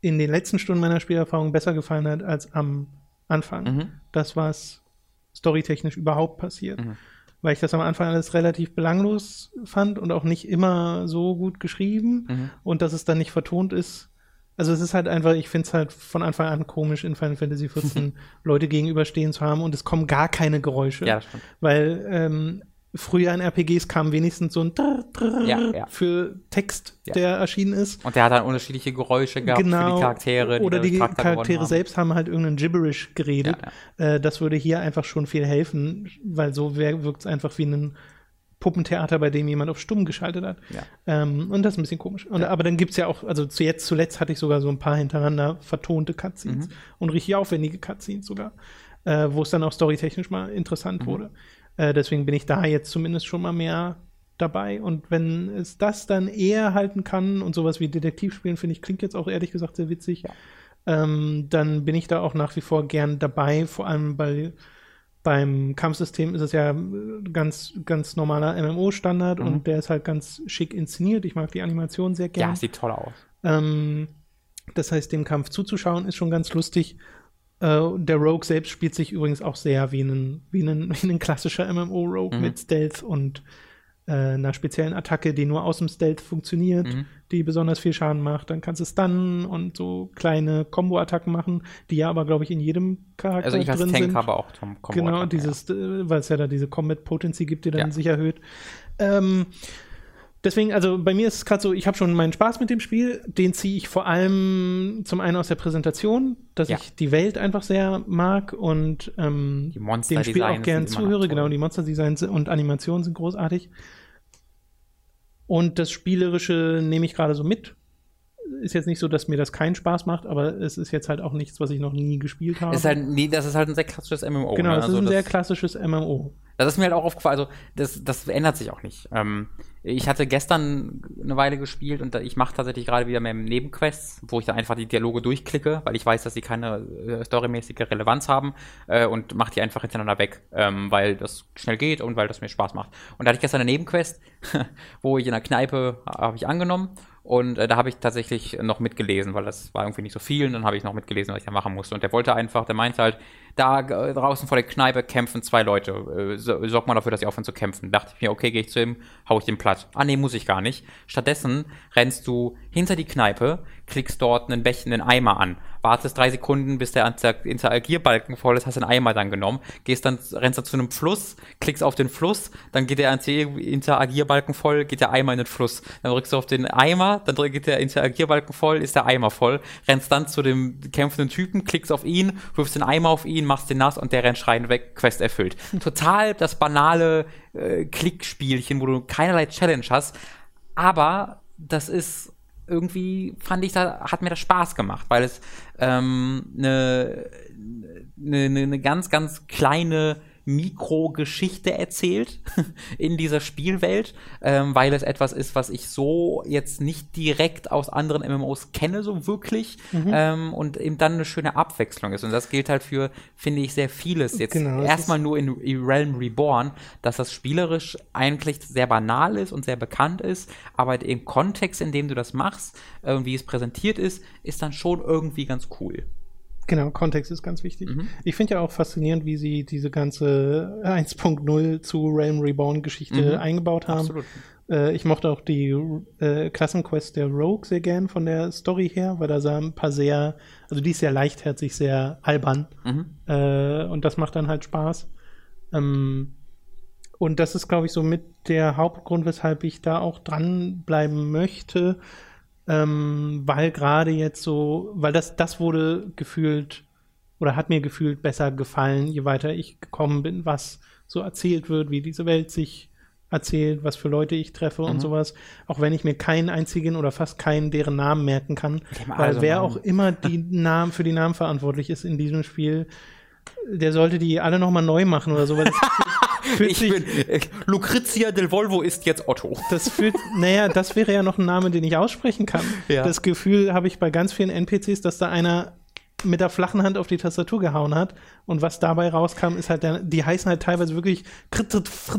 in den letzten Stunden meiner Spielerfahrung besser gefallen hat als am Anfang. Mhm. Das, was storytechnisch überhaupt passiert. Mhm. Weil ich das am Anfang alles relativ belanglos fand und auch nicht immer so gut geschrieben mhm. und dass es dann nicht vertont ist. Also es ist halt einfach, ich finde es halt von Anfang an komisch, in Final Fantasy XIV Leute gegenüberstehen zu haben und es kommen gar keine Geräusche. Ja. Weil ähm, früher in RPGs kam wenigstens so ein Drrr, Drrr ja, ja. für Text, ja. der erschienen ist. Und der hat dann unterschiedliche Geräusche gehabt genau. für die Charaktere. Die Oder die Charaktere selbst haben halt irgendeinen Gibberish geredet. Äh, das würde hier einfach schon viel helfen, weil so wirkt es einfach wie ein Puppentheater, bei dem jemand auf stumm geschaltet hat. Ähm, und das ist ein bisschen komisch. Und, aber dann gibt es ja auch, also zu jetzt zuletzt hatte ich sogar so ein paar hintereinander vertonte Cutscenes mhm. und richtig aufwendige Cutscenes sogar, äh, wo es dann auch storytechnisch mal interessant mhm. wurde. Äh, deswegen bin ich da jetzt zumindest schon mal mehr dabei. Und wenn es das dann eher halten kann und sowas wie Detektivspielen, finde ich, klingt jetzt auch ehrlich gesagt sehr witzig, ja. ähm, dann bin ich da auch nach wie vor gern dabei. Vor allem bei beim Kampfsystem ist es ja ganz, ganz normaler MMO-Standard mhm. und der ist halt ganz schick inszeniert. Ich mag die Animation sehr gern. Ja, sieht toll aus. Ähm, das heißt, dem Kampf zuzuschauen ist schon ganz lustig. Äh, der Rogue selbst spielt sich übrigens auch sehr wie ein, wie ein, wie ein klassischer MMO-Rogue mhm. mit Stealth und äh, einer speziellen Attacke, die nur aus dem Stealth funktioniert, mhm. die besonders viel Schaden macht. Dann kannst du stunnen und so kleine Combo-Attacken machen, die ja aber, glaube ich, in jedem Charakter also ich als drin Tank sind. habe auch Tom Combo Genau, dieses, ja. Äh, weil es ja da diese Combat Potency gibt, die dann ja. sich erhöht. Ähm, deswegen, also bei mir ist es gerade so, ich habe schon meinen Spaß mit dem Spiel. Den ziehe ich vor allem zum einen aus der Präsentation, dass ja. ich die Welt einfach sehr mag und ähm, dem Spiel auch gern zuhöre. Genau, die Monster-Designs und Animationen sind großartig. Und das Spielerische nehme ich gerade so mit. Ist jetzt nicht so, dass mir das keinen Spaß macht, aber es ist jetzt halt auch nichts, was ich noch nie gespielt habe. Ist halt, nee, das ist halt ein sehr klassisches MMO. Genau, ne? das also ist ein sehr klassisches MMO. Das ist mir halt auch aufgefallen, also das, das ändert sich auch nicht. Ähm, ich hatte gestern eine Weile gespielt und ich mache tatsächlich gerade wieder mehr Nebenquests, wo ich dann einfach die Dialoge durchklicke, weil ich weiß, dass sie keine äh, storymäßige Relevanz haben äh, und mache die einfach hintereinander weg, ähm, weil das schnell geht und weil das mir Spaß macht. Und da hatte ich gestern eine Nebenquest, wo ich in der Kneipe habe ich angenommen und äh, da habe ich tatsächlich noch mitgelesen, weil das war irgendwie nicht so viel. Und dann habe ich noch mitgelesen, was ich da machen musste. Und der wollte einfach, der meinte halt, da äh, draußen vor der Kneipe kämpfen zwei Leute. Äh, so, sorg mal dafür, dass sie aufhören zu kämpfen. Dachte ich mir, okay, gehe ich zu ihm, hau ich den platt. Ah, nee, muss ich gar nicht. Stattdessen rennst du hinter die Kneipe, klickst dort einen Becher, einen Eimer an, wartest drei Sekunden, bis der Interagierbalken voll ist, hast den Eimer dann genommen, gehst dann, rennst dann zu einem Fluss, klickst auf den Fluss, dann geht der Interagierbalken voll, geht der Eimer in den Fluss. Dann drückst du auf den Eimer, dann geht der Interagierbalken voll, ist der Eimer voll, rennst dann zu dem kämpfenden Typen, klickst auf ihn, wirfst den Eimer auf ihn, machst den nass und der rennt schreiend weg, Quest erfüllt. Total das banale äh, Klickspielchen, wo du keinerlei Challenge hast, aber das ist irgendwie fand ich, da hat mir das Spaß gemacht, weil es ähm, eine ne, ne, ne ganz, ganz kleine Mikrogeschichte erzählt in dieser Spielwelt, ähm, weil es etwas ist, was ich so jetzt nicht direkt aus anderen MMOs kenne, so wirklich, mhm. ähm, und eben dann eine schöne Abwechslung ist. Und das gilt halt für, finde ich, sehr vieles. Jetzt genau, erstmal nur in Realm Reborn, dass das spielerisch eigentlich sehr banal ist und sehr bekannt ist, aber im Kontext, in dem du das machst, äh, wie es präsentiert ist, ist dann schon irgendwie ganz cool. Genau, Kontext ist ganz wichtig. Mhm. Ich finde ja auch faszinierend, wie sie diese ganze 1.0 zu Realm Reborn Geschichte mhm. eingebaut haben. Absolut. Äh, ich mochte auch die äh, Klassenquest der Rogue sehr gern von der Story her, weil da sah ein paar sehr, also die ist sehr leichtherzig, sehr albern. Mhm. Äh, und das macht dann halt Spaß. Ähm, und das ist, glaube ich, so mit der Hauptgrund, weshalb ich da auch dranbleiben möchte ähm, weil gerade jetzt so, weil das, das wurde gefühlt oder hat mir gefühlt besser gefallen, je weiter ich gekommen bin, was so erzählt wird, wie diese Welt sich erzählt, was für Leute ich treffe mhm. und sowas. Auch wenn ich mir keinen einzigen oder fast keinen deren Namen merken kann, weil also wer Namen. auch immer die Namen für die Namen verantwortlich ist in diesem Spiel, der sollte die alle nochmal neu machen oder so. Weil fühlt ich sich, bin, äh, Lucrezia del Volvo ist jetzt Otto. Das fühlt, naja, das wäre ja noch ein Name, den ich aussprechen kann. Ja. Das Gefühl habe ich bei ganz vielen NPCs, dass da einer mit der flachen Hand auf die Tastatur gehauen hat und was dabei rauskam, ist halt, der, die heißen halt teilweise wirklich.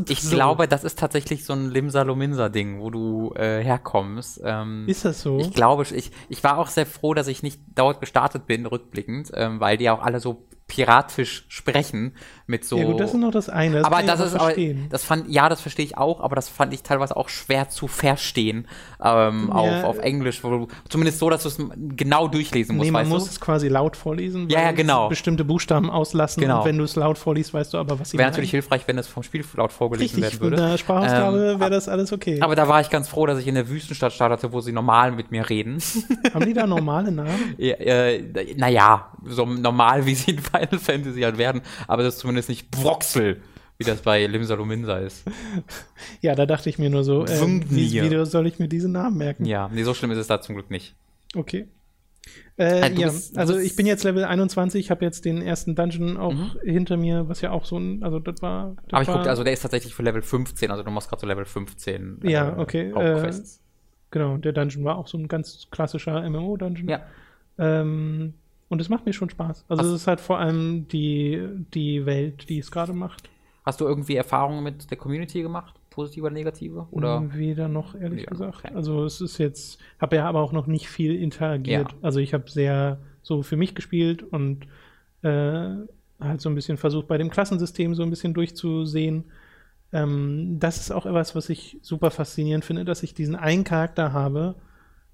Ich so. glaube, das ist tatsächlich so ein Limsa-Lominsa-Ding, wo du äh, herkommst. Ähm, ist das so? Ich glaube, ich, ich war auch sehr froh, dass ich nicht dort gestartet bin, rückblickend, ähm, weil die auch alle so piratisch sprechen mit so. Ja gut, das ist noch das eine. Das aber das ist aber, das fand ja, das verstehe ich auch, aber das fand ich teilweise auch schwer zu verstehen ähm, ja. auf, auf Englisch, wo, zumindest so, dass du es genau durchlesen musst. Nee, man muss du? es quasi laut vorlesen. Ja, ja, genau. Bestimmte Buchstaben auslassen. Genau. Und wenn du es laut vorliest, weißt du aber, was sie Wäre natürlich hilfreich, wenn es vom Spiel laut vorgelesen Richtig, werden würde. Mit der Sprachausgabe ähm, wäre das alles okay. Aber da war ich ganz froh, dass ich in der Wüstenstadt startete, wo sie normal mit mir reden. Haben die da normale Namen? ja, äh, naja, so normal, wie sie in Final Fantasy halt werden, aber das ist zumindest nicht Broxel, wie das bei Limsa Luminsa ist. Ja, da dachte ich mir nur so, äh, wie, wie soll ich mir diesen Namen merken? Ja, nee, so schlimm ist es da zum Glück nicht. Okay. Äh, also, ja, bist, also ich bin jetzt Level 21, ich habe jetzt den ersten Dungeon auch mhm. hinter mir, was ja auch so ein, also das war. Das Aber ich guckte, also der ist tatsächlich für Level 15, also du machst gerade so Level 15. Äh, ja, okay. Äh, genau, der Dungeon war auch so ein ganz klassischer MMO-Dungeon. Ja. Ähm, und es macht mir schon Spaß. Also Hast es ist halt vor allem die, die Welt, die es gerade macht. Hast du irgendwie Erfahrungen mit der Community gemacht? Positive oder negative? Oder? Weder noch, ehrlich ja, gesagt. Okay. Also es ist jetzt, habe ja aber auch noch nicht viel interagiert. Ja. Also ich habe sehr so für mich gespielt und äh, halt so ein bisschen versucht, bei dem Klassensystem so ein bisschen durchzusehen. Ähm, das ist auch etwas, was ich super faszinierend finde, dass ich diesen einen Charakter habe,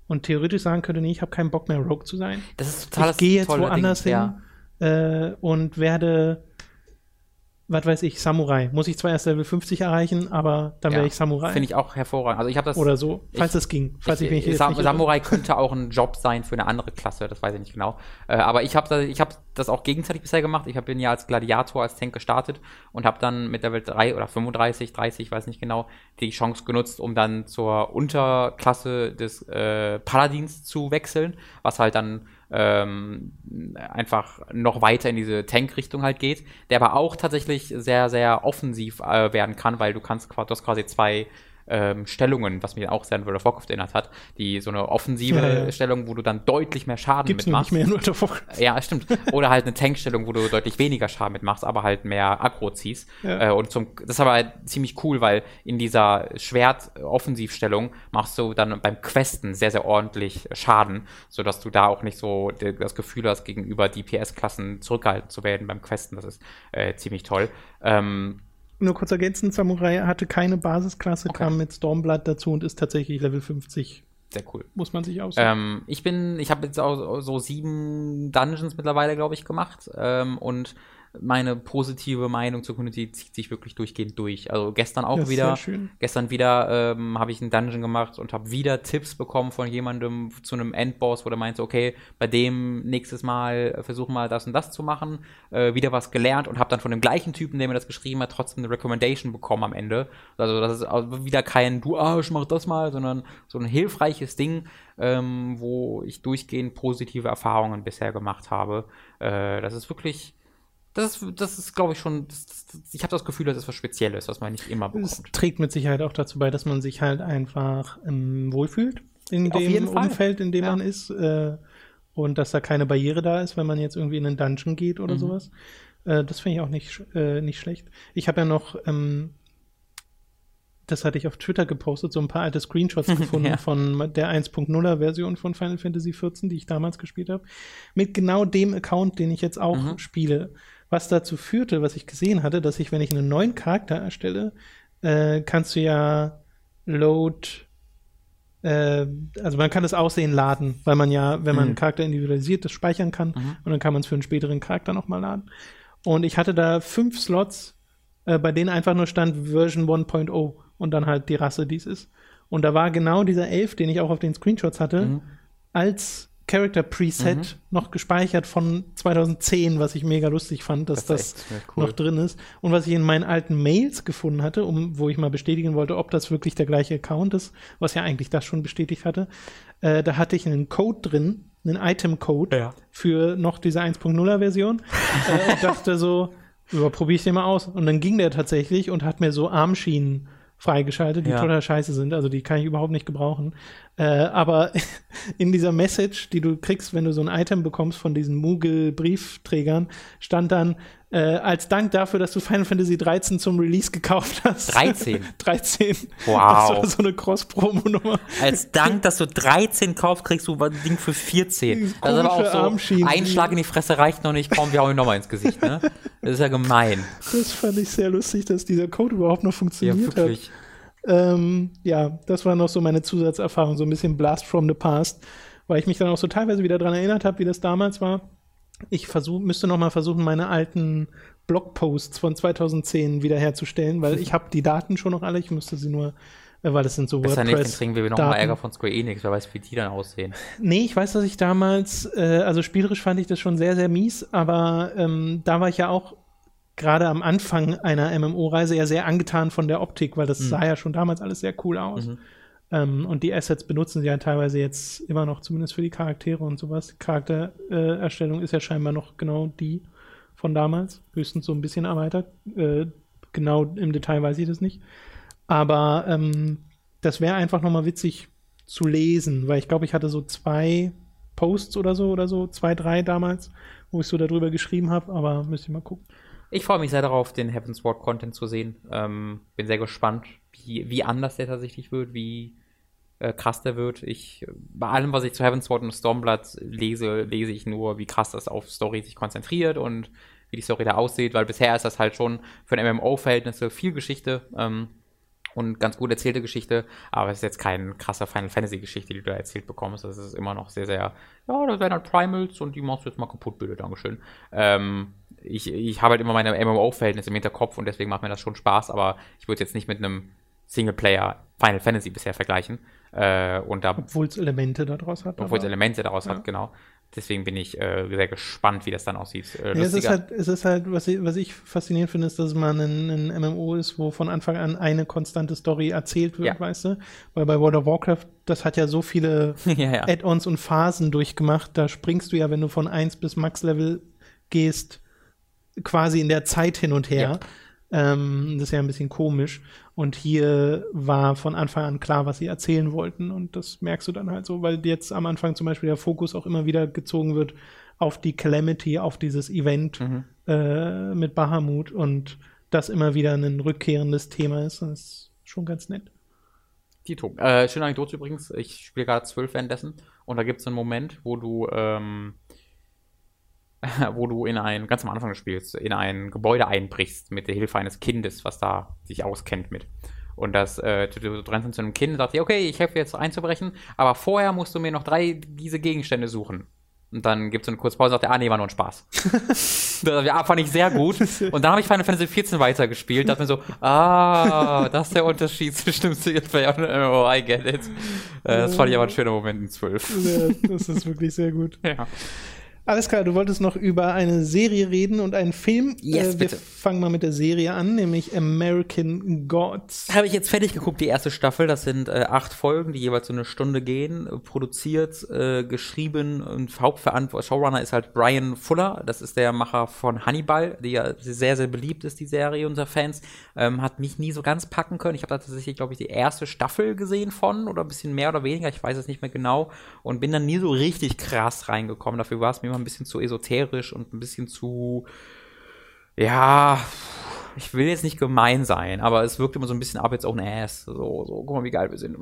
und theoretisch sagen könnte, nee, ich habe keinen Bock mehr Rogue zu sein. Das ist total Ich gehe jetzt woanders Ding, hin ja. äh, und werde was weiß ich, Samurai. Muss ich zwar erst Level 50 erreichen, aber dann ja, wäre ich Samurai. Finde ich auch hervorragend. Also ich habe das oder so, falls es ging. Falls ich, ich mich Sam Samurai könnte auch ein Job sein für eine andere Klasse, das weiß ich nicht genau. Äh, aber ich habe ich hab das auch gegenseitig bisher gemacht. Ich bin ja als Gladiator, als Tank gestartet und habe dann mit Level 3 oder 35, 30, weiß nicht genau, die Chance genutzt, um dann zur Unterklasse des äh, Paladins zu wechseln, was halt dann ähm, einfach noch weiter in diese Tank-Richtung halt geht, der aber auch tatsächlich sehr, sehr offensiv äh, werden kann, weil du kannst du hast quasi zwei ähm, Stellungen, was mich auch sehr an World of Warcraft erinnert hat, die so eine offensive Ja, ja. Stellung, wo du dann deutlich mehr Schaden Gibt's nur nicht mitmachst. mehr in World of Warcraft. Ja, stimmt. Oder halt eine Tankstellung, wo du deutlich weniger Schaden mitmachst, aber halt mehr Aggro ziehst. Ja. Äh, und zum, das ist aber halt ziemlich cool, weil in dieser Schwert-Offensivstellung machst du dann beim Questen sehr, sehr ordentlich Schaden, sodass du da auch nicht so das Gefühl hast, gegenüber DPS-Klassen zurückgehalten zu werden beim Questen. Das ist äh, ziemlich toll. Ähm, Nur kurz ergänzend, Samurai hatte keine Basisklasse, Okay. kam mit Stormblood dazu und ist tatsächlich Level 50. sehr cool. Muss man sich aussuchen. Ähm, ich bin, ich habe jetzt auch so sieben Dungeons mittlerweile, glaube ich, gemacht. Ähm, und meine positive Meinung zur Community zieht sich wirklich durchgehend durch. Also gestern auch ist wieder. Gestern wieder ähm, habe ich einen Dungeon gemacht und habe wieder Tipps bekommen von jemandem zu einem Endboss, wo der meinte, okay, bei dem nächstes Mal äh, versuch mal das und das zu machen. Äh, wieder was gelernt und habe dann von dem gleichen Typen, der mir das geschrieben hat, trotzdem eine Recommendation bekommen am Ende. Also das ist wieder kein Du Arsch, mach das mal, sondern so ein hilfreiches Ding, ähm, wo ich durchgehend positive Erfahrungen bisher gemacht habe. Äh, das ist wirklich das ist, das ist glaube ich, schon. Das, das, ich habe das Gefühl, das ist was Spezielles, was man nicht immer Es bekommt. trägt mit Sicherheit auch dazu bei, dass man sich halt einfach ähm, wohlfühlt in Auf dem. Umfeld, in dem Ja. man ist. Äh, und dass da keine Barriere da ist, wenn man jetzt irgendwie in einen Dungeon geht oder Mhm. sowas. Äh, das finde ich auch nicht, äh, nicht schlecht. Ich habe ja noch, ähm, das hatte ich auf Twitter gepostet, so ein paar alte Screenshots gefunden Ja. von der 1.0er Version von Final Fantasy XIV, die ich damals gespielt habe. Mit genau dem Account, den ich jetzt auch Mhm. spiele. Was dazu führte, was ich gesehen hatte, dass ich, wenn ich einen neuen Charakter erstelle, äh, kannst du ja Load, äh, also man kann das Aussehen laden, weil man ja, wenn man Mhm. einen Charakter individualisiert, das speichern kann Mhm. und dann kann man es für einen späteren Charakter nochmal laden. Und ich hatte da fünf Slots, äh, bei denen einfach nur stand Version 1.0 und dann halt die Rasse, die es ist. Und da war genau dieser Elf, den ich auch auf den Screenshots hatte, Mhm. als Character Preset Mhm. noch gespeichert von 2010, was ich mega lustig fand, dass das, ja, cool. noch drin ist. Und was ich in meinen alten Mails gefunden hatte, um, wo ich mal bestätigen wollte, ob das wirklich der gleiche Account ist, was ja eigentlich das schon bestätigt hatte, äh, da hatte ich einen Code drin, einen Item-Code Ja. für noch diese 1.0er-Version äh, und dachte so, ja, probiere ich den mal aus. Und dann ging der tatsächlich und hat mir so Armschienen freigeschaltet, die Ja. total scheiße sind. Also die kann ich überhaupt nicht gebrauchen. Äh, aber in dieser Message, die du kriegst, wenn du so ein Item bekommst von diesen Moogle-Briefträgern, stand dann, äh, als Dank dafür, dass du Final Fantasy 13 zum Release gekauft hast. 13? 13. Wow. Das war so eine Cross-Promo-Nummer. Als Dank, dass du 13 kaufst, kriegst du ein Ding für 14. Das ist aber auch so, ein Schlag in die Fresse reicht noch nicht, komm, wir hauen ihn nochmal ins Gesicht, ne? Das ist ja gemein. Das fand ich sehr lustig, dass dieser Code überhaupt noch Ja, funktioniert hat. wirklich. Ähm, ja, das war noch so meine Zusatzerfahrung, so ein bisschen Blast from the Past, weil ich mich dann auch so teilweise wieder daran erinnert habe, wie das damals war. Ich versuch, müsste noch mal versuchen, meine alten Blogposts von 2010 wiederherzustellen, weil ich habe die Daten schon noch alle, ich müsste sie nur, äh, weil das sind so Besser nicht, dann WordPress. kriegen wir nochmal. Ärger von Square Enix, wer weiß, wie die dann aussehen. Nee, ich weiß, dass ich damals, äh, also spielerisch fand ich das schon sehr, sehr mies, aber ähm, da war ich ja auch gerade am Anfang einer MMO-Reise ja sehr angetan von der Optik, weil das sah ja schon damals alles sehr cool aus. Mhm. Ähm, und die Assets benutzen sie ja teilweise jetzt immer noch, zumindest für die Charaktere und sowas. Charaktererstellung äh, ist ja scheinbar noch genau die von damals, höchstens so ein bisschen erweitert. Äh, genau im Detail weiß ich das nicht. Aber ähm, das wäre einfach nochmal witzig zu lesen, weil ich glaube, ich hatte so zwei Posts oder so oder so, zwei, drei damals, wo ich so darüber geschrieben habe, aber müsste ich mal gucken. Ich freue mich sehr darauf, den Heaven's Ward Content zu sehen. Ähm, bin sehr gespannt, wie, wie anders der tatsächlich wird, wie äh, krass der wird. Ich, bei allem, was ich zu Heaven's Ward und Stormblood lese, lese ich nur, wie krass das auf Story sich konzentriert und wie die Story da aussieht, weil bisher ist das halt schon für MMO-Verhältnisse viel Geschichte ähm, und ganz gut erzählte Geschichte, aber es ist jetzt keine krasse Final Fantasy-Geschichte, die du da erzählt bekommst. Das ist immer noch sehr, sehr, ja, das wären halt Primals und die machst du jetzt mal kaputt, bitte, Dankeschön. Ähm, ich, ich habe halt immer meine MMO-Verhältnisse im Hinterkopf und deswegen macht mir das schon Spaß, aber ich würde es jetzt nicht mit einem Singleplayer Final Fantasy bisher vergleichen. Äh, und da, Obwohl es Elemente daraus hat. obwohl es Elemente daraus Ja. hat, genau. Deswegen bin ich äh, sehr gespannt, wie das dann aussieht. Äh, Ja, es ist halt, es ist halt was, ich, was ich faszinierend finde, ist, dass man ein, ein MMO ist, wo von Anfang an eine konstante Story erzählt wird, Ja. weißt du? Weil bei World of Warcraft, das hat ja so viele ja, ja. Add-ons und Phasen durchgemacht. Da springst du ja, wenn du von 1 bis Max-Level gehst, quasi in der Zeit hin und her. Ähm, das ist ja ein bisschen komisch. Und hier war von Anfang an klar, was sie erzählen wollten. Und das merkst du dann halt so, weil jetzt am Anfang zum Beispiel der Fokus auch immer wieder gezogen wird auf die Calamity, auf dieses Event mhm. äh, mit Bahamut und das immer wieder ein rückkehrendes Thema ist. Das ist schon ganz nett. Tito. Äh, schöne Anekdote übrigens. Ich spiele gerade zwölf währenddessen und da gibt es einen Moment, wo du ähm, wo du in ein, ganz am Anfang des Spiels, in ein Gebäude einbrichst mit der Hilfe eines Kindes, was da sich auskennt mit. Und das, äh, du, du, rennst zu einem Kind und sagst, okay, ich helfe jetzt einzubrechen, aber vorher musst du mir noch drei diese Gegenstände suchen. Und dann gibt es eine kurze Pause und sagt er, ah nee, war nur ein Spaß. das ja, fand ich sehr gut. Und dann habe ich Final Fantasy 14 weitergespielt, dachte mir so, ah, das ist der Unterschied zwischen dem Singleplayer und oh, I get it. Äh, das fand ich aber ein schöner Moment in 12. Ja, das ist wirklich sehr gut. Ja. Alles klar, du wolltest noch über eine Serie reden und einen Film. Yes, äh, wir bitte. fangen mal mit der Serie an, nämlich American Gods. Habe ich jetzt fertig geguckt, die erste Staffel. Das sind äh, acht Folgen, die jeweils so eine Stunde gehen. Produziert, äh, geschrieben und Hauptverantwortlich. Showrunner ist halt Brian Fuller. Das ist der Macher von Hannibal, die ja sehr, sehr beliebt ist, die Serie unter Fans. Ähm, hat mich nie so ganz packen können. Ich habe tatsächlich, glaube ich, die erste Staffel gesehen von oder ein bisschen mehr oder weniger. Ich weiß es nicht mehr genau. Und bin dann nie so richtig krass reingekommen. Dafür war es mir immer ein bisschen zu esoterisch und ein bisschen zu, ja, ich will jetzt nicht gemein sein, aber es wirkt immer so ein bisschen up its own ass. So, so, guck mal, wie geil wir sind.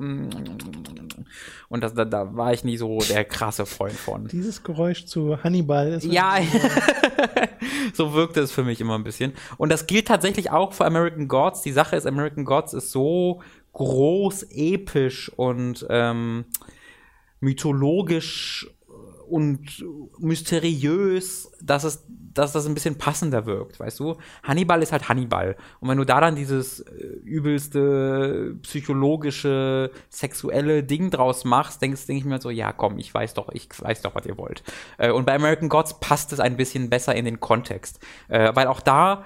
Und das, da, da war ich nie so der krasse Freund von. Dieses Geräusch zu Hannibal ist. Ja, so wirkte es für mich immer ein bisschen. Und das gilt tatsächlich auch für American Gods. Die Sache ist, American Gods ist so groß, episch und ähm, mythologisch und mysteriös, dass es, dass das ein bisschen passender wirkt, weißt du? Hannibal ist halt Hannibal. Und wenn du da dann dieses äh, übelste psychologische, sexuelle Ding draus machst, denkst, denke ich mir so, ja, komm, ich weiß doch, ich weiß doch, was ihr wollt. Äh, und bei American Gods passt es ein bisschen besser in den Kontext. Äh, weil auch da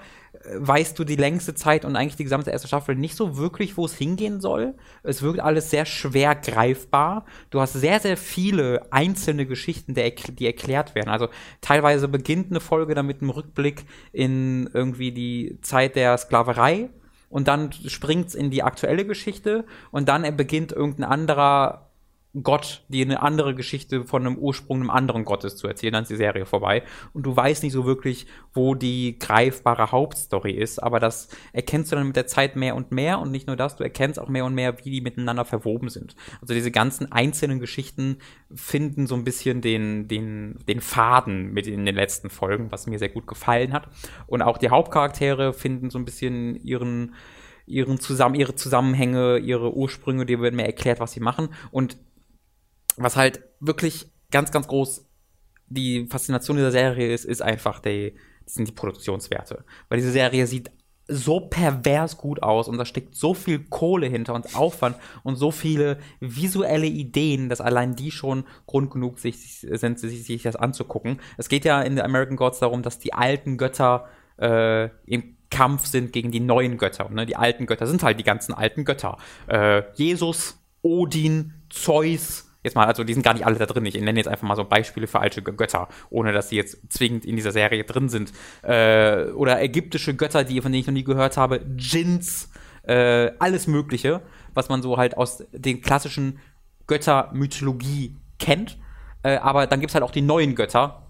weißt du die längste Zeit und eigentlich die gesamte erste Staffel nicht so wirklich, wo es hingehen soll. Es wirkt alles sehr schwer greifbar. Du hast sehr, sehr viele einzelne Geschichten, die erklärt werden. Also teilweise beginnt eine Folge damit einem Rückblick in irgendwie die Zeit der Sklaverei und dann springt es in die aktuelle Geschichte und dann beginnt irgendein anderer Gott, die eine andere Geschichte von einem Ursprung einem anderen Gottes zu erzählen, dann ist die Serie vorbei. Und du weißt nicht so wirklich, wo die greifbare Hauptstory ist, aber das erkennst du dann mit der Zeit mehr und mehr und nicht nur das, du erkennst auch mehr und mehr, wie die miteinander verwoben sind. Also diese ganzen einzelnen Geschichten finden so ein bisschen den, den, den Faden mit in den letzten Folgen, was mir sehr gut gefallen hat. Und auch die Hauptcharaktere finden so ein bisschen ihren ihren zusammen, ihre Zusammenhänge, ihre Ursprünge, die werden mir erklärt, was sie machen. Und was halt wirklich ganz, ganz groß die Faszination dieser Serie ist, ist einfach die, sind die Produktionswerte. Weil diese Serie sieht so pervers gut aus und da steckt so viel Kohle hinter und Aufwand und so viele visuelle Ideen, dass allein die schon Grund genug sich, sind, sich, sich das anzugucken. Es geht ja in The American Gods darum, dass die alten Götter äh, im Kampf sind gegen die neuen Götter. Ne? Die alten Götter sind halt die ganzen alten Götter. Äh, Jesus, Odin, Zeus, Jetzt mal, also die sind gar nicht alle da drin. Ich nenne jetzt einfach mal so Beispiele für alte Götter, ohne dass sie jetzt zwingend in dieser Serie drin sind. Äh, oder ägyptische Götter, die, von denen ich noch nie gehört habe. Djinns, äh, alles Mögliche, was man so halt aus den klassischen Göttermythologie kennt. Äh, aber dann gibt es halt auch die neuen Götter.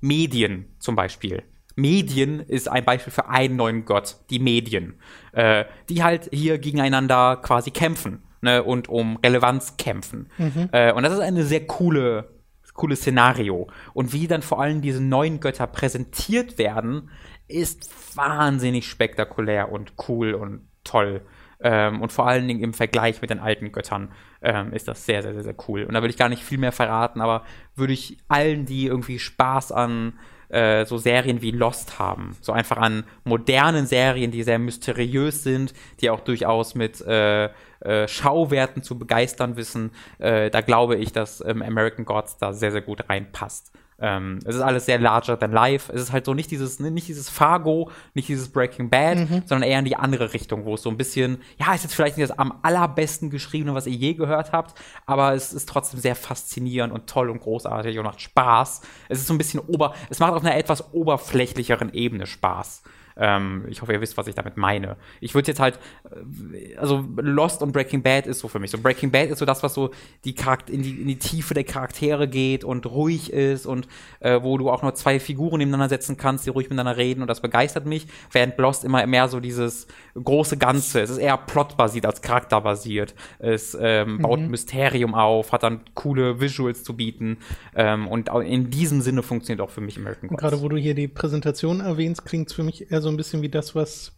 Medien zum Beispiel. Medien ist ein Beispiel für einen neuen Gott, die Medien, äh, die halt hier gegeneinander quasi kämpfen ne, und um Relevanz kämpfen. Mhm. Äh, und das ist eine sehr coole, cooles Szenario. Und wie dann vor allem diese neuen Götter präsentiert werden, ist wahnsinnig spektakulär und cool und toll. Ähm, und vor allen Dingen im Vergleich mit den alten Göttern ähm, ist das sehr, sehr, sehr, sehr cool. Und da will ich gar nicht viel mehr verraten, aber würde ich allen, die irgendwie Spaß an äh, so Serien wie Lost haben. So einfach an modernen Serien, die sehr mysteriös sind, die auch durchaus mit äh, äh, Schauwerten zu begeistern wissen. Äh, da glaube ich, dass ähm, American Gods da sehr, sehr gut reinpasst. Ähm, es ist alles sehr larger than life. Es ist halt so nicht dieses, ne, nicht dieses Fargo, nicht dieses Breaking Bad, mhm. sondern eher in die andere Richtung, wo es so ein bisschen, ja, ist jetzt vielleicht nicht das am allerbesten geschriebene, was ihr je gehört habt, aber es ist trotzdem sehr faszinierend und toll und großartig und macht Spaß. Es ist so ein bisschen ober, es macht auf einer etwas oberflächlicheren Ebene Spaß. Ähm, ich hoffe, ihr wisst, was ich damit meine. Ich würde jetzt halt, äh, also Lost und Breaking Bad ist so für mich. So Breaking Bad ist so das, was so die Charakter in die, in die Tiefe der Charaktere geht und ruhig ist und äh, wo du auch nur zwei Figuren nebeneinander setzen kannst, die ruhig miteinander reden und das begeistert mich. Während Lost immer mehr so dieses große Ganze. Es ist eher plotbasiert als charakterbasiert. Es ähm, baut mhm. Mysterium auf, hat dann coole Visuals zu bieten. Ähm, und in diesem Sinne funktioniert auch für mich American Gods. Gerade wo du hier die Präsentation erwähnst, klingt es für mich eher so ein bisschen wie das, was,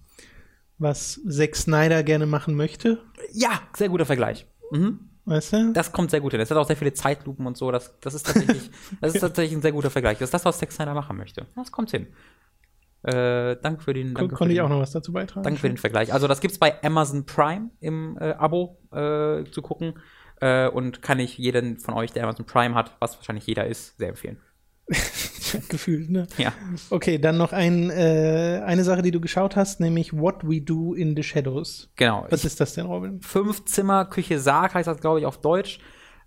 was Zack Snyder gerne machen möchte. Ja, sehr guter Vergleich. Mhm. Weißt du? Das kommt sehr gut hin. Es hat auch sehr viele Zeitlupen und so. Das, das, ist, tatsächlich, das ist tatsächlich ein sehr guter Vergleich. Das ist das, was Zack Snyder machen möchte. Das kommt hin. Äh, danke für den. Danke Konnte ich auch noch was dazu beitragen. Danke für den Vergleich. Also, das gibt's bei Amazon Prime im äh, Abo äh, zu gucken. Äh, und kann ich jeden von euch, der Amazon Prime hat, was wahrscheinlich jeder ist, sehr empfehlen. Gefühlt, ne? Ja. Okay, dann noch ein, äh, eine Sache, die du geschaut hast, nämlich What We Do in the Shadows. Genau. Was ist das denn, Robin? Fünf Zimmer, Küche Sarg heißt das, glaube ich, auf Deutsch.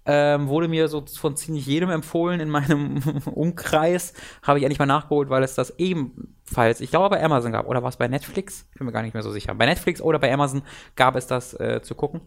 Ähm, wurde mir so von ziemlich jedem empfohlen in meinem Umkreis. Habe ich endlich mal nachgeholt, weil es das ebenfalls, ich glaube, bei Amazon gab. Oder war es bei Netflix? Bin mir gar nicht mehr so sicher. Bei Netflix oder bei Amazon gab es das äh, zu gucken.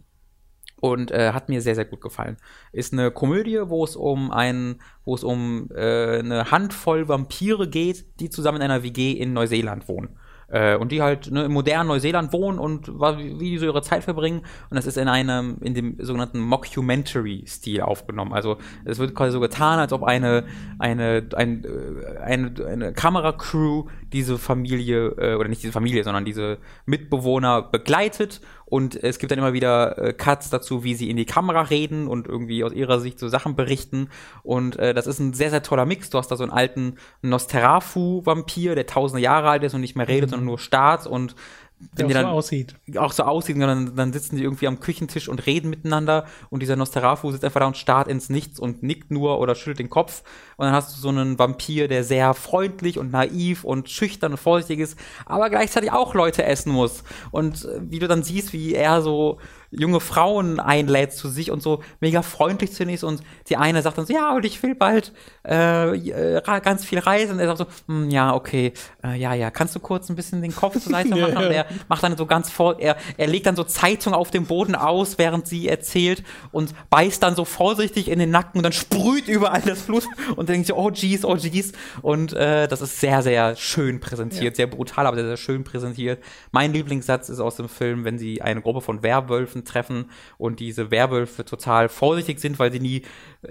Und äh, hat mir sehr, sehr gut gefallen. Ist eine Komödie, wo es um ein, wo es um äh, eine Handvoll Vampire geht, die zusammen in einer WG in Neuseeland wohnen. Äh, und die halt ne, im modernen Neuseeland wohnen und wie die so ihre Zeit verbringen. Und das ist in einem, in dem sogenannten Mockumentary-Stil aufgenommen. Also es wird quasi so getan, als ob eine, eine, ein, äh, eine, eine Kameracrew diese Familie, äh, oder nicht diese Familie, sondern diese Mitbewohner begleitet und es gibt dann immer wieder äh, Cuts dazu, wie sie in die Kamera reden und irgendwie aus ihrer Sicht so Sachen berichten. Und äh, das ist ein sehr, sehr toller Mix. Du hast da so einen alten Nosferatu-Vampir, der tausende Jahre alt ist und nicht mehr redet, mhm. sondern nur starrt und wenn der auch dann so aussieht. Auch so aussieht, dann, dann sitzen die irgendwie am Küchentisch und reden miteinander und dieser Nosferatu sitzt einfach da und starrt ins Nichts und nickt nur oder schüttelt den Kopf. Und dann hast du so einen Vampir, der sehr freundlich und naiv und schüchtern und vorsichtig ist, aber gleichzeitig auch Leute essen muss. Und wie du dann siehst, wie er so junge Frauen einlädt zu sich und so mega freundlich zu ist und die eine sagt dann so, ja, und ich will bald äh, äh ganz viel reisen. Und er sagt so, hm, ja, okay, äh, ja, ja, kannst du kurz ein bisschen den Kopf zur Seite machen? Und er macht dann so ganz vor, er, er legt dann so Zeitung auf dem Boden aus, während sie erzählt und beißt dann so vorsichtig in den Nacken und dann sprüht überall das Blut und denkt so, oh jeez, oh jeez. Und äh, das ist sehr, sehr schön präsentiert, ja. sehr brutal, aber sehr, sehr schön präsentiert. Mein Lieblingssatz ist aus dem Film, wenn sie eine Gruppe von Werwölfen treffen und diese Werwölfe total vorsichtig sind, weil sie nie,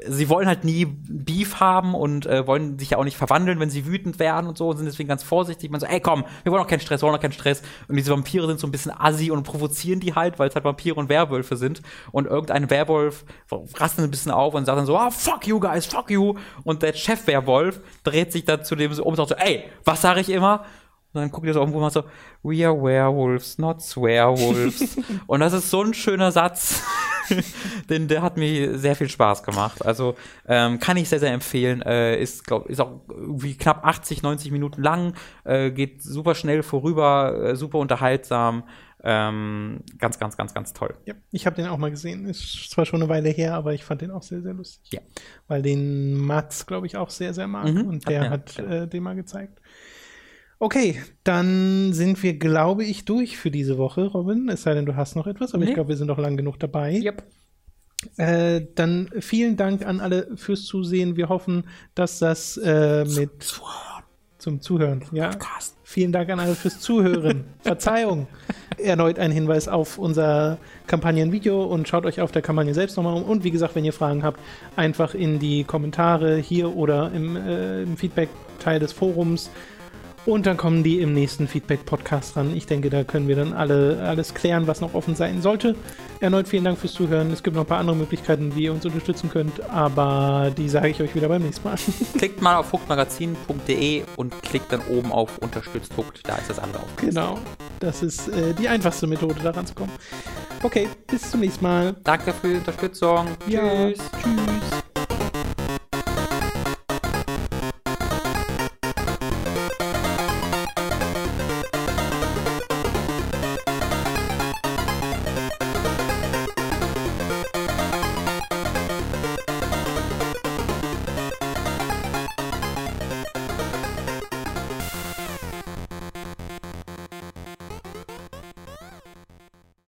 sie wollen halt nie Beef haben und äh, wollen sich ja auch nicht verwandeln, wenn sie wütend werden und so und sind deswegen ganz vorsichtig. Man so, ey komm, wir wollen auch keinen Stress, wir wollen auch keinen Stress. Und diese Vampire sind so ein bisschen assi und provozieren die halt, weil es halt Vampire und Werwölfe sind. Und irgendein Werwolf rastet ein bisschen auf und sagt dann so, ah, fuck you guys, fuck you. Und der Chef-Werwolf dreht sich dann zu dem um und sagt so, ey, was sage ich immer? Und dann guckt ihr so irgendwo mal so, we are werewolves, not swearwolves. und das ist so ein schöner Satz, denn der hat mir sehr viel Spaß gemacht. Also ähm, kann ich sehr, sehr empfehlen. Äh, ist, glaub, ist auch irgendwie knapp 80, 90 Minuten lang, äh, geht super schnell vorüber, äh, super unterhaltsam. Ähm, ganz, ganz, ganz, ganz toll. Ja, ich habe den auch mal gesehen. Ist zwar schon eine Weile her, aber ich fand den auch sehr, sehr lustig. Ja. Weil den Mats, glaube ich, auch sehr, sehr mag. Mhm, und der hat, hat äh, den mal gezeigt. Okay, dann sind wir, glaube ich, durch für diese Woche, Robin. Es sei denn, du hast noch etwas, aber nee. ich glaube, wir sind noch lang genug dabei. Yep. Äh, dann vielen Dank an alle fürs Zusehen. Wir hoffen, dass das äh, mit zum Zuhören. Zum Zuhören ja. Podcast. Vielen Dank an alle fürs Zuhören. Verzeihung. Erneut ein Hinweis auf unser Kampagnenvideo und schaut euch auf der Kampagne selbst nochmal um. Und wie gesagt, wenn ihr Fragen habt, einfach in die Kommentare hier oder im, äh, im Feedback-Teil des Forums und dann kommen die im nächsten Feedback-Podcast ran. Ich denke, da können wir dann alle alles klären, was noch offen sein sollte. Erneut vielen Dank fürs Zuhören. Es gibt noch ein paar andere Möglichkeiten, wie ihr uns unterstützen könnt, aber die sage ich euch wieder beim nächsten Mal. Klickt mal auf hookmagazin.de und klickt dann oben auf Unterstützt Hooked. Da ist das andere auf. Genau. Das ist äh, die einfachste Methode, daran zu kommen. Okay, bis zum nächsten Mal. Danke für die Unterstützung. Ja, tschüss. Tschüss.